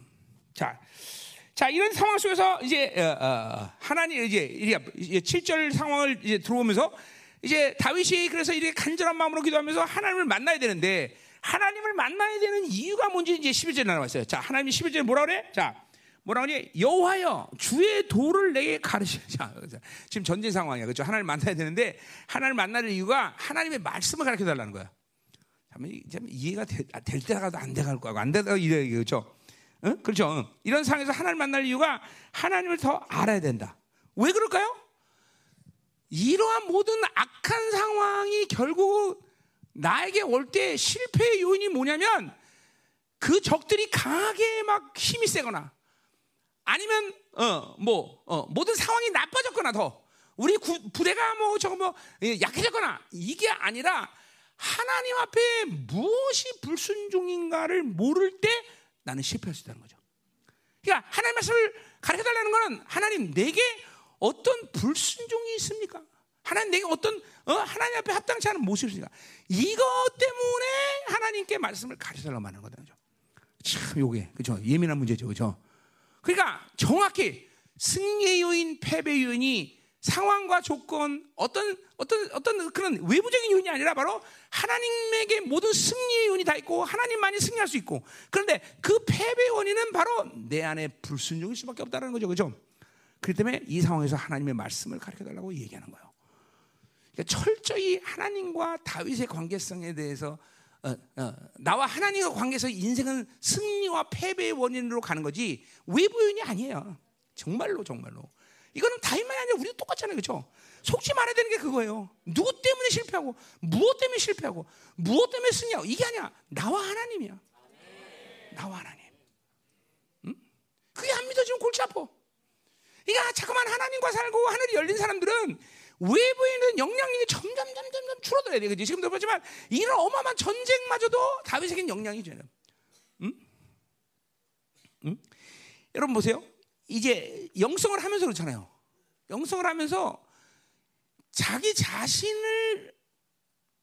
자. 자, 이런 상황 속에서 이제 어, 어, 하나님 이제 7절 상황을 이제 들어오면서 이제 다윗이 그래서 이렇게 간절한 마음으로 기도하면서 하나님을 만나야 되는데 하나님을 만나야 되는 이유가 뭔지 이제 11절에 나와 있어요. 자, 하나님이 11절에 뭐라 그래? 자, 뭐라 그러니 여호와여 주의 도를 내게 가르치자. 지금 전쟁 상황이야. 그렇죠? 하나님을 만나야 되는데 하나님을 만날 이유가 하나님의 말씀을 가르쳐 달라는 거야. 참 이해가 되, 아, 될 때가도 안 돼갈 거고 안 되다가 이래 그렇죠? 응? 그렇죠? 응. 이런 상황에서 하나님을 만날 이유가 하나님을 더 알아야 된다. 왜 그럴까요? 이러한 모든 악한 상황이 결국 나에게 올 때 실패의 요인이 뭐냐면 그 적들이 강하게 막 힘이 세거나 아니면 어 뭐 어, 모든 상황이 나빠졌거나 더 우리 구, 부대가 뭐 저거 뭐 예, 약해졌거나 이게 아니라 하나님 앞에 무엇이 불순종인가를 모를 때 나는 실패할 수 있다는 거죠. 그러니까 하나님 말씀을 가르쳐 달라는 거는 하나님 내게 어떤 불순종이 있습니까? 하나님 내게 어떤 어, 하나님 앞에 합당치 않은 모습이 있습니까? 이것 때문에 하나님께 말씀을 가르쳐 달라고 하는 거죠. 참 요게 그죠 예민한 문제죠, 그죠? 그러니까 정확히 승리의 요인, 패배 요인이 상황과 조건, 어떤 어떤 어떤 그런 외부적인 요인이 아니라 바로 하나님에게 모든 승리의 요인이 다 있고 하나님만이 승리할 수 있고 그런데 그 패배 원인은 바로 내 안에 불순종일 수밖에 없다는 거죠, 그죠? 그렇기 때문에 이 상황에서 하나님의 말씀을 가르쳐 달라고 얘기하는 거예요. 그러니까 철저히 하나님과 다윗의 관계성에 대해서 어, 어, 나와 하나님과 관계에서 인생은 승리와 패배의 원인으로 가는 거지 외부 요인이 아니에요. 정말로 정말로. 이거는 다윗만이 아니라 우리도 똑같잖아요, 그렇죠? 속지 말아야 되는 게 그거예요. 누구 때문에 실패하고 무엇 때문에 실패하고 무엇 때문에 승리하고 이게 아니야. 나와 하나님이야. 나와 하나님. 응? 그게 안 믿어지면 골치 아파. 그러니까 자꾸만 하나님과 살고 하늘이 열린 사람들은 외부에 있는 영향력이 점점 점 점 점 줄어들어야 돼. 그지? 지금도 보지만 이런 어마어마한 전쟁마저도 다윗에게는 영향이 줘요. 응? 응? 여러분 보세요. 이제 영성을 하면서 그렇잖아요. 영성을 하면서 자기 자신을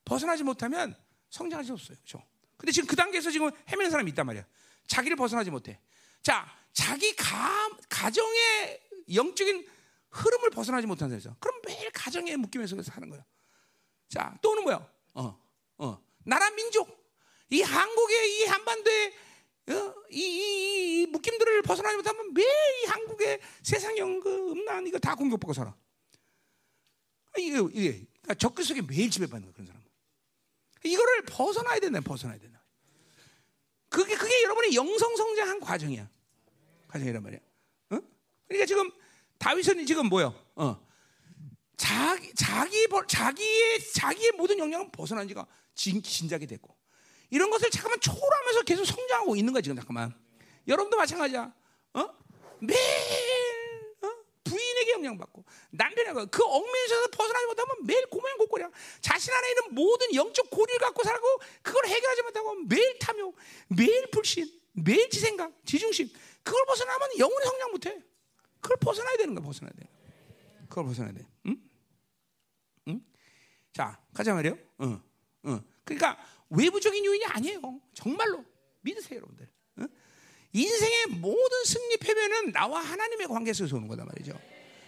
벗어나지 못하면 성장할 수 없어요. 그렇죠? 근데 지금 그 단계에서 지금 헤매는 사람이 있단 말이야. 자기를 벗어나지 못해. 자, 자기 가, 가정의 영적인 흐름을 벗어나지 못한 사람이죠. 그럼 매일 가정에 묶이면서 사는 거예요. 자, 또는 뭐야? 어, 어. 나라 민족. 이 한국의 이 한반도의 어? 이, 이, 이, 묶임들을 벗어나지 못하면 매일 이 한국의 세상 연금, 음란 이거 다 공격받고 살아. 이게, 이게 그러니까 속에 매일 지배받는 거야, 그런 사람. 이거를 벗어나야 된다, 벗어나야 된다. 그게, 그게 여러분의 영성 성장한 과정이야. 과정이란 말이야. 어? 그러니까 지금 다윗은 지금 뭐요? 어. 자기 자기 자기의 자기의 모든 영향은 벗어난 지가 진, 진작이 됐고 이런 것을 잠깐만 초월하면서 계속 성장하고 있는 거야 지금 잠깐만. 여러분도 마찬가지야. 어? 매일 어? 부인에게 영향받고 남편에게 그 얽매여서 벗어나지 못하면 매일 고민 고꼬리야. 자신 안에 있는 모든 영적 고리를 갖고 살고 그걸 해결하지 못하고 매일 탐욕, 매일 불신, 매일 지생각, 지중심 그걸 벗어나면 영원히 성장 못해. 그걸 벗어나야 되는 거야 벗어나야 돼. 그걸 벗어나야 돼. 응? 응? 자 가자 말이요. 응. 응. 그러니까 외부적인 요인이 아니에요. 정말로 믿으세요, 여러분들. 응? 인생의 모든 승리 패배는 나와 하나님의 관계 속에서 오는 거단 말이죠.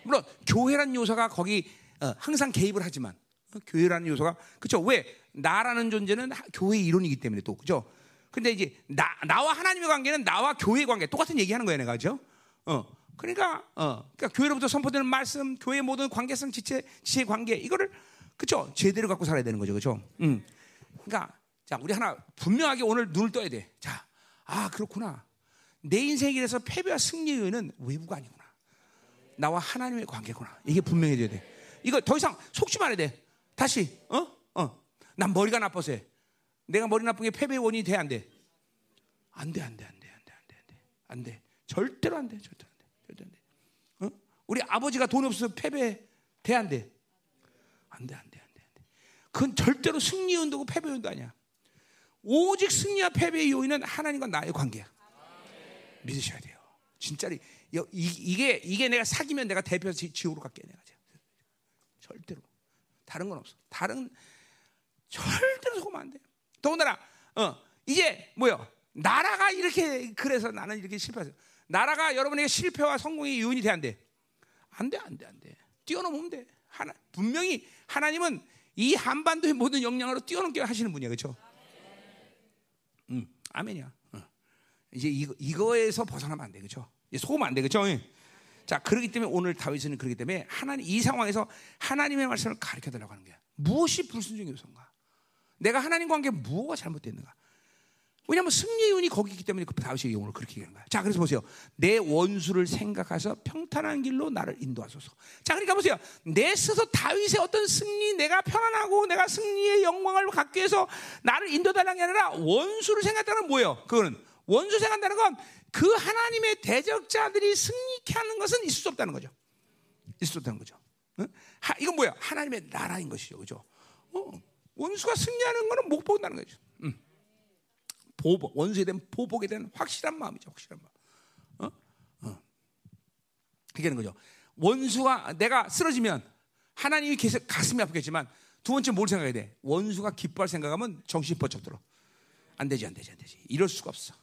물론 교회란 요소가 거기 어, 항상 개입을 하지만 어, 교회라는 요소가 그렇죠. 왜 나라는 존재는 교회의 이론이기 때문에 또 그죠. 근데 이제 나 나와 하나님의 관계는 나와 교회의 관계 똑같은 얘기하는 거예요, 내가 그죠? 어. 그러니까 어, 그러니까 교회로부터 선포되는 말씀, 교회의 모든 관계성 지체 지체 관계 이거를 그렇죠. 제대로 갖고 살아야 되는 거죠, 그렇죠? 음. 그러니까 자, 우리 하나 분명하게 오늘 눈을 떠야 돼. 자, 아 그렇구나. 내 인생에 대해서 패배와 승리의 의는 외부가 아니구나. 나와 하나님의 관계구나. 이게 분명해져야 돼. 이거 더 이상 속지 말아야 돼. 다시, 어? 어. 난 머리가 나빠서 해. 내가 머리 나쁜 게 패배의 원인이 돼, 안 돼? 안 돼, 안 돼, 안 돼, 안 돼, 안 돼, 안 돼. 안 돼. 절대로 안 돼, 절대로. 절대로 안 돼. 어? 우리 아버지가 돈 없어서 패배 돼, 안 돼? 안 돼, 안 돼, 안 돼, 안 돼. 그건 절대로 승리 운동고 패배 운동 아니야. 오직 승리와 패배의 요인은 하나님과 나의 관계야. 믿으셔야 돼요. 진짜리 이게 이게 내가 사귀면 내가 대표해서 지옥으로 갈게 내가 절대로 다른 건 없어. 다른 절대로 속으면 안 돼. 더군다나 어 이제 뭐요? 나라가 이렇게 그래서 나는 이렇게 실패했어. 나라가 여러분에게 실패와 성공의 요인이 돼안 돼? 안 돼, 안 돼, 안 돼. 뛰어넘으면 돼. 하나 분명히 하나님은 이 한반도의 모든 역량으로 뛰어넘게 하시는 분이야, 그렇죠? 음, 아멘이야. 어. 이제 이거, 이거에서 벗어나면 안 돼, 그렇죠? 속으면 안 돼, 그렇죠? 자, 그렇기 때문에 오늘 다윗은 그렇기 때문에 하나님 이 상황에서 하나님의 말씀을 가르쳐 달라고 하는 거야. 무엇이 불순종의 요소인가? 내가 하나님 관계 무엇가 잘못됐는가? 왜냐하면 승리의 운이 거기 있기 때문에 그 다윗의 용어를 그렇게 얘기하는 거야. 자, 그래서 보세요. 내 원수를 생각해서 평탄한 길로 나를 인도하소서. 자, 그러니까 보세요. 내 스스로 다윗의 어떤 승리, 내가 편안하고 내가 승리의 영광을 갖기 위해서 나를 인도달라는 게 아니라 원수를 생각한다는 뭐예요? 그거는 원수 생각한다는 건 그 하나님의 대적자들이 승리케 하는 것은 있을 수 없다는 거죠. 있을 수 없다는 거죠. 응? 하, 이건 뭐야? 하나님의 나라인 것이죠, 그죠? 어, 원수가 승리하는 것은 못 본다는 거죠. 응. 보복, 원수에 대한 보복에 대한 확실한 마음이죠, 확실한 마음. 어? 어. 그게 는 거죠. 원수가 내가 쓰러지면 하나님이 계속 가슴이 아프겠지만 두 번째 뭘 생각해야 돼? 원수가 기뻐할 생각하면 정신이 번쩍 들어. 안 되지, 안 되지, 안 되지. 이럴 수가 없어.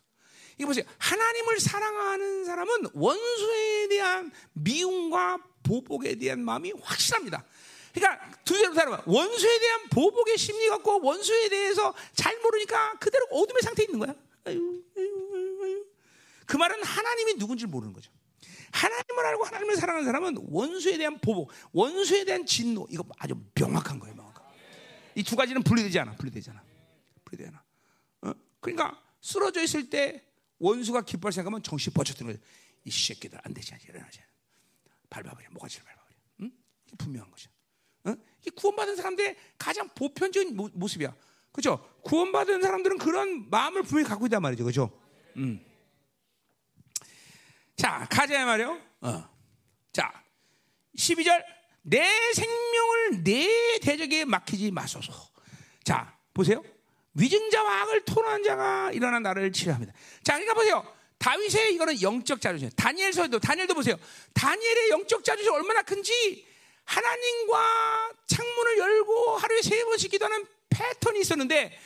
이거 보세요. 하나님을 사랑하는 사람은 원수에 대한 미움과 보복에 대한 마음이 확실합니다. 그러니까 두째로 사람 원수에 대한 보복의 심리 갖고 원수에 대해서 잘 모르니까 그대로 어둠의 상태에 있는 거야. 아유, 아유, 아유. 그 말은 하나님이 누군지 모르는 거죠. 하나님을 알고 하나님을 사랑하는 사람은 원수에 대한 보복, 원수에 대한 진노 이거 아주 명확한 거예요, 명확한. 이두 가지는 분리되지 않아, 분리되잖아, 분리되지 않아. 어? 그러니까 쓰러져 있을 때 원수가 기뻐할 생각하면 정신 뻗쳤던 거예요. 이 새끼들 안 되지, 일어나지. 밟아버려, 모가지를 밟아버려. 응? 분명한 거죠. 어? 이 구원받은 사람들의 가장 보편적인 모, 습이야 그죠? 구원받은 사람들은 그런 마음을 분명히 갖고 있단 말이죠. 그죠? 음. 자, 가자 말이요. 어. 자, 12절. 내 생명을 내 대적에 맡기지 마소서. 자, 보세요. 위증자와 악을 토하는 자가 일어난 나를 치료합니다. 자, 그러니까 보세요. 다윗의 이거는 영적 자존심. 다니엘서도 다니엘도 보세요. 다니엘의 영적 자존심 얼마나 큰지 하나님과 창문을 열고 하루에 세 번씩 기도하는 패턴이 있었는데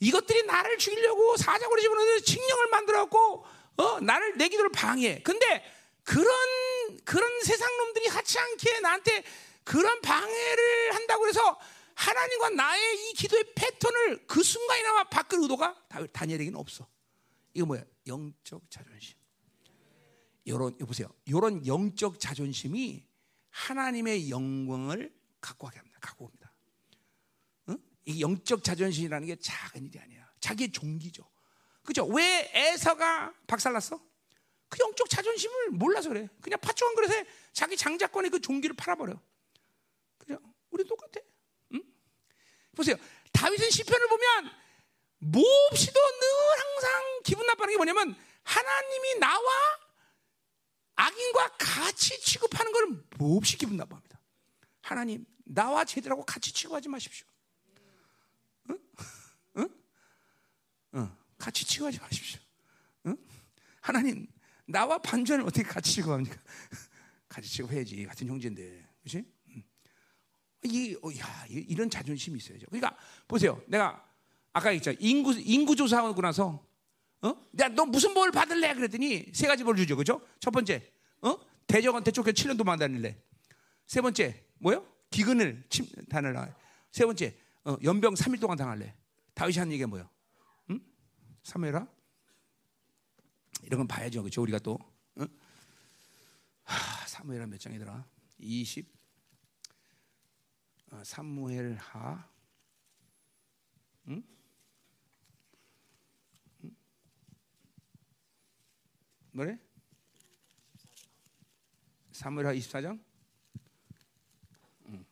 이것들이 나를 죽이려고 사자고리 집어넣는 칙령을 만들었고 어, 나를 내 기도를 방해. 근데 그런 그런 세상 놈들이 하치 않게 나한테 그런 방해를 한다고 해서 하나님과 나의 이 기도의 패턴을 그 순간이나마 바꿀 의도가 다니엘에게는 없어. 이거 뭐야? 영적 자존심. 요런 보세요. 요런 영적 자존심이 하나님의 영광을 갖고 가게 합니다. 갖고 옵니다. 응? 이 영적 자존심이라는 게 작은 일이 아니야. 자기의 종기죠. 그죠? 왜 에서가 박살났어? 그 영적 자존심을 몰라서 그래. 그냥 파충한 그릇에 자기 장자권의 그 종기를 팔아버려. 그죠? 우리 똑같아. 응? 보세요. 다윗은 시편을 보면 몹시도 늘 항상 기분 나빠하는 게 뭐냐면 하나님이 나와 악인과 같이 취급하는 걸 몹시 기분 나빠합니다. 하나님 나와 쟤들하고 같이 취급하지 마십시오. 응? 응? 응. 같이 취급하지 마십시오. 응? 하나님 나와 반전을 어떻게 같이 취급합니까? 같이 취급해야지 같은 형제인데, 그렇지? 이, 어, 야, 이런 자존심이 있어야죠. 그러니까 보세요. 내가 아까 얘기했죠. 인구 인구 조사하고 나서 어? 야 너 무슨 벌 받을래? 그랬더니 세 가지 벌 주죠. 그죠? 첫 번째, 어? 대적한테 쫓겨 7년 동안 다닐래. 세 번째, 뭐요? 기근을 침 다닐라. 세 번째, 어, 연병 3일 동안 당할래. 다윗이 한 얘기가 뭐요? 응? 사무엘아? 이런 건 봐야죠. 그죠? 우리가 또 응? 하, 사무엘하 몇 장이더라? 20 어, 사무엘 하 응? 응? 뭐래? 사무엘하 24장? 응.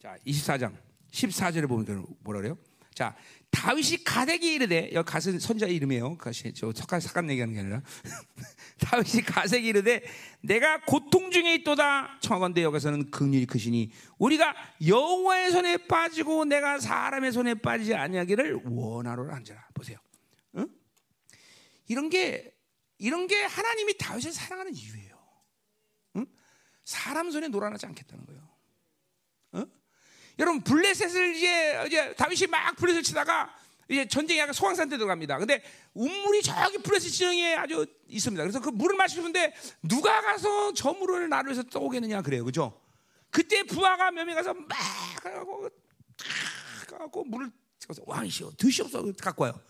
자, 24장 14절에 보면 뭐라 그래요? 자, 다윗이 가데기 이르되 여기 가은 선자의 이름이에요. 가시 저 석가 사간 얘기하는 게 아니라 다윗이 가세기 이르되 내가 고통 중에 있도다 청하건대 여기서는 긍휼이 크시니 우리가 여호와의 손에 빠지고 내가 사람의 손에 빠지지 아니하기를 원하노라 한지라 보세요. 응? 이런 게 이런 게 하나님이 다윗을 사랑하는 이유예요. 응? 사람 손에 놀아나지 않겠다는 거예요. 여러분 블레셋을 이제 이제 다윗이 막 블레셋을 치다가 이제 전쟁이 약간 소강산 때 들어갑니다. 근데 운물이 저기 블레셋 지형에 아주 있습니다. 그래서 그 물을 마시는데 누가 가서 저 물을 나를 위해서 떠오겠느냐 그래요. 그죠? 그때 부하가 몇 명 가서 막 가고 가고 물을 찍어서 왕이시여 드시옵소서 갖고 와요.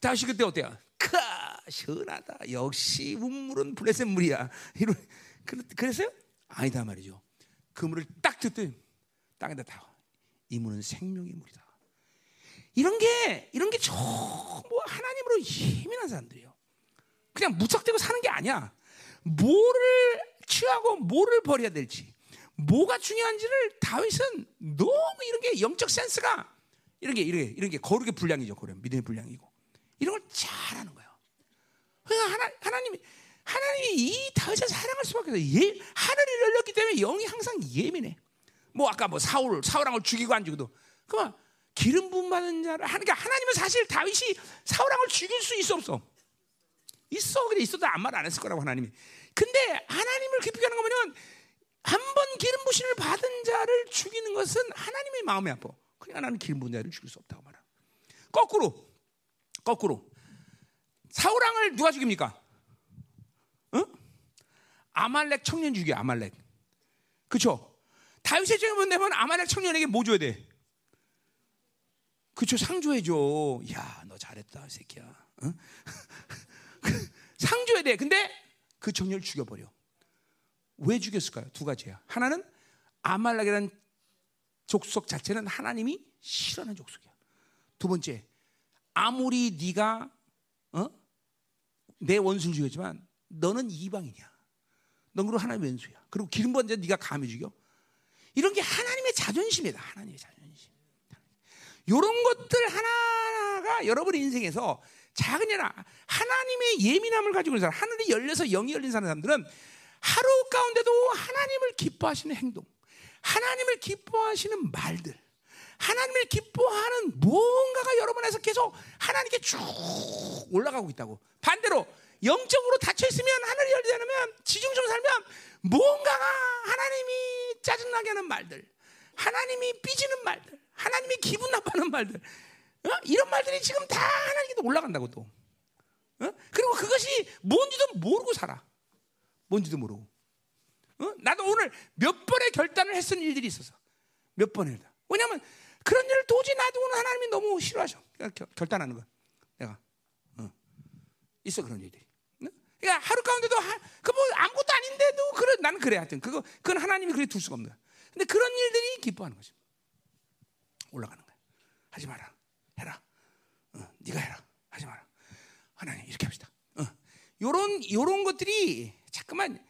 다윗이 그때 어때요? 카 시원하다. 역시 운물은 블레셋 물이야. 이런 그래서요? 아니다 말이죠. 그 물을 딱 듣더니 땅에다 다. 이 물은 생명의 물이다. 이런 게 이런 게 전부 하나님으로 예민한 사람들이에요. 그냥 무척대고 사는 게 아니야. 뭐를 취하고 뭐를 버려야 될지, 뭐가 중요한지를 다윗은 너무 이런 게 영적 센스가 이런 게 이런 게 이런 게 거룩의 분량이죠. 그래 믿음의 분량이고 이런 걸 잘하는 거예요. 그러니까 하나 하나님이 하나님이 이 다윗을 사랑할 수밖에 없어요. 예, 하늘이 열렸기 때문에 영이 항상 예민해. 뭐 아까 뭐 사울 사울왕을 죽이고 안 죽여도. 그만. 기름 부음 받은 자를 하니까 하나님은 사실 다윗이 사울왕을 죽일 수 있어 없어? 있어. 근데 있어도 아무 말 안 했을 거라고 하나님이. 근데 하나님을 기쁘게 하는 거면 한 번 기름 부심을 받은 자를 죽이는 것은 하나님의 마음이 아파. 그러니까 나는 기름 부은 자를 죽일 수 없다고 말하 거꾸로. 거꾸로. 사울왕을 누가 죽입니까? 응? 아말렉 청년 죽여 아말렉. 그렇죠? 다윗의 죄를 내면 아말렉 청년에게 뭐 줘야 돼? 그쵸 상 줘야죠. 야, 너 잘했다, 새끼야. 응? 상 줘야 돼. 근데 그 청년을 죽여버려. 왜 죽였을까요? 두 가지야. 하나는 아말렉이라는 족속 자체는 하나님이 싫어하는 족속이야. 두 번째, 아무리 네가 어? 내 원수를 죽였지만 너는 이방이냐. 넌 그리고 하나님의 왼수야. 그리고 기름 번자 네가 감히 죽여? 이런 게 하나님의 자존심이다. 하나님의 자존심. 이런 것들 하나가 여러분 인생에서 작은이나 하나님의 예민함을 가지고 있는 사람, 하늘이 열려서 영이 열린 사람들은 하루 가운데도 하나님을 기뻐하시는 행동, 하나님을 기뻐하시는 말들, 하나님을 기뻐하는 무언가가 여러분에서 계속 하나님께 쭉 올라가고 있다고. 반대로 영적으로 닫혀 있으면 하늘이 열리지 않으면 지중좀 살면 무언가가 하나님이 짜증나게 하는 말들, 하나님이 삐지는 말들, 하나님이 기분 나빠하는 말들, 어? 이런 말들이 지금 다 하나님께도 올라간다고 또. 어? 그리고 그것이 뭔지도 모르고 살아. 뭔지도 모르고. 어? 나도 오늘 몇 번의 결단을 했던 일들이 있어서 몇 번을. 왜냐하면 그런 일을 도저히 놔두고는 하나님이 너무 싫어하셔. 그러니까 결단하는 거. 내가 어. 있어 그런 일들이. 그러니까 하루 가운데도 그뭐 아무것도 아닌데도 그래 나는 그래 하여튼 그거 그건 하나님이 그래 둘 수가 없는 거야. 근데 그런 일들이 기뻐하는 거지. 올라가는 거야. 하지 마라. 해라. 어, 네가 해라. 하지 마라. 하나님 이렇게 합시다. 어. 요런 요런 것들이 자꾸만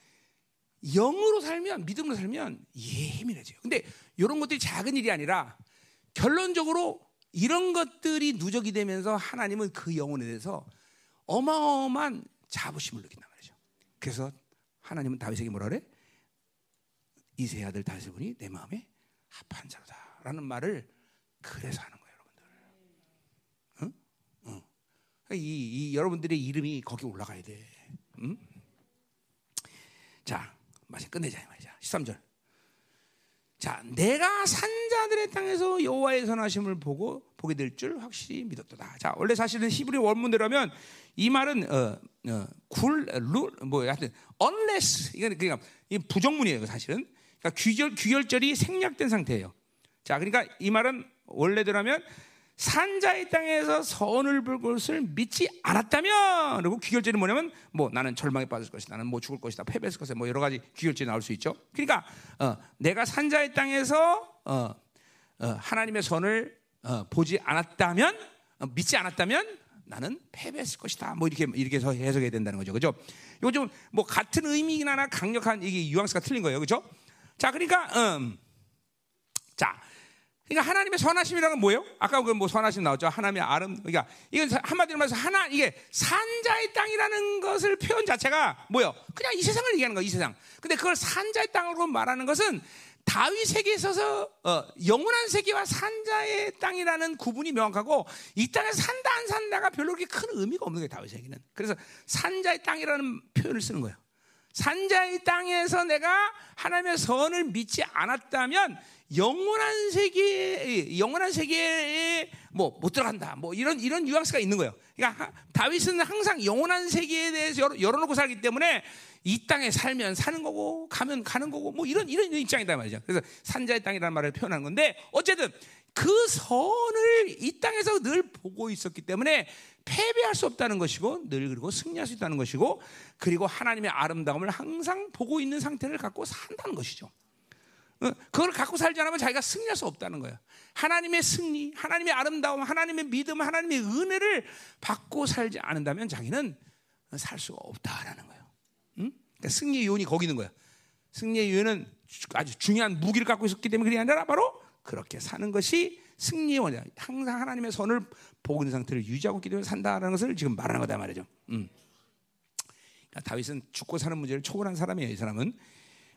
영으로 살면 믿음으로 살면 예민해져요. 근데 이런 것들이 작은 일이 아니라 결론적으로 이런 것들이 누적이 되면서 하나님은 그 영혼에 대해서 어마어마한 자부심을 느낀단 말이죠. 그래서 하나님은 다윗에게 뭐라 그래? 이세 아들 다윗을 보니 내 마음에 합한 자로다라는 말을 그래서 하는 거예요, 여러분들. 응? 응. 이, 이 여러분들의 이름이 거기 올라가야 돼. 응? 자, 마치 끝내자 말이야. 13절. 자, 내가 산 자들의 땅에서 여호와의 선하심을 보고 보게 될 줄 확실히 믿었다. 자, 원래 사실은 히브리 원문대로면 이 말은 어, 어, 굴, 룰, 뭐 하여튼 unless 이건 그러니까 이 부정문이에요, 사실은. 그러니까 귀결 귀결절이 생략된 상태예요. 자, 그러니까 이 말은 원래대로면 산자의 땅에서 선을 볼 것을 믿지 않았다면 그리고 귀결절이 뭐냐면 뭐 나는 절망에 빠질 것이다 나는 뭐 죽을 것이다 패배했을 것이다 뭐 여러 가지 귀결절이 나올 수 있죠. 그러니까 어, 내가 산자의 땅에서 어, 어, 하나님의 선을 어, 보지 않았다면 어, 믿지 않았다면 나는 패배했을 것이다. 뭐 이렇게 이렇게 해서 해석해야 된다는 거죠. 그죠? 이거 좀 뭐 같은 의미긴 하나 강력한 이게 유앙스가 틀린 거예요. 그죠? 자 그러니까 음, 자 그러니까 하나님의 선하심이라는 건 뭐예요? 아까 그 뭐 선하심 나왔죠. 하나님의 아름. 그러니까 이건 한마디로 말해서 하나 이게 산자의 땅이라는 것을 표현 자체가 뭐예요? 그냥 이 세상을 얘기하는 거이 세상. 근데 그걸 산자의 땅으로 말하는 것은 다윗에게 있어서 어, 영원한 세계와 산자의 땅이라는 구분이 명확하고 이 땅에서 산다 안 산다가 별로 그렇게 큰 의미가 없는 거예요 다윗에게는. 그래서 산자의 땅이라는 표현을 쓰는 거예요. 산자의 땅에서 내가 하나님의 선을 믿지 않았다면 영원한 세계, 영원한 세계에 뭐 못 들어간다. 뭐 이런 이런 뉘앙스가 있는 거예요. 그러니까 다윗은 항상 영원한 세계에 대해서 열어, 열어 놓고 살기 때문에 이 땅에 살면 사는 거고 가면 가는 거고 뭐 이런 이런 입장이다 말이죠. 그래서 산자의 땅이라는 말을 표현하는 건데 어쨌든 그 선을 이 땅에서 늘 보고 있었기 때문에 패배할 수 없다는 것이고 늘 그리고 승리할 수 있다는 것이고 그리고 하나님의 아름다움을 항상 보고 있는 상태를 갖고 산다는 것이죠. 그걸 갖고 살지 않으면 자기가 승리할 수 없다는 거예요. 하나님의 승리, 하나님의 아름다움, 하나님의 믿음, 하나님의 은혜를 받고 살지 않는다면 자기는 살 수가 없다라는 거예요. 응? 그러니까 승리의 요인이 거기 있는 거예요. 승리의 요인은 아주 중요한 무기를 갖고 있었기 때문에 그게 아니라 바로 그렇게 사는 것이 승리의 원이야. 항상 하나님의 선을 있는 상태를 유지하고 때문에 산다는 것을 지금 말하는 거다 말이죠. 음. 그러니까 다윗은 죽고 사는 문제를 초월한 사람이에요. 이 사람은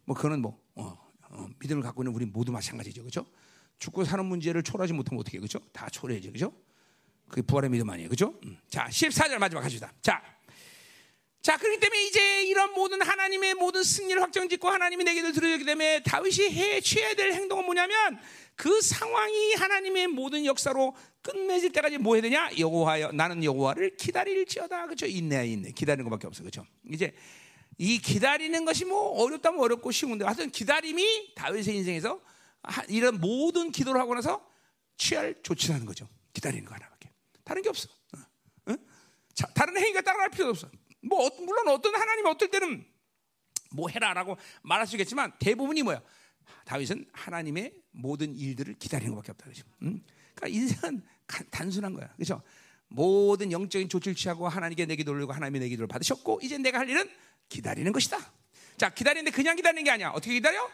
뭐 그거는 뭐 어, 어, 믿음을 갖고 있는 우리 모두 마찬가지죠, 그렇죠? 죽고 사는 문제를 초월하지 못하면 어떻게, 그렇죠? 다 초월해야지, 그렇죠? 그게 부활의 믿음 아니에요, 그렇죠? 음. 자, 14절 마지막 가시다. 자, 자, 그렇기 때문에 이제 이런 모든 하나님의 모든 승리를 확정짓고 하나님이 내게도 들어주기 때문에 다윗이 해 취해야 될 행동은 뭐냐면 그 상황이 하나님의 모든 역사로 끝맺을 때까지 뭐 해야 되냐? 여호와여 나는 여호와를 기다릴지어다. 그렇죠? 인내야 인내. 기다리는 것밖에 없어. 그렇죠? 이제 이 기다리는 것이 뭐 어렵다면 어렵고 쉬운데 하여튼 기다림이 다윗의 인생에서 이런 모든 기도를 하고 나서 취할 조치라는 거죠. 기다리는 거 하나밖에. 다른 게 없어. 어? 자, 다른 행위가 따라갈 필요 없어. 뭐 물론 어떤 하나님 어떨 때는 뭐 해라라고 말할 수 있겠지만 대부분이 뭐야? 다윗은 하나님의 모든 일들을 기다리는 것밖에 없다 그죠. 응? 그러니까 인생은 단순한 거야. 그렇죠? 모든 영적인 조치를 취하고 하나님께 내기 돌리고 하나님의 내 기도를 받으셨고 이제 내가 할 일은 기다리는 것이다. 자, 기다리는데 그냥 기다리는 게 아니야. 어떻게 기다려?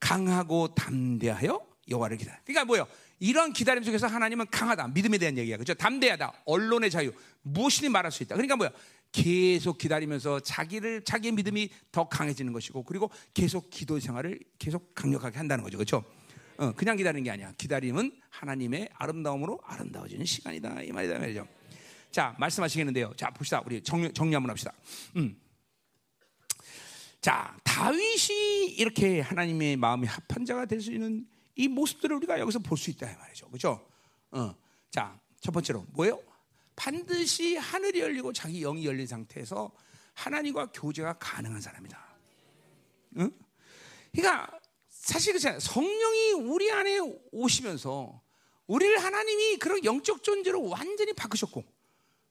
강하고 담대하여 여호와를 기다려. 그러니까 뭐요? 이런 기다림 속에서 하나님은 강하다. 믿음에 대한 얘기야. 그렇죠? 담대하다. 언론의 자유. 무엇이든 말할 수 있다. 그러니까 뭐야? 계속 기다리면서 자기를 자기의 믿음이 더 강해지는 것이고 그리고 계속 기도 생활을 계속 강력하게 한다는 거죠. 그렇죠? 어, 그냥 기다리는 게 아니야. 기다림은 하나님의 아름다움으로 아름다워지는 시간이다. 이 말이다 말이죠. 자, 말씀하시겠는데요. 자, 봅시다. 우리 정리, 정리 한번 합시다. 음. 자, 다윗이 이렇게 하나님의 마음이 합한 자가 될 수 있는 이 모습들을 우리가 여기서 볼 수 있다 말이죠. 그렇죠? 어. 자, 첫 번째로 뭐예요? 반드시 하늘이 열리고 자기 영이 열린 상태에서 하나님과 교제가 가능한 사람이다. 응? 그러니까 사실 그렇잖아요. 성령이 우리 안에 오시면서 우리를 하나님이 그런 영적 존재로 완전히 바꾸셨고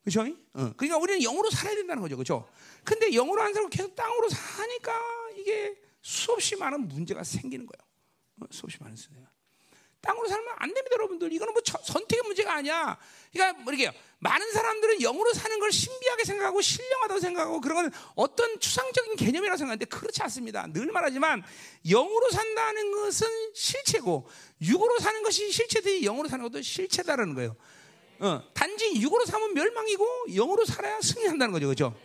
그렇죠? 어. 그러니까 우리는 영으로 살아야 된다는 거죠. 그렇죠? 근데 영으로 안 살고 계속 땅으로 사니까 이게 수없이 많은 문제가 생기는 거예요. 어, 수없이 많은 문제가. 땅으로 살면 안 됩니다, 여러분들. 이거는 뭐 선택의 문제가 아니야. 그러니까 뭐 이렇게 많은 사람들은 영으로 사는 걸 신비하게 생각하고 신령하다고 생각하고 그런 건 어떤 추상적인 개념이라고 생각하는데 그렇지 않습니다. 늘 말하지만 영으로 산다는 것은 실체고 육으로 사는 것이 실체들이 영으로 사는 것도 실체다라는 거예요. 어, 단지 육으로 사면 멸망이고 영으로 살아야 승리한다는 거죠, 그렇죠?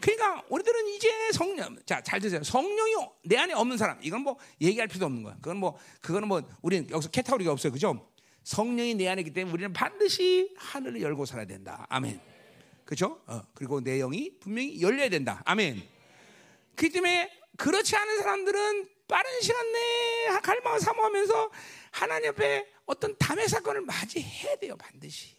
그러니까 우리들은 이제 성령, 자, 잘 드세요. 성령이 내 안에 없는 사람, 이건 뭐 얘기할 필요도 없는 거야. 그건 뭐, 그거는 뭐, 우리는 여기서 캐타고리가 없어요. 그죠? 성령이 내 안에 있기 때문에 우리는 반드시 하늘을 열고 살아야 된다. 아멘. 그죠? 어, 그리고 내 영이 분명히 열려야 된다. 아멘. 그 때문에 그렇지 않은 사람들은 빠른 시간 내에 갈망을 사모하면서 하나님 앞에 어떤 담의 사건을 맞이해야 돼요. 반드시.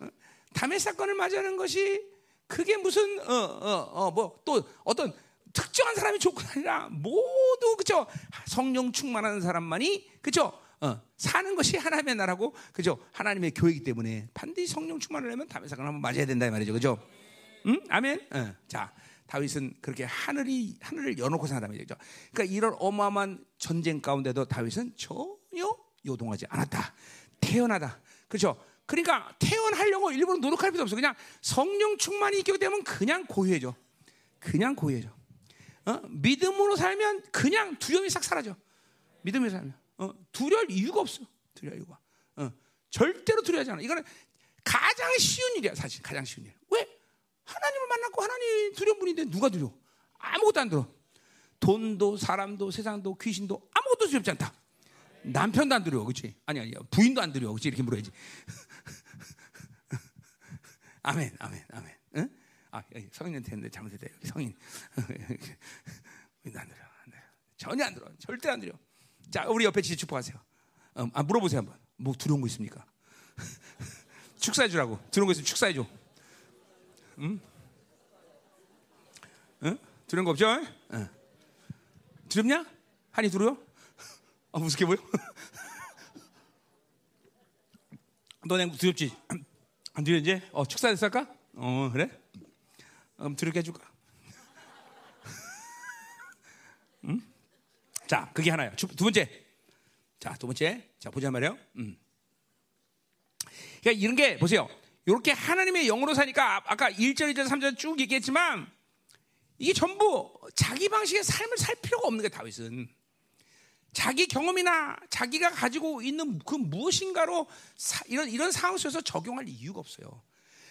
어? 담의 사건을 맞이하는 것이 그게 무슨 어어또 어떤 특정한 사람이 좋고 아니라 모두 그죠? 성령 충만한 사람만이 그죠? 어, 사는 것이 하나님의 나라고 그죠? 하나님의 교회이기 때문에 반드시 성령 충만을 하면 다윗 사건 한번 맞아야 된다 이 말이죠. 그죠? 응 아멘? 어, 자 다윗은 그렇게 하늘이 하늘을 여놓고 산다 말이죠. 그러니까 이런 어마어마한 전쟁 가운데도 다윗은 전혀 요동하지 않았다. 태어나다. 그죠 그러니까 태어나려고 일부러 노력할 필요 없어. 그냥 성령 충만이 있게 되면 그냥 고유해져. 그냥 고유해져. 어? 믿음으로 살면 그냥 두려움이 싹 사라져. 믿음으로 살면 어? 두려울 이유가 없어. 두려울 이유가. 어? 절대로 두려워하지 않아. 이거는 가장 쉬운 일이야, 사실. 가장 쉬운 일. 왜? 하나님을 만났고 하나님 두려운 분인데 누가 두려워? 아무것도 안 들어. 돈도 사람도 세상도 귀신도 아무것도 두렵지 않다. 남편도 안 두려워, 그렇지? 아니 아니 부인도 안 두려워, 그렇지? 이렇게 물어야지. 아멘, 아멘, 아멘. 응? 아, 성인한테 했는데 잘못했다. 여기 성인. 안 들어, 안 들어. 전혀 안 들어. 절대 안 들어. 자, 우리 옆에 지지 축복하세요. 음, 아, 물어보세요 한번. 뭐 두려운 거 있습니까? 축사해 주라고. 두려운 거 있으면 축사해 줘. 응? 응? 두려운 거 없죠? 응. 두렵냐? 한이 두려워? 아, 무섭게 보여? 너네 두렵지? 안 들려 이제? 어, 축사 됐어 할까? 어, 그래? 그럼 들게 해줄까? 음? 자, 그게 하나요. 두 번째. 자, 두 번째. 자, 보자 말이요. 음. 그러니까 이런 게 보세요. 이렇게 하나님의 영으로 사니까 아, 아까 1절, 2절, 3절 쭉 얘기했지만 이게 전부 자기 방식의 삶을 살 필요가 없는 게 다윗은. 자기 경험이나 자기가 가지고 있는 그 무엇인가로 사, 이런 이런 상황 속에서 적용할 이유가 없어요.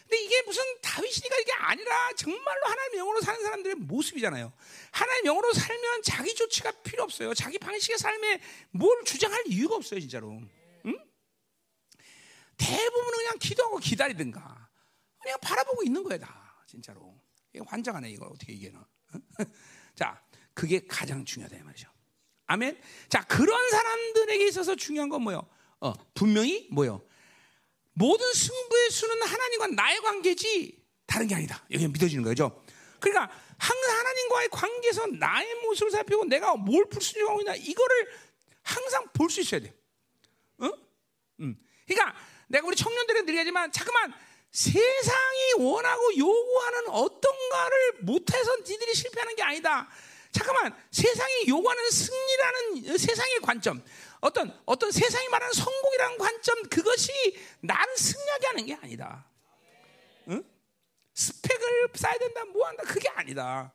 근데 이게 무슨 다윗이니까 이게 아니라 정말로 하나님 영으로 사는 사람들의 모습이잖아요. 하나님 영으로 살면 자기 조치가 필요 없어요. 자기 방식의 삶에 뭘 주장할 이유가 없어요, 진짜로. 응? 대부분은 그냥 기도하고 기다리든가 그냥 바라보고 있는 거야 다 진짜로. 환장하네 이거 어떻게 얘기나. 자, 그게 가장 중요하다 말이죠. 아멘. 자, 그런 사람들에게 있어서 중요한 건 뭐요? 어, 분명히 뭐요? 모든 승부의 수는 하나님과 나의 관계지 다른 게 아니다. 여기 믿어지는 거죠. 그러니까 항상 하나님과의 관계에서 나의 모습을 살피고 내가 뭘 풀수하고 있나 이거를 항상 볼 수 있어야 돼. 어? 음. 그러니까 내가 우리 청년들에게 드리지만 잠깐만 세상이 원하고 요구하는 어떤가를 못해서 니들이 실패하는 게 아니다. 잠깐만 세상이 요구하는 승리라는 세상의 관점, 어떤 어떤 세상이 말하는 성공이라는 관점 그것이 나를 승리하게 하는 게 아니다. 응? 스펙을 쌓아야 된다, 뭐 한다 그게 아니다.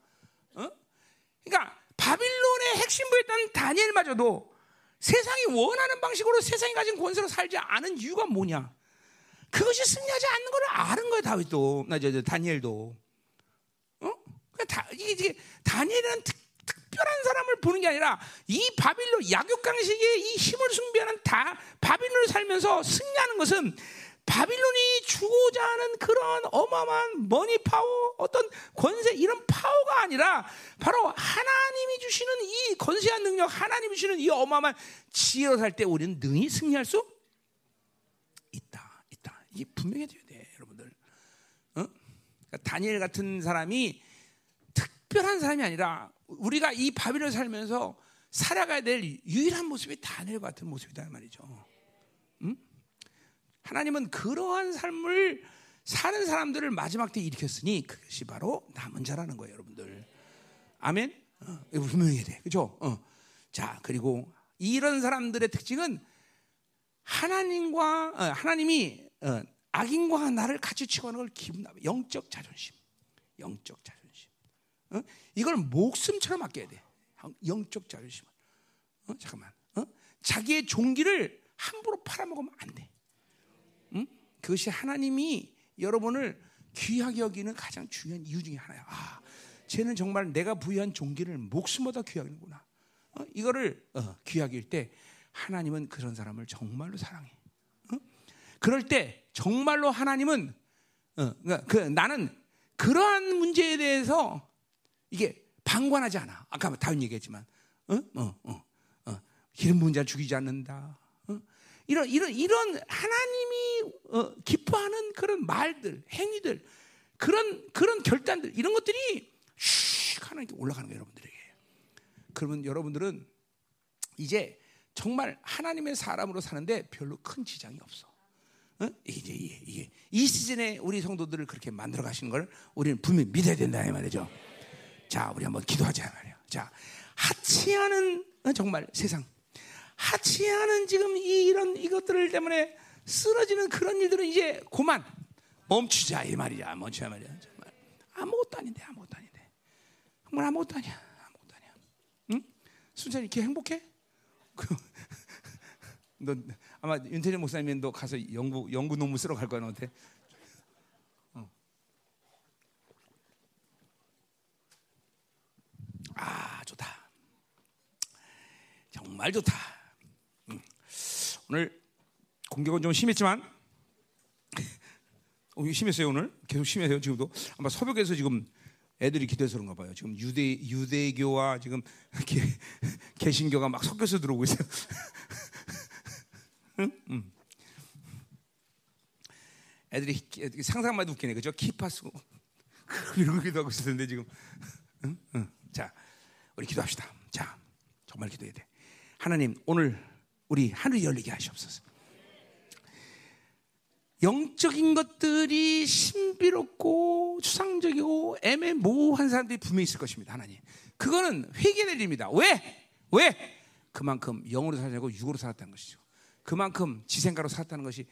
어? 그러니까 바빌론의 핵심부였던 다니엘마저도 세상이 원하는 방식으로 세상이 가진 권세로 살지 않은 이유가 뭐냐? 그것이 승리하지 않는 걸 아는 거야 다윗도, 나저 다니엘도. 어? 다, 이게, 이게 다니엘은 특, 특별한 사람을 보는 게 아니라 이 바빌론 약육강식의 이 힘을 숭배하는 다 바빌론을 살면서 승리하는 것은 바빌론이 주고자 하는 그런 어마어마한 money power, 어떤 권세 이런 파워가 아니라 바로 하나님이 주시는 이 권세한 능력, 하나님이 주시는 이 어마어마한 지혜로 살 때 우리는 능히 승리할 수 있다, 있다. 이게 분명히 돼야 돼, 여러분들. 어? 그러니까 다니엘 같은 사람이 특별한 사람이 아니라 우리가 이 바빌을 살면서 살아가야 될 유일한 모습이 다니엘 같은 모습이다 말이죠. 음? 하나님은 그러한 삶을 사는 사람들을 마지막 때 일으켰으니 그것이 바로 남은 자라는 거예요, 여러분들. 아멘. 어, 분명해야 돼, 그렇죠? 어. 자, 그리고 이런 사람들의 특징은 하나님과 어, 하나님이 어, 악인과 나를 같이 취하는 걸 기분 나빠. 영적 자존심, 영적 자존심. 어? 이걸 목숨처럼 아껴야 돼. 영적 자존심. 어? 잠깐만. 어? 자기의 종기를 함부로 팔아먹으면 안 돼. 응? 그것이 하나님이 여러분을 귀하게 여기는 가장 중요한 이유 중에 하나야. 아, 쟤는 정말 내가 부여한 종기를 목숨보다 귀하게는구나. 어? 이거를 어, 귀하게 일때 하나님은 그런 사람을 정말로 사랑해. 어? 그럴 때 정말로 하나님은 어, 그러니까 그, 나는 그러한 문제에 대해서 이게 방관하지 않아. 아까 다윈 얘기했지만, 어, 어, 어, 어. 기름 부은 자 죽이지 않는다. 어? 이런 이런 이런 하나님이 어, 기뻐하는 그런 말들, 행위들, 그런 그런 결단들 이런 것들이 슉 하나님께 올라가는 거예요, 여러분들에게. 그러면 여러분들은 이제 정말 하나님의 사람으로 사는데 별로 큰 지장이 없어. 어? 이제 이게, 이게 이 시즌에 우리 성도들을 그렇게 만들어 가시는 걸 우리는 분명히 믿어야 된다 이 말이죠. 자, 우리 한번 기도하자 말이에요. 자, 하치하는 어, 정말 세상, 하치하는 지금 이런 이것들을 때문에 쓰러지는 그런 일들은 이제 그만 멈추자 이 말이야. 멈추자 말이야. 정말 아무것도 아닌데 아무것도 아닌데 정말 아무것도 아니야. 아무것도 아니야. 응? 순찬이 이렇게 행복해? 너 아마 윤태재 목사님이 너 가서 연구 연구 논문 쓰러 갈 거야 너한테. 아 좋다. 정말 좋다. 응. 오늘 공격은 좀 심했지만 어, 심했어요 오늘 계속 심해요 지금도 아마 새벽에서 지금 애들이 기도해서 그런가 봐요. 지금 유대 유대교와 지금 개, 개신교가 막 섞여서 들어오고 있어요. 응? 응. 애들이 상상만 해도 웃기네, 그죠? 키파 쓰고 이러고 기도 하고 있을 텐데 지금. 응? 응. 자, 우리 기도합시다. 자, 정말 기도해야 돼. 하나님, 오늘 우리 하늘 열리게 하시옵소서. 영적인 것들이 신비롭고 추상적이고 애매모호한 사람들이 분명히 있을 것입니다. 하나님. 그거는 회개될 일입니다. 왜? 왜? 그만큼 영으로 살고 육으로 살았다는 것이죠. 그만큼 지생가로 살았다는 것이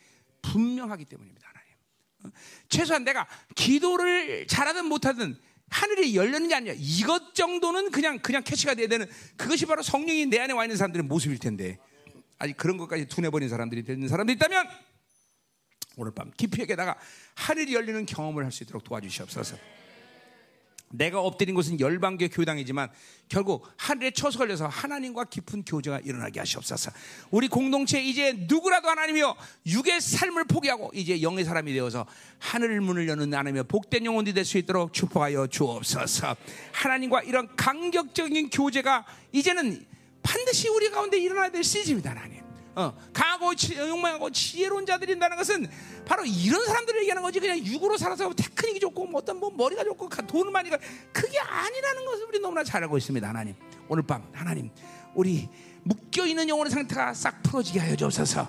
분명하기 때문입니다. 하나님. 어? 최소한 내가 기도를 잘하든 못하든 하늘이 열렸는 게 아니야. 이것 정도는 그냥 그냥 캐치가 돼야 되는 그것이 바로 성령이 내 안에 와 있는 사람들의 모습일 텐데 아직 그런 것까지 둔해버린 사람들이 되는 사람들이 있다면 오늘 밤 깊이 에게다가 하늘이 열리는 경험을 할 수 있도록 도와주시옵소서. 내가 엎드린 곳은 열방교 교당이지만 결국 하늘에 쳐서 걸려서 하나님과 깊은 교제가 일어나게 하시옵소서. 우리 공동체 이제 누구라도 하나님이여 육의 삶을 포기하고 이제 영의 사람이 되어서 하늘 문을 여는 하나님의 복된 영혼이 될 수 있도록 축복하여 주옵소서. 하나님과 이런 강격적인 교제가 이제는 반드시 우리 가운데 일어나야 될 시즌입니다, 하나님. 어, 강하고 용맹하고 지혜로운 자들이 있다는 것은 바로 이런 사람들을 얘기하는 거지 그냥 육으로 살아서 테크닉이 좋고 뭐 어떤 뭐 머리가 좋고 돈을 많이 가 그게 아니라는 것을 우리 너무나 잘 알고 있습니다 하나님 오늘 밤 하나님 우리 묶여 있는 영혼의 상태가 싹 풀어지게 하여 주옵소서.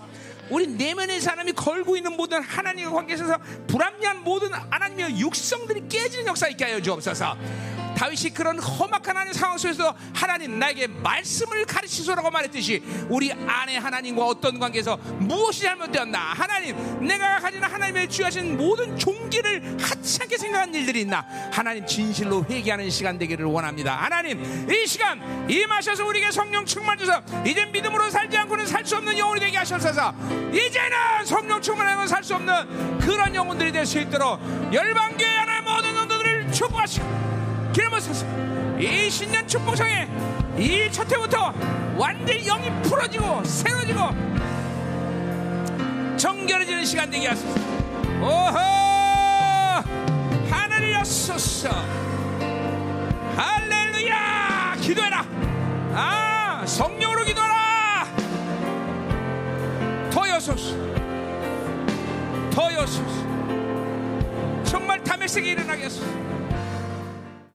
우리 내면의 사람이 걸고 있는 모든 하나님과 관계에 있어서 불합리한 모든 하나님의 육성들이 깨지는 역사 있게 하여 주옵소서. 다윗이 그런 험악한 하나님 상황 속에서 하나님 나에게 말씀을 가르치소라고 말했듯이 우리 안에 하나님과 어떤 관계에서 무엇이 잘못되었나? 하나님 내가 가진 하나님의 주하신 모든 종기를 하찮게 생각한 일들이 있나? 하나님 진실로 회개하는 시간 되기를 원합니다. 하나님 이 시간 임하셔서 우리에게 성령 충만 주사 이제 믿음으로 살지 않고는 살 수 없는 영혼이 되게 하셔서 이제는 성령 충만하고 살수 없는 그런 영혼들이 될 수 있도록 열방교회 하나의 모든 영혼들을 축복하시고 기름을 이 신년 축복성에 이 첫 해부터 완전히 영이 풀어지고 새로지고 정결해지는 시간 되게 하소서. 오호! 하늘을 여소서. 할렐루야! 기도해라. 아 성령으로 기도하라 더 여소서. 더 여소서. 정말 담에색이 일어나게 하소서